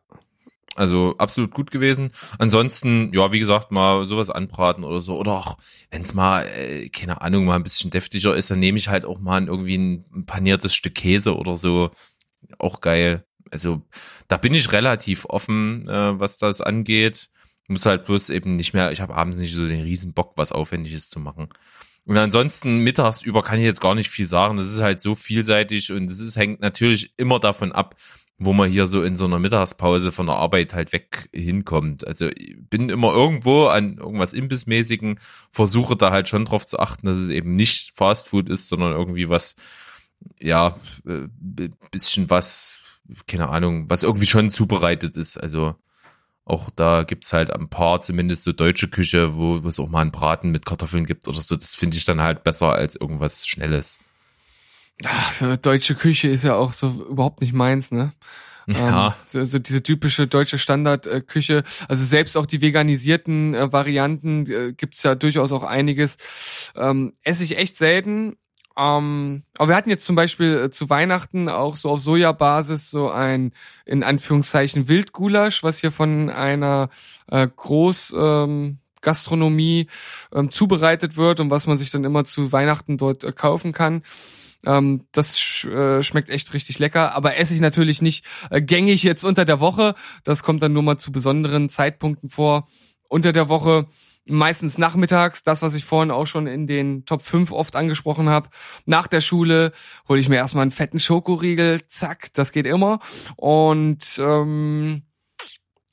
Also absolut gut gewesen. Ansonsten, ja, wie gesagt, mal sowas anbraten oder so. Oder auch, wenn es mal, äh, keine Ahnung, mal ein bisschen deftiger ist, dann nehme ich halt auch mal irgendwie ein paniertes Stück Käse oder so. Auch geil also da bin ich relativ offen, äh, was das angeht. Muss halt bloß eben nicht mehr, ich habe abends nicht so den riesen Bock, was Aufwendiges zu machen. Und ansonsten mittags über kann ich jetzt gar nicht viel sagen. Das ist halt so vielseitig und es hängt natürlich immer davon ab, wo man hier so in so einer Mittagspause von der Arbeit halt weg hinkommt. Also bin immer irgendwo an irgendwas Imbissmäßigen, versuche da halt schon drauf zu achten, dass es eben nicht Fastfood ist, sondern irgendwie was, ja, äh, bisschen was keine Ahnung, was irgendwie schon zubereitet ist. Also auch da gibt's halt ein paar, zumindest so deutsche Küche, wo, es auch mal einen Braten mit Kartoffeln gibt oder so. Das finde ich dann halt besser als irgendwas Schnelles. Ach, so deutsche Küche ist ja auch so überhaupt nicht meins, ne? Ja. Ähm, so, so diese typische deutsche Standardküche. Äh, also selbst auch die veganisierten äh, Varianten äh, gibt's ja durchaus auch einiges. Ähm, esse ich echt selten. Ähm, aber wir hatten jetzt zum Beispiel äh, zu Weihnachten auch so auf Sojabasis so ein, in Anführungszeichen, Wildgulasch, was hier von einer äh, Groß, ähm, Gastronomie ähm, zubereitet wird und was man sich dann immer zu Weihnachten dort äh, kaufen kann. Ähm, das sch äh, schmeckt echt richtig lecker, aber esse ich natürlich nicht äh, gängig jetzt unter der Woche. Das kommt dann nur mal zu besonderen Zeitpunkten vor. Unter der Woche meistens nachmittags, das, was ich vorhin auch schon in den Top 5 oft angesprochen habe. Nach der Schule hole ich mir erstmal einen fetten Schokoriegel, zack, das geht immer. Und ähm,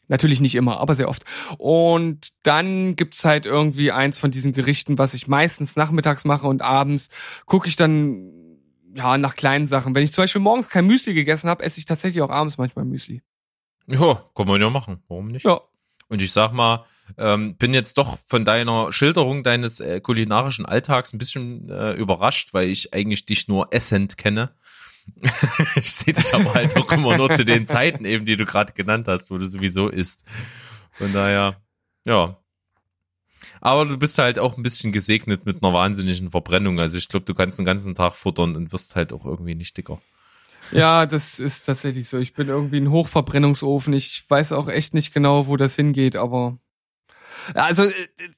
Natürlich nicht immer, aber sehr oft. Und dann gibt's halt irgendwie eins von diesen Gerichten, was ich meistens nachmittags mache und abends gucke ich dann ja nach kleinen Sachen. Wenn ich zum Beispiel morgens kein Müsli gegessen habe, esse ich tatsächlich auch abends manchmal Müsli. Ja, kann man ja machen. Warum nicht? Ja. Und ich sag mal, ähm, bin jetzt doch von deiner Schilderung deines äh, kulinarischen Alltags ein bisschen äh, überrascht, weil ich eigentlich dich nur essend kenne. ich sehe dich aber halt auch immer nur zu den Zeiten eben, die du gerade genannt hast, wo du sowieso isst. Von daher, ja. Aber du bist halt auch ein bisschen gesegnet mit einer wahnsinnigen Verbrennung. Also ich glaube, du kannst den ganzen Tag futtern und wirst halt auch irgendwie nicht dicker. Ja, das ist tatsächlich so. Ich bin irgendwie ein Hochverbrennungsofen. Ich weiß auch echt nicht genau, wo das hingeht, aber also äh,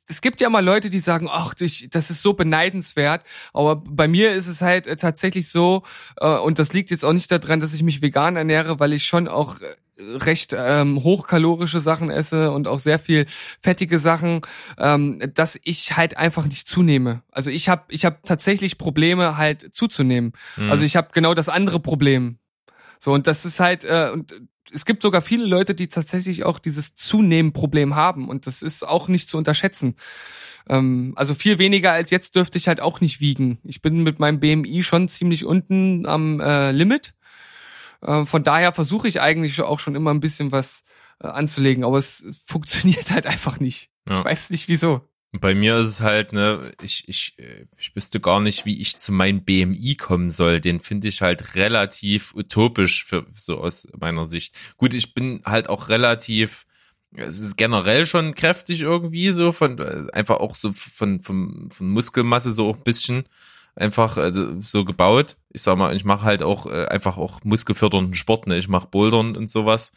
es gibt ja mal Leute, die sagen, ach, das ist so beneidenswert. Aber bei mir ist es halt äh, tatsächlich so, äh, und das liegt jetzt auch nicht daran, dass ich mich vegan ernähre, weil ich schon auch recht ähm, hochkalorische Sachen esse und auch sehr viel fettige Sachen, ähm, dass ich halt einfach nicht zunehme. Also ich habe ich hab tatsächlich Probleme halt zuzunehmen. Mhm. Also ich habe genau das andere Problem. So und das ist halt äh, und es gibt sogar viele Leute, die tatsächlich auch dieses Zunehmen-Problem haben und das ist auch nicht zu unterschätzen. Ähm, also viel weniger als jetzt dürfte ich halt auch nicht wiegen. Ich bin mit meinem BMI schon ziemlich unten am äh, Limit. Äh, von daher versuche ich eigentlich auch schon immer ein bisschen was äh, anzulegen, aber es funktioniert halt einfach nicht. Ja. Ich weiß nicht wieso. Bei mir ist es halt, ne, ich, ich, äh, ich wüsste gar nicht, wie ich zu meinem BMI kommen soll. Den finde ich halt relativ utopisch für so aus meiner Sicht. Gut, ich bin halt auch relativ, es ist generell schon kräftig irgendwie, so von einfach auch so von, von, von Muskelmasse so ein bisschen einfach also, so gebaut. Ich sag mal, ich mache halt auch äh, einfach auch muskelfördernden Sport, ne? Ich mache Bouldern und sowas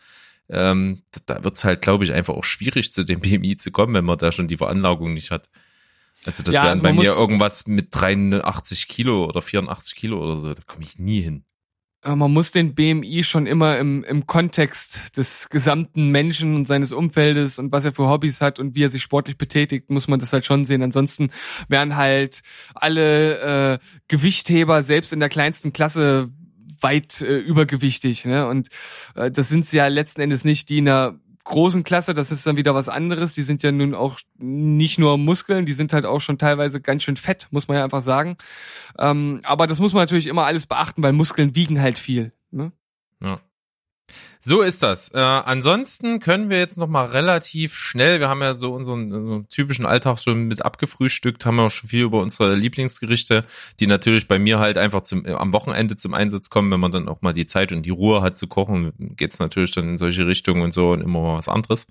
ähm, da wird es halt, glaube ich, einfach auch schwierig, zu dem BMI zu kommen, wenn man da schon die Veranlagung nicht hat. Also das ja, wäre also bei mir irgendwas mit 83 Kilo oder 84 Kilo oder so, da komme ich nie hin. Man muss den BMI schon immer im, im Kontext des gesamten Menschen und seines Umfeldes und was er für Hobbys hat und wie er sich sportlich betätigt, muss man das halt schon sehen. Ansonsten wären halt alle äh, Gewichtheber selbst in der kleinsten Klasse weit äh, übergewichtig. Ne? Und äh, das sind sie ja letzten Endes nicht, die in einer großen Klasse, das ist dann wieder was anderes. Die sind ja nun auch nicht nur Muskeln, die sind halt auch schon teilweise ganz schön fett, muss man ja einfach sagen. Ähm, aber das muss man natürlich immer alles beachten, weil Muskeln wiegen halt viel. Ne? Ja. So ist das. Äh, ansonsten können wir jetzt noch mal relativ schnell, wir haben ja so unseren, unseren typischen Alltag schon mit abgefrühstückt, haben wir auch schon viel über unsere Lieblingsgerichte, die natürlich bei mir halt einfach zum, äh, am Wochenende zum Einsatz kommen, wenn man dann auch mal die Zeit und die Ruhe hat zu kochen, geht's natürlich dann in solche Richtungen und so und immer mal was anderes.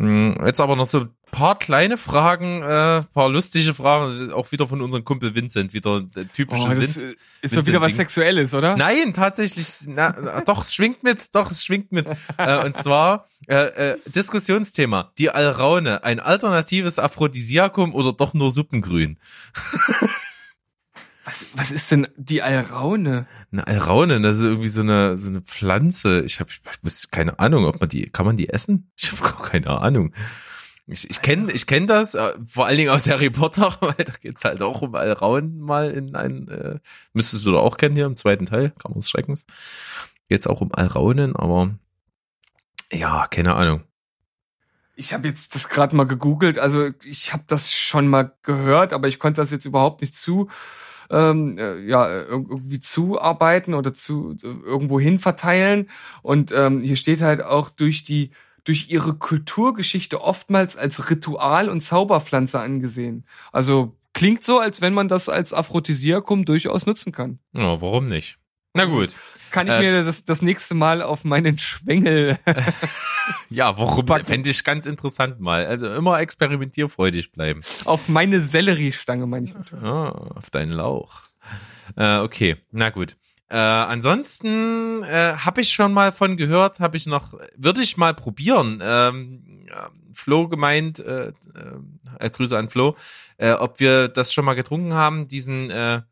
Mm, jetzt aber noch so ein paar kleine Fragen, äh, paar lustige Fragen, auch wieder von unserem Kumpel Vincent, wieder typisches oh, Ist doch wieder was Sexuelles, oder? Nein, tatsächlich, na, doch, es schwingt mit, doch, es schwingt mit. äh, und zwar äh, äh, Diskussionsthema, die Alraune, ein alternatives Aphrodisiakum oder doch nur Suppengrün? Was, was ist denn die Alraune? Eine Alraune, das ist irgendwie so eine, so eine Pflanze. Ich habe ich keine Ahnung, ob man die, kann man die essen? Ich habe gar keine Ahnung. Ich, ich kenne ich kenn das, äh, vor allen Dingen aus Harry Potter, weil da geht's halt auch um Alraunen mal in ein, äh, müsstest du da auch kennen hier im zweiten Teil, Kammer des Schreckens. Geht's auch um Alraunen, aber ja, keine Ahnung. Ich habe jetzt das gerade mal gegoogelt, also ich habe das schon mal gehört, aber ich konnte das jetzt überhaupt nicht zu ähm, äh, ja irgendwie zuarbeiten oder zu irgendwo hin verteilen. Und ähm, hier steht halt auch durch die durch ihre Kulturgeschichte oftmals als Ritual und Zauberpflanze angesehen. Also klingt so, als wenn man das als Aphrodisiakum durchaus nutzen kann. Ja, warum nicht? Na gut. Kann ich äh, mir das, das nächste Mal auf meinen Schwengel. ja, warum? Fände ich ganz interessant mal. Also immer experimentierfreudig bleiben. Auf meine Selleriestange meine ich natürlich. Ah, auf deinen Lauch. Äh, okay, na gut. Äh, ansonsten äh, habe ich schon mal von gehört, habe ich noch, würde ich mal probieren. Ähm, Flo gemeint, äh, äh, Grüße an Flo, äh, ob wir das schon mal getrunken haben, diesen äh,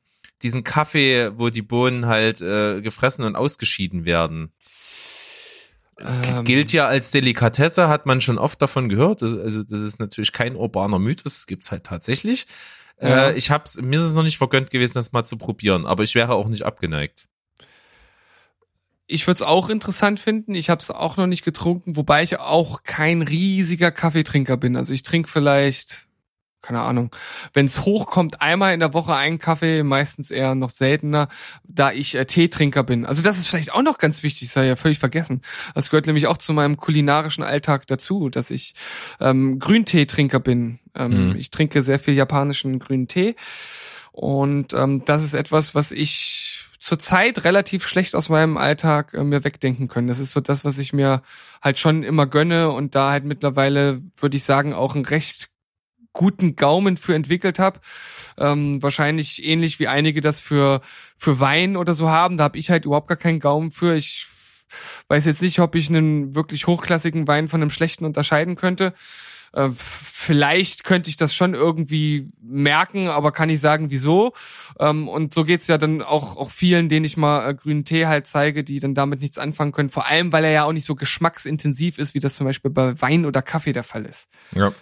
diesen Kaffee, wo die Bohnen halt äh, gefressen und ausgeschieden werden. Es ähm, gilt ja als Delikatesse, hat man schon oft davon gehört. Also das ist natürlich kein urbaner Mythos, das gibt's halt tatsächlich. Ja. Äh, ich hab's, mir ist es noch nicht vergönnt gewesen, das mal zu probieren, aber ich wäre auch nicht abgeneigt. Ich würde es auch interessant finden. Ich habe es auch noch nicht getrunken, wobei ich auch kein riesiger Kaffeetrinker bin. Also ich trinke vielleicht, keine Ahnung, wenn es hochkommt, einmal in der Woche einen Kaffee, meistens eher noch seltener, da ich äh, Teetrinker bin. Also das ist vielleicht auch noch ganz wichtig, sei ja völlig vergessen. Das gehört nämlich auch zu meinem kulinarischen Alltag dazu, dass ich ähm, Grünteetrinker bin. Ähm, mhm. Ich trinke sehr viel japanischen grünen Tee. Und ähm, das ist etwas, was ich zurzeit relativ schlecht aus meinem Alltag äh, mir wegdenken können. Das ist so das, was ich mir halt schon immer gönne und da halt mittlerweile, würde ich sagen, auch einen recht guten Gaumen für entwickelt habe. Ähm, wahrscheinlich ähnlich wie einige das für, für Wein oder so haben. Da habe ich halt überhaupt gar keinen Gaumen für. Ich weiß jetzt nicht, ob ich einen wirklich hochklassigen Wein von einem schlechten unterscheiden könnte. Äh, vielleicht könnte ich das schon irgendwie merken, aber kann ich sagen, wieso. Ähm, und so geht's ja dann auch, auch vielen, denen ich mal äh, grünen Tee halt zeige, die dann damit nichts anfangen können. Vor allem, weil er ja auch nicht so geschmacksintensiv ist, wie das zum Beispiel bei Wein oder Kaffee der Fall ist. Ja.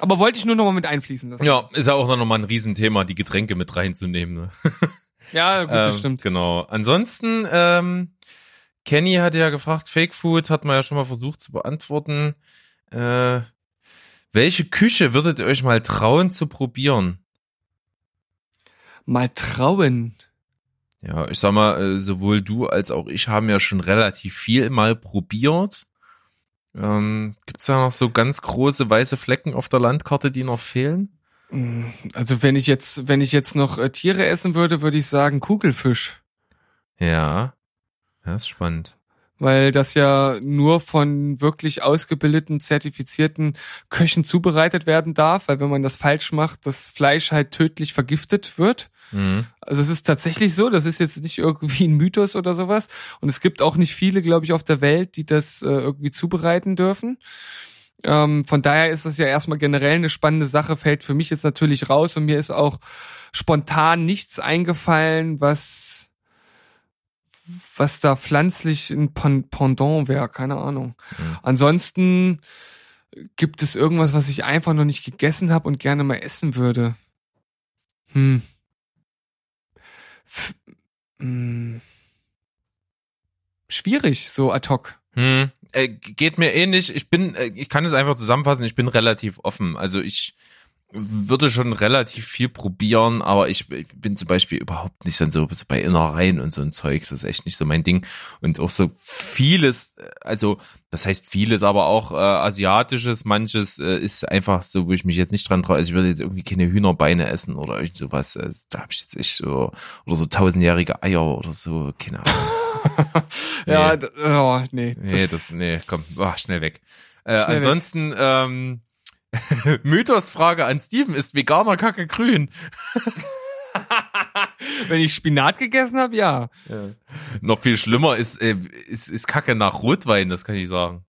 Aber wollte ich nur noch mal mit einfließen lassen. Ja, ist ja auch noch mal ein Riesenthema, die Getränke mit reinzunehmen. Ne? Ja, gut, das ähm, stimmt. Genau. Ansonsten, ähm, Kenny hatte ja gefragt, Fake Food hat man ja schon mal versucht zu beantworten. Äh, welche Küche würdet ihr euch mal trauen zu probieren? Mal trauen. Ja, ich sag mal, äh, sowohl du als auch ich haben ja schon relativ viel mal probiert. Ähm, Gibt da noch so ganz große weiße Flecken auf der Landkarte, die noch fehlen? Mm, also wenn ich jetzt, wenn ich jetzt noch äh, Tiere essen würde, würde ich sagen Kugelfisch. Ja, ja, ist spannend weil das ja nur von wirklich ausgebildeten, zertifizierten Köchen zubereitet werden darf, weil wenn man das falsch macht, das Fleisch halt tödlich vergiftet wird. Mhm. Also es ist tatsächlich so, das ist jetzt nicht irgendwie ein Mythos oder sowas. Und es gibt auch nicht viele, glaube ich, auf der Welt, die das äh, irgendwie zubereiten dürfen. Ähm, von daher ist das ja erstmal generell eine spannende Sache, fällt für mich jetzt natürlich raus und mir ist auch spontan nichts eingefallen, was was da pflanzlich ein Pendant wäre, keine Ahnung. Mhm. Ansonsten gibt es irgendwas, was ich einfach noch nicht gegessen habe und gerne mal essen würde. Hm. F hm. Schwierig, so ad hoc. Hm. Äh, geht mir ähnlich. Ich bin, äh, ich kann es einfach zusammenfassen, ich bin relativ offen. Also ich würde schon relativ viel probieren, aber ich, ich, bin zum Beispiel überhaupt nicht dann so, bei Innereien und so ein Zeug. Das ist echt nicht so mein Ding. Und auch so vieles, also das heißt vieles, aber auch äh, asiatisches, manches äh, ist einfach so, wo ich mich jetzt nicht dran traue. Also ich würde jetzt irgendwie keine Hühnerbeine essen oder irgend sowas. Also, da habe ich jetzt echt so oder so tausendjährige Eier oder so, keine Ahnung. ja, oh, nee. Das nee, das, nee, komm, oh, schnell weg. Äh, schnell ansonsten, weg. ähm, Mythosfrage an Steven, ist veganer Kacke grün? Wenn ich Spinat gegessen habe, ja. ja. Noch viel schlimmer ist, äh, ist, ist Kacke nach Rotwein, das kann ich sagen.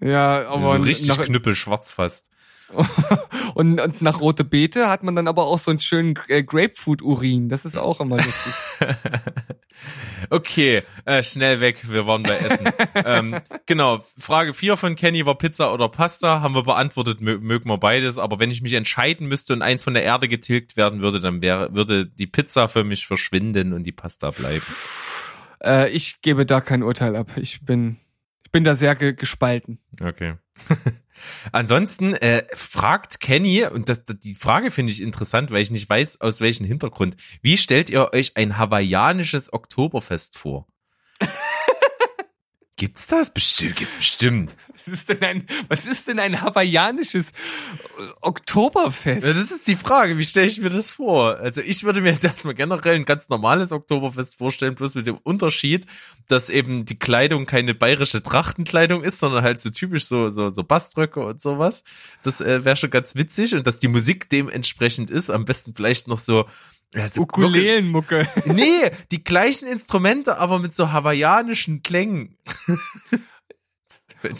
Ja, aber. So richtig nach, knüppelschwarz fast. und, und, nach rote Beete hat man dann aber auch so einen schönen äh, Grapefruit-Urin. Das ist auch immer lustig. okay, äh, schnell weg. Wir waren bei Essen. ähm, genau, Frage 4 von Kenny war Pizza oder Pasta. Haben wir beantwortet, mögen wir beides. Aber wenn ich mich entscheiden müsste und eins von der Erde getilgt werden würde, dann wäre, würde die Pizza für mich verschwinden und die Pasta bleiben. Äh, ich gebe da kein Urteil ab. Ich bin, ich bin da sehr ge gespalten. Okay. Ansonsten äh, fragt Kenny, und das, die Frage finde ich interessant, weil ich nicht weiß, aus welchem Hintergrund. Wie stellt ihr euch ein hawaiianisches Oktoberfest vor? Gibt's das? Bestimmt, gibt's bestimmt. Was ist denn ein, was ist denn ein hawaiianisches Oktoberfest? Ja, das ist die Frage, wie stelle ich mir das vor? Also ich würde mir jetzt erstmal generell ein ganz normales Oktoberfest vorstellen, bloß mit dem Unterschied, dass eben die Kleidung keine bayerische Trachtenkleidung ist, sondern halt so typisch so, so, so Baströcke und sowas. Das äh, wäre schon ganz witzig und dass die Musik dementsprechend ist. Am besten vielleicht noch so also Ukulelenmucke. Nee, die gleichen Instrumente, aber mit so hawaiianischen Klängen.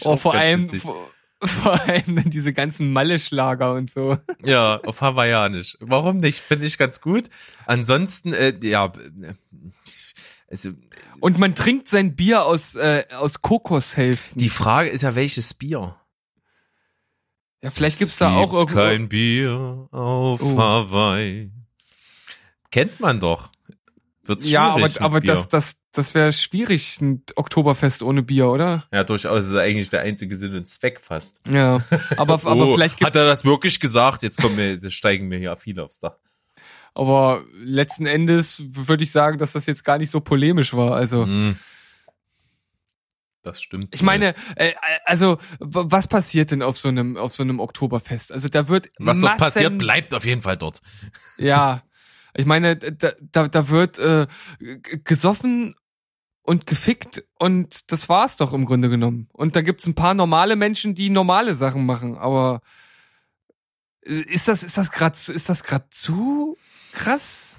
oh, vor allem, vor, vor, allem diese ganzen Malle-Schlager und so. Ja, auf hawaiianisch. Warum nicht? Finde ich ganz gut. Ansonsten, äh, ja, Also, Und man trinkt sein Bier aus, äh, aus Kokoshälften. die Frage ist ja, welches Bier? ja, vielleicht gibt's da auch irgendwo. kein Bier auf Oh. Hawaii. Kennt man doch. Wird's Ja, aber, aber Bier. das, das, das wäre schwierig, ein Oktoberfest ohne Bier, oder? Ja, durchaus ist eigentlich der einzige Sinn und Zweck fast. Ja. Aber, aber oh, vielleicht gibt, hat er das wirklich gesagt? Jetzt kommen wir, jetzt steigen mir hier viele aufs Dach. aber letzten Endes würde ich sagen, dass das jetzt gar nicht so polemisch war. Also, Hm. Das stimmt. ich meine, äh, also, was passiert denn auf so einem, auf so einem Oktoberfest? Also, da wird was dort Massen- passiert, bleibt auf jeden Fall dort. Ja, ich meine, da, da, da wird äh, gesoffen und gefickt und das war's doch im Grunde genommen. Und da gibt's ein paar normale Menschen, die normale Sachen machen, aber äh, ist das ist das gerade ist das gerade zu krass?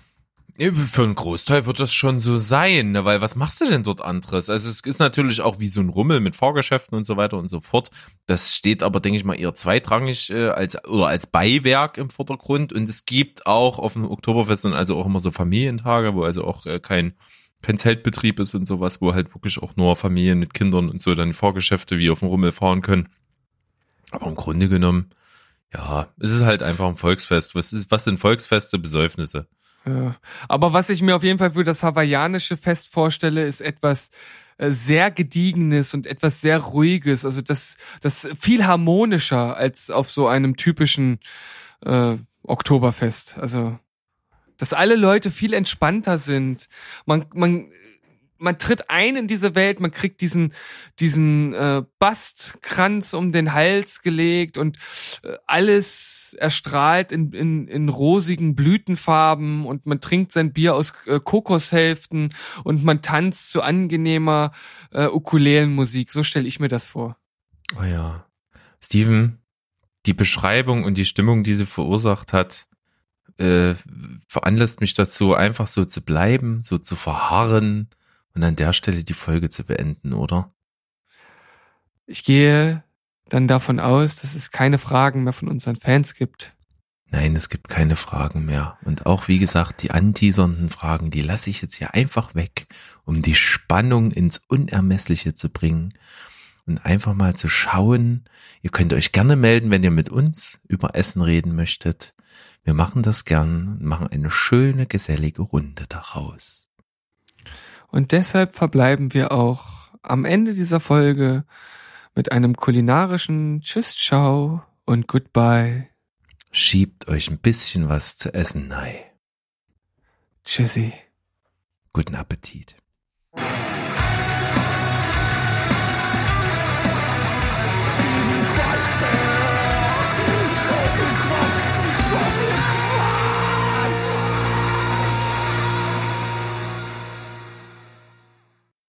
Für einen Großteil wird das schon so sein, ne? weil was machst du denn dort anderes? Also es ist natürlich auch wie so ein Rummel mit Fahrgeschäften und so weiter und so fort. Das steht aber, denke ich mal, eher zweitrangig äh, als oder als Beiwerk im Vordergrund. Und es gibt auch auf dem Oktoberfest dann also auch immer so Familientage, wo also auch äh, kein kein Zeltbetrieb ist und sowas, wo halt wirklich auch nur Familien mit Kindern und so dann Fahrgeschäfte wie auf dem Rummel fahren können. Aber im Grunde genommen, ja, es ist halt einfach ein Volksfest. Was ist, was sind Volksfeste, Besäufnisse? Ja. Aber was ich mir auf jeden Fall für das hawaiianische Fest vorstelle, ist etwas äh, sehr gediegenes und etwas sehr ruhiges. Also das, das viel harmonischer als auf so einem typischen äh, Oktoberfest. Also dass alle Leute viel entspannter sind. Man, man, man tritt ein in diese Welt, man kriegt diesen, diesen äh, Bastkranz um den Hals gelegt und äh, alles erstrahlt in, in, in rosigen Blütenfarben und man trinkt sein Bier aus äh, Kokoshälften und man tanzt zu angenehmer äh, Ukulelenmusik. So stelle ich mir das vor. Oh ja. Steven, die Beschreibung und die Stimmung, die sie verursacht hat, äh, veranlasst mich dazu, einfach so zu bleiben, so zu verharren und an der Stelle die Folge zu beenden, oder? Ich gehe dann davon aus, dass es keine Fragen mehr von unseren Fans gibt. Nein, es gibt keine Fragen mehr. Und auch, wie gesagt, die anteasernden Fragen, die lasse ich jetzt hier einfach weg, um die Spannung ins Unermessliche zu bringen und einfach mal zu schauen. Ihr könnt euch gerne melden, wenn ihr mit uns über Essen reden möchtet. Wir machen das gern und machen eine schöne, gesellige Runde daraus. Und deshalb verbleiben wir auch am Ende dieser Folge mit einem kulinarischen Tschüss, Ciao und Goodbye. Schiebt euch ein bisschen was zu essen, nein. Tschüssi. Guten Appetit.